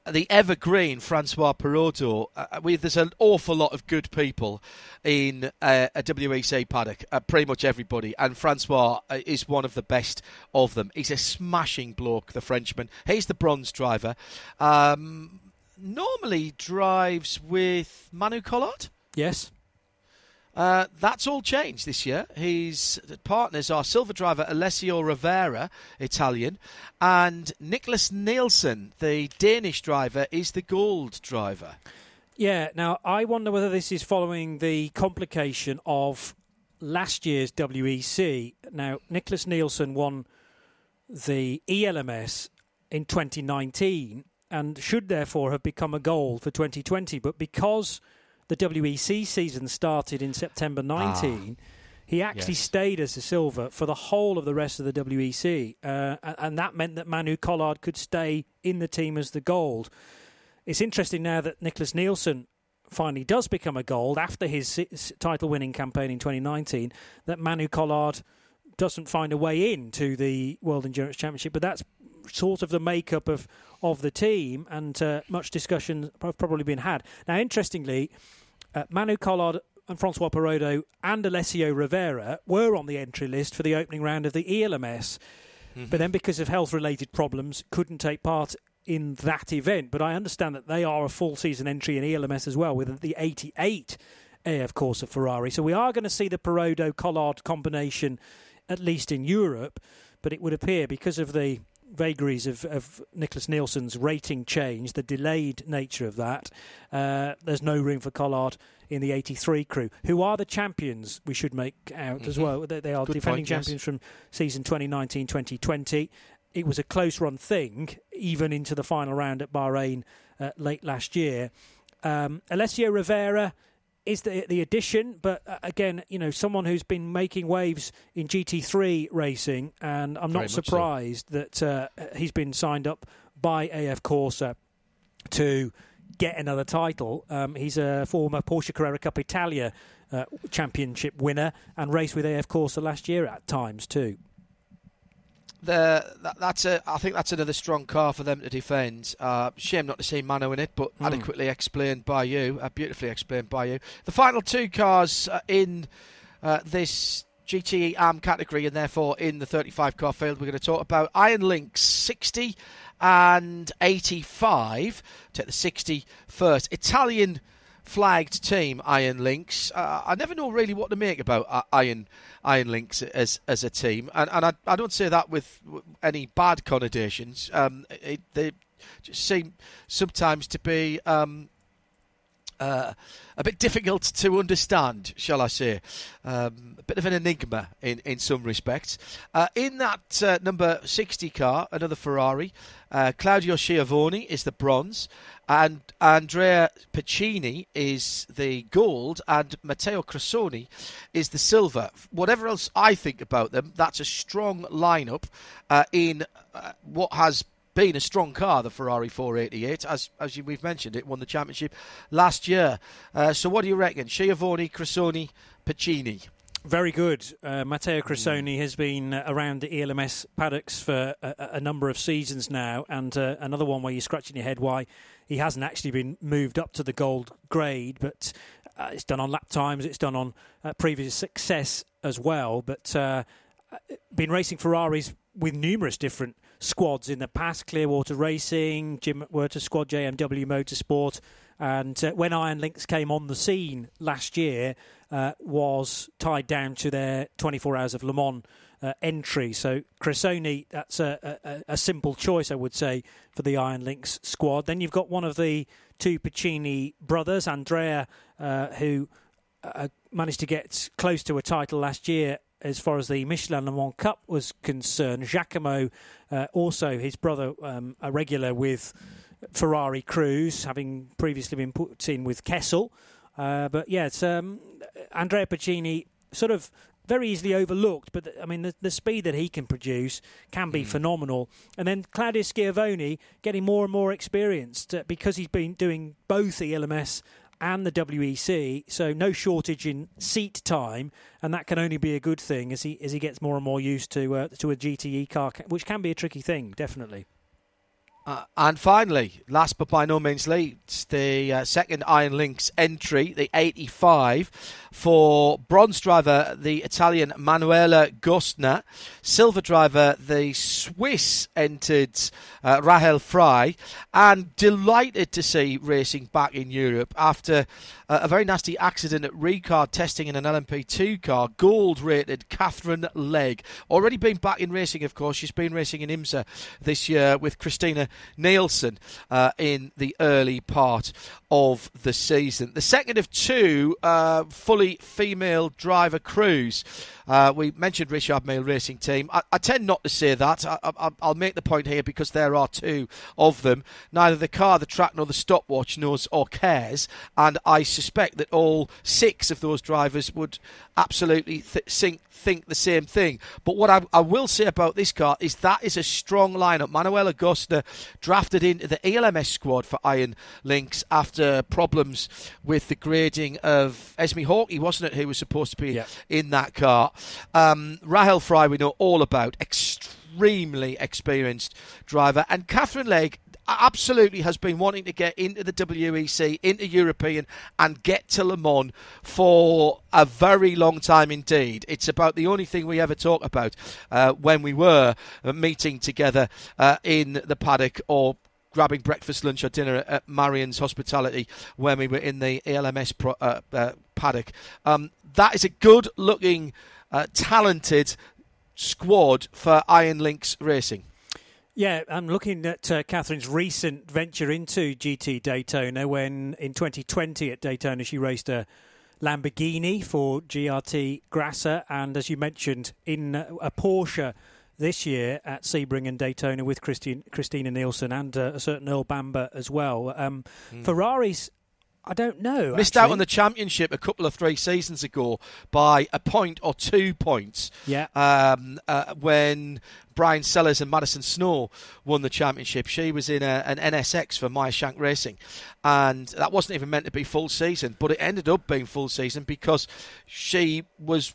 the evergreen Francois Perrodo. Uh, we, there's an awful lot of good people in uh, a WEC paddock, uh, pretty much everybody, and Francois uh, is one of the best of them. He's a smashing bloke, the Frenchman. He's the bronze driver. Um, normally drives with Manu Collard. Yes. Uh, that's all changed this year. His partners are silver driver Alessio Rovera, Italian, and Nicklas Nielsen, the Danish driver, is the gold driver. Yeah. Now I wonder whether this is following the complication of last year's WEC. Now Nicklas Nielsen won the ELMS in 2019 and should therefore have become a gold for 2020, but because the WEC season started in September 19. He actually Yes. stayed as a silver for the whole of the rest of the WEC, uh, and, that meant that Manu Collard could stay in the team as the gold. It's interesting now that Nicklas Nielsen finally does become a gold after his title winning campaign in 2019, that Manu Collard doesn't find a way into the World Endurance Championship, but that's sort of the makeup of, of the team, and uh, much discussion have probably been had. Now, interestingly, uh, Manu Collard and Francois Perrodo and Alessio Rovera were on the entry list for the opening round of the ELMS, but then because of health related problems, couldn't take part in that event. But I understand that they are a full season entry in ELMS as well with the 88 AF of Ferrari. So we are going to see the Perrodo Collard combination at least in Europe, but it would appear because of the vagaries of, of Nicklas Nielsen's rating change, the delayed nature of that, uh, there's no room for Collard in the 83 crew, who are the champions, we should make out as Mhm. well. They, they are Good defending point, yes. champions from season 2019 2020. It was a close run thing, even into the final round at Bahrain uh, late last year. Um, Alessio Rovera is the the addition, but uh, again, you know, someone who's been making waves in GT3 racing, and I'm Very not much so. surprised that uh, he's been signed up by AF Corsa to get another title. Um, he's a former Porsche Carrera Cup Italia uh, championship winner and raced with AF Corsa last year at times too. The, that, that's a, I think that's another strong car for them to defend. Uh, shame not to see Mano in it, but Hmm. adequately explained by you, uh, beautifully explained by you. The final two cars uh, in uh, this GTE AM category, and therefore in the 35 car field, we're going to talk about Iron Lynx 60 and 85. Take the 60 first. Italian flagged team Iron Lynx. Uh, I never know really what to make about uh, Iron Iron Lynx as as a team, and and I, I don't say that with any bad connotations. Um, it, they just seem sometimes to be. Um, uh, a bit difficult to understand, shall I say? Um, a bit of an enigma in, in some respects. Uh, in that uh, number 60 car, another Ferrari, uh, Claudio Schiavone is the bronze, and Andrea Piccini is the gold, and Matteo Cressoni is the silver. Whatever else I think about them, that's a strong lineup uh, in uh, what has been a strong car, the Ferrari 488. As as you, we've mentioned, it won the championship last year. Uh, so what do you reckon? Schiavone, Cressoni, Piccini. Very good. Uh, Matteo Cressoni has been uh, around the ELMS paddocks for a, a number of seasons now, and uh, another one where you're scratching your head why he hasn't actually been moved up to the gold grade. But uh, it's done on lap times, it's done on uh, previous success as well. But uh, been racing Ferraris with numerous different squads in the past Clearwater Racing, Jim McWhirter's squad, JMW Motorsport. And uh, when Iron Lynx came on the scene last year, uh, was tied down to their 24 Hours of Le Mans uh, entry. So Cressoni, that's a, a, a, simple choice, I would say, for the Iron Lynx squad. Then you've got one of the two Piccini brothers, Andrea, uh, who uh, managed to get close to a title last year as far as the Michelin Le Mans Cup was concerned. Giacomo, uh, also his brother, um, a regular with Ferrari crews, having previously been put in with Kessel. Uh, but yeah, it's um, Andrea Piccini, sort of very easily overlooked. But I mean, the, the, speed that he can produce can be mm. phenomenal. And then Claudio Schiavone getting more and more experienced uh, because he's been doing both ELMS and the WEC, so no shortage in seat time, and that can only be a good thing as he as he gets more and more used to uh, to a GTE car, which can be a tricky thing, definitely. Uh, and finally, last but by no means least, the uh, second Iron Lynx entry, the 85, for bronze driver, the Italian Manuela Gostner. Silver driver, the Swiss entered uh, Rahel Frey. And delighted to see racing back in Europe after uh, a very nasty accident at Ricard testing in an LMP2 car. Gold rated Katherine Legge. Already been back in racing, of course. She's been racing in IMSA this year with Christina Nielsen uh, in the early part of the season. The second of two uh, fully female driver crews. Uh, we mentioned Richard Mille Racing Team. I, I, tend not to say that. I, will make the point here because there are two of them. Neither the car, the track, nor the stopwatch knows or cares. And I suspect that all six of those drivers would absolutely th- think, think the same thing. But what I, I, will say about this car is that is a strong lineup. Manuel Gostner drafted into the ELMS squad for Iron Lynx after problems with the grading of Esme Hawkey, wasn't it, who was supposed to be yeah. in that car. Um, Rahel Frey, we know all about. Extremely experienced driver. And Katherine Legge absolutely has been wanting to get into the WEC, into European, and get to Le Mans for a very long time indeed. It's about the only thing we ever talk about uh, when we were meeting together uh, in the paddock or grabbing breakfast, lunch, or dinner at Marion's Hospitality when we were in the ELMS pro, uh, uh, paddock. Um, that is a good looking, uh, talented squad for Iron Lynx Racing. Yeah, I'm looking at uh, Katherine's recent venture into GT Daytona when in 2020 at Daytona she raced a Lamborghini for GRT Grasser and as you mentioned in a Porsche this year at Sebring and Daytona with Christine, Christina Nielsen and uh, a certain Earl Bamber as well. Um, mm. Ferraris I don't know. Missed actually. out on the championship a couple of three seasons ago by a point or two points. Yeah. Um, uh, when Bryan Sellers and Madison Snow won the championship, she was in a, an NSX for Meyer Shank Racing, and that wasn't even meant to be full season, but it ended up being full season because she was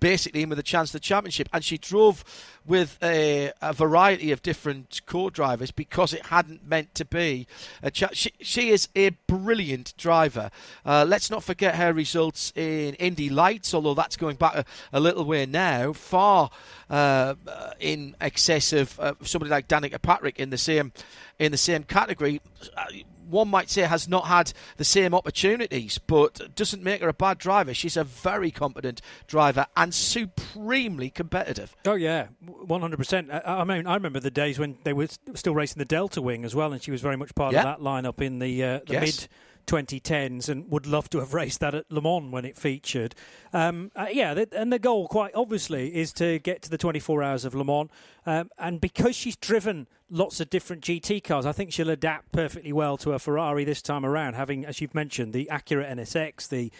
basically with a chance the championship. And she drove with a, a variety of different co-drivers because it hadn't meant to be. A cha- she, she is a brilliant driver. Uh, let's not forget her results in Indy Lights, although that's going back a, a little way now, far uh, in excess of uh, somebody like Danica Patrick in the same in the same category. Uh, one might say has not had the same opportunities, but doesn't make her a bad driver. She's a very competent driver and supremely competitive. Oh yeah, one hundred percent. I mean, I remember the days when they were still racing the Delta Wing as well, and she was very much part yeah. of that lineup in the uh, the yes. mid 2010s and would love to have raced that at Le Mans when it featured. Um, uh, yeah, and the goal, quite obviously, is to get to the 24 hours of Le Mans. Um, and because she's driven lots of different GT cars, I think she'll adapt perfectly well to a Ferrari this time around, having, as you've mentioned, the Acura NSX, the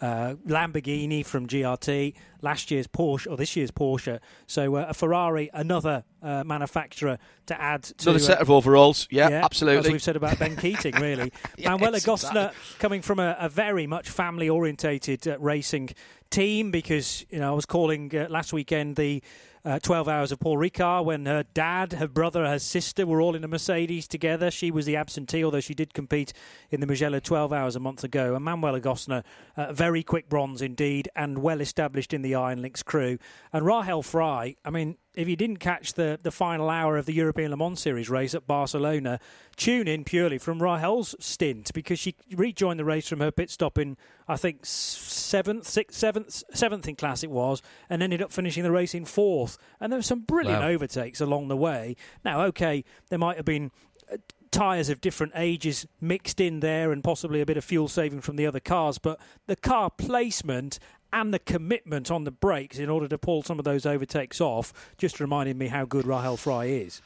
uh, Lamborghini from GRT, last year's Porsche or this year's Porsche. So uh, a Ferrari, another uh, manufacturer to add to another set of overalls. Yeah, yeah, absolutely. As we've said about Ben Keating, really. yes, Manuela Gostner exactly. coming from a, a very much family orientated uh, racing team because you know I was calling uh, last weekend the uh, 12 hours of Paul Ricard when her dad, her brother, her sister were all in a Mercedes together. She was the absentee, although she did compete in the Mugello 12 hours a month ago. And Manuela Gostner, uh, very quick bronze indeed, and well established in the Iron Lynx crew. And Rahel Frey, I mean, if you didn't catch the, the final hour of the European Le Mans Series race at Barcelona, tune in purely from Rahel's stint because she rejoined the race from her pit stop in, I think, seventh, sixth, seventh, seventh in class it was, and ended up finishing the race in fourth. And there were some brilliant Wow. overtakes along the way. Now, okay, there might have been uh, tyres of different ages mixed in there and possibly a bit of fuel saving from the other cars, but the car placement and the commitment on the brakes in order to pull some of those overtakes off just reminded me how good Rahel Frey is.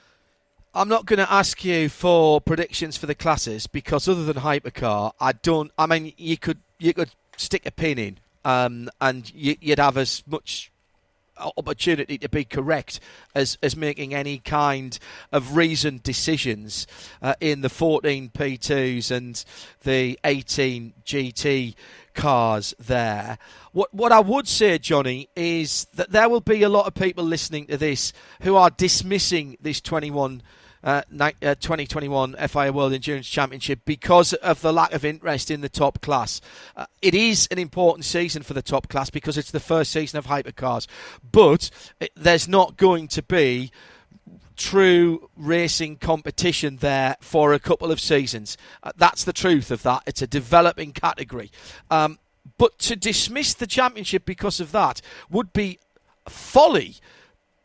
I'm not going to ask you for predictions for the classes because other than hypercar, I don't. I mean, you could you could stick a pin in, um, and you, you'd have as much opportunity to be correct as as making any kind of reasoned decisions uh, in the 14 P2s and the 18 GT cars there. What what I would say, Jonny, is that there will be a lot of people listening to this who are dismissing this 21 uh, uh, 2021 FIA World Endurance Championship because of the lack of interest in the top class. Uh, it is an important season for the top class because it's the first season of hypercars, but it, there's not going to be true racing competition there for a couple of seasons. Uh, that's the truth of that. It's a developing category. Um, but to dismiss the championship because of that would be folly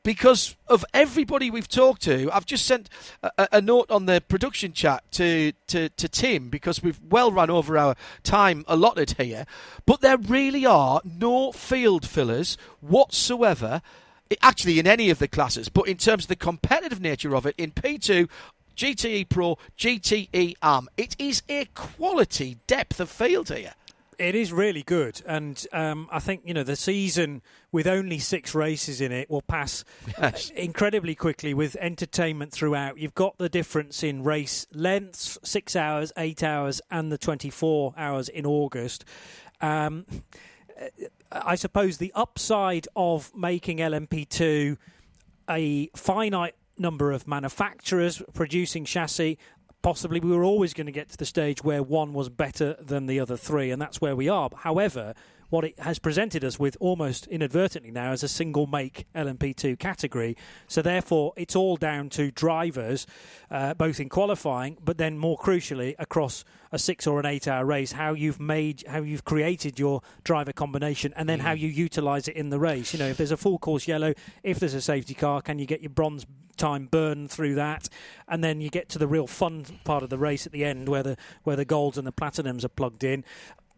because of everybody we've talked to. I've just sent a, a note on the production chat to, to, to Tim because we've well run over our time allotted here. But there really are no field fillers whatsoever, actually, in any of the classes. But in terms of the competitive nature of it, in P2, GTE Pro, GTE AM, it is a quality depth of field here. It is really good, and um, I think you know the season with only six races in it will pass uh, Yes. incredibly quickly with entertainment throughout. You've got the difference in race lengths: six hours, eight hours, and the twenty-four hours in August. Um, I suppose the upside of making LMP2 a finite number of manufacturers producing chassis. Possibly, we were always going to get to the stage where one was better than the other three, and that's where we are. However, what it has presented us with almost inadvertently now is a single make LMP2 category. So, therefore, it's all down to drivers, uh, both in qualifying, but then more crucially, across a six or an eight hour race, how you've made, how you've created your driver combination, and then how mm. you utilise it in the race. You know, if there's a full course yellow, if there's a safety car, can you get your bronze time burn through that? And then you get to the real fun part of the race at the end where the, where the golds and the platinums are plugged in.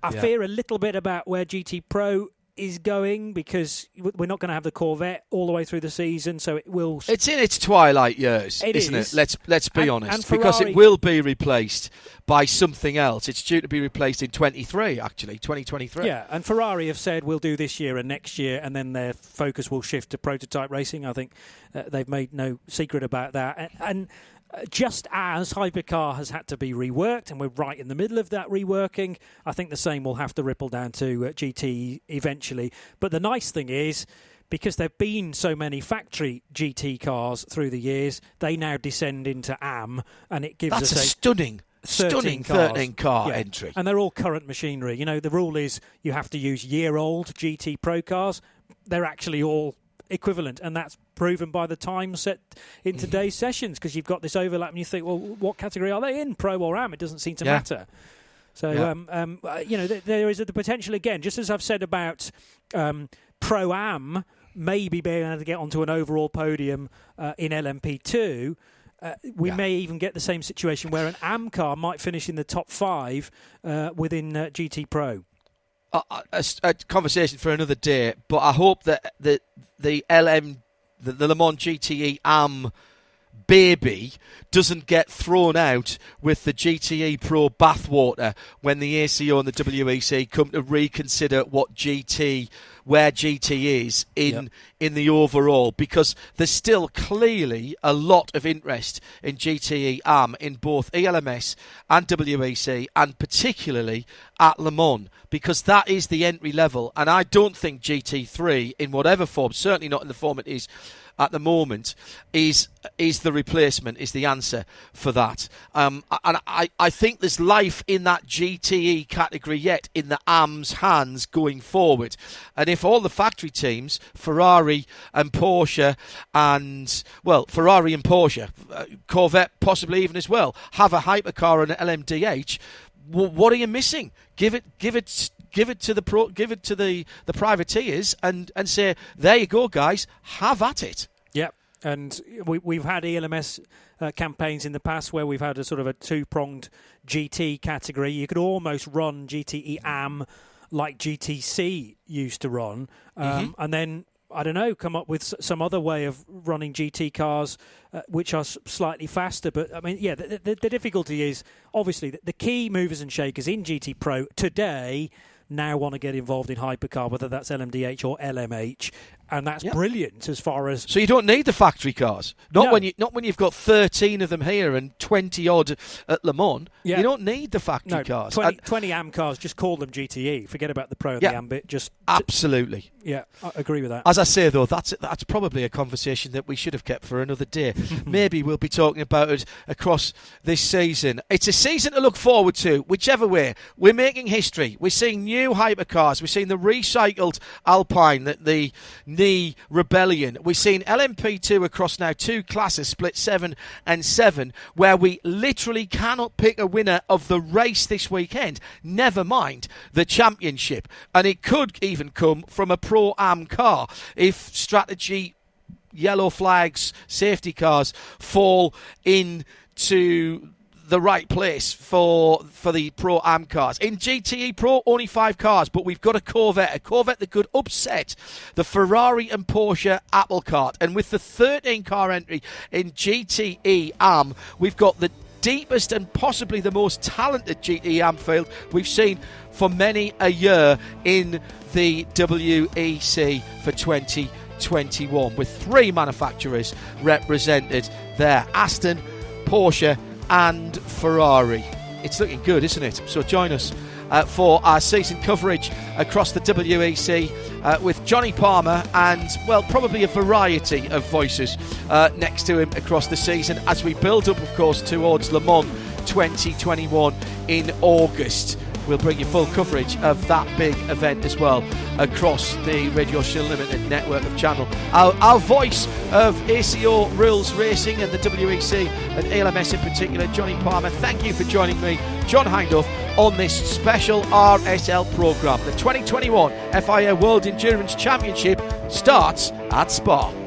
I Yeah. fear a little bit about where GT Pro is going because we're not going to have the Corvette all the way through the season, so it will. It's in its twilight years, isn't is. it? Let's let's be And- honest, and because it will be replaced by something else. It's due to be replaced in 23, actually, 2023. Yeah, and Ferrari have said we'll do this year and next year, and then their focus will shift to prototype racing. I think uh, they've made no secret about that. And, and just as Hypercar has had to be reworked, and we're right in the middle of that reworking, I think the same will have to ripple down to uh, GT eventually. But the nice thing is. Because there have been so many factory GT cars through the years, they now descend into AM, and it gives That's us a stunning, 13 stunning cars. 13 car Yeah. entry. And they're all current machinery. You know, the rule is you have to use year old GT Pro cars. They're actually all equivalent, and that's proven by the time set in Mm. today's sessions because you've got this overlap and you think, well, what category are they in, Pro or AM? It doesn't seem to Yeah. matter. So, Yeah. um, um, uh, you know, th- there is the potential again, just as I've said about um, Pro Am maybe being able to get onto an overall podium uh, in LMP2. Uh, we Yeah. may even get the same situation where an AM car might finish in the top five uh, within uh, GT Pro. A, a- a conversation for another day, but I hope that the the LM the, the Le Mans GTE AM baby doesn't get thrown out with the GTE Pro bathwater when the ACO and the WEC come to reconsider what GT where GT is in Yep. in the overall because there's still clearly a lot of interest in GTE AM in both ELMS and WEC and particularly at Le Mans because that is the entry level and I don't think GT3 in whatever form certainly not in the form it is at the moment is is the replacement is the answer for that. Um, and I, I think there's life in that GTE category yet in the AM's hands going forward. And if all the factory teams Ferrari and Porsche and well Ferrari and Porsche uh, Corvette possibly even as well have a hypercar and an LMDH what are you missing? Give it give it give it to the pro, give it to the the privateers and and say there you go guys have at it Yep. And we, we've had ELMS uh, campaigns in the past where we've had a sort of a two pronged GT category. You could almost run GTE AM like GTC used to run, um, and then. I don't know. Come up with some other way of running GT cars, uh, which are slightly faster. But I mean, yeah, the, the, the difficulty is obviously the, the key movers and shakers in GT Pro today now want to get involved in hypercar, whether that's LMDH or LMH, and that's Yep. brilliant as far as so you don't need the factory cars not No. when you not when you've got 13 of them here and 20 odd at Le Mans Yeah. you don't need the factory no cars 20, And- 20 AM cars. Just call them GTE. Forget about the Pro and Yeah. the Ambit. Just absolutely yeah, I agree with that. As I say, though, that's that's probably a conversation that we should have kept for another day. Maybe we'll be talking about it across this season. It's a season to look forward to, whichever way. We're making history. We're seeing new hypercars. We're seeing the recycled Alpine, the, the knee rebellion. We've seen LMP2 across now two classes, split seven and seven, where we literally cannot pick a winner of the race this weekend. Never mind the championship, and it could even come from a pro am car if strategy yellow flags, safety cars fall into the right place for for the Pro Am cars. In GTE Pro, only five cars, but we've got a Corvette, a Corvette that could upset the Ferrari and Porsche Apple Cart. And with the 13 car entry in GTE Am, we've got the deepest and possibly the most talented GTE Am field we've seen for many a year in the WEC for 2021, with three manufacturers represented there Aston, Porsche, and Ferrari. It's looking good, isn't it? So join us. Uh, for our season coverage across the WEC uh, with Jonny Palmer and, well, probably a variety of voices uh, next to him across the season as we build up, of course, towards Le Mans 2021 in August. We'll bring you full coverage of that big event as well across the Radio Show Limited network of channel. Our, our voice of ACO Rules Racing and the WEC and ELMS in particular, Jonny Palmer. Thank you for joining me, John Hindhaugh, on this special RSL programme. The 2021 FIA World Endurance Championship starts at Spa.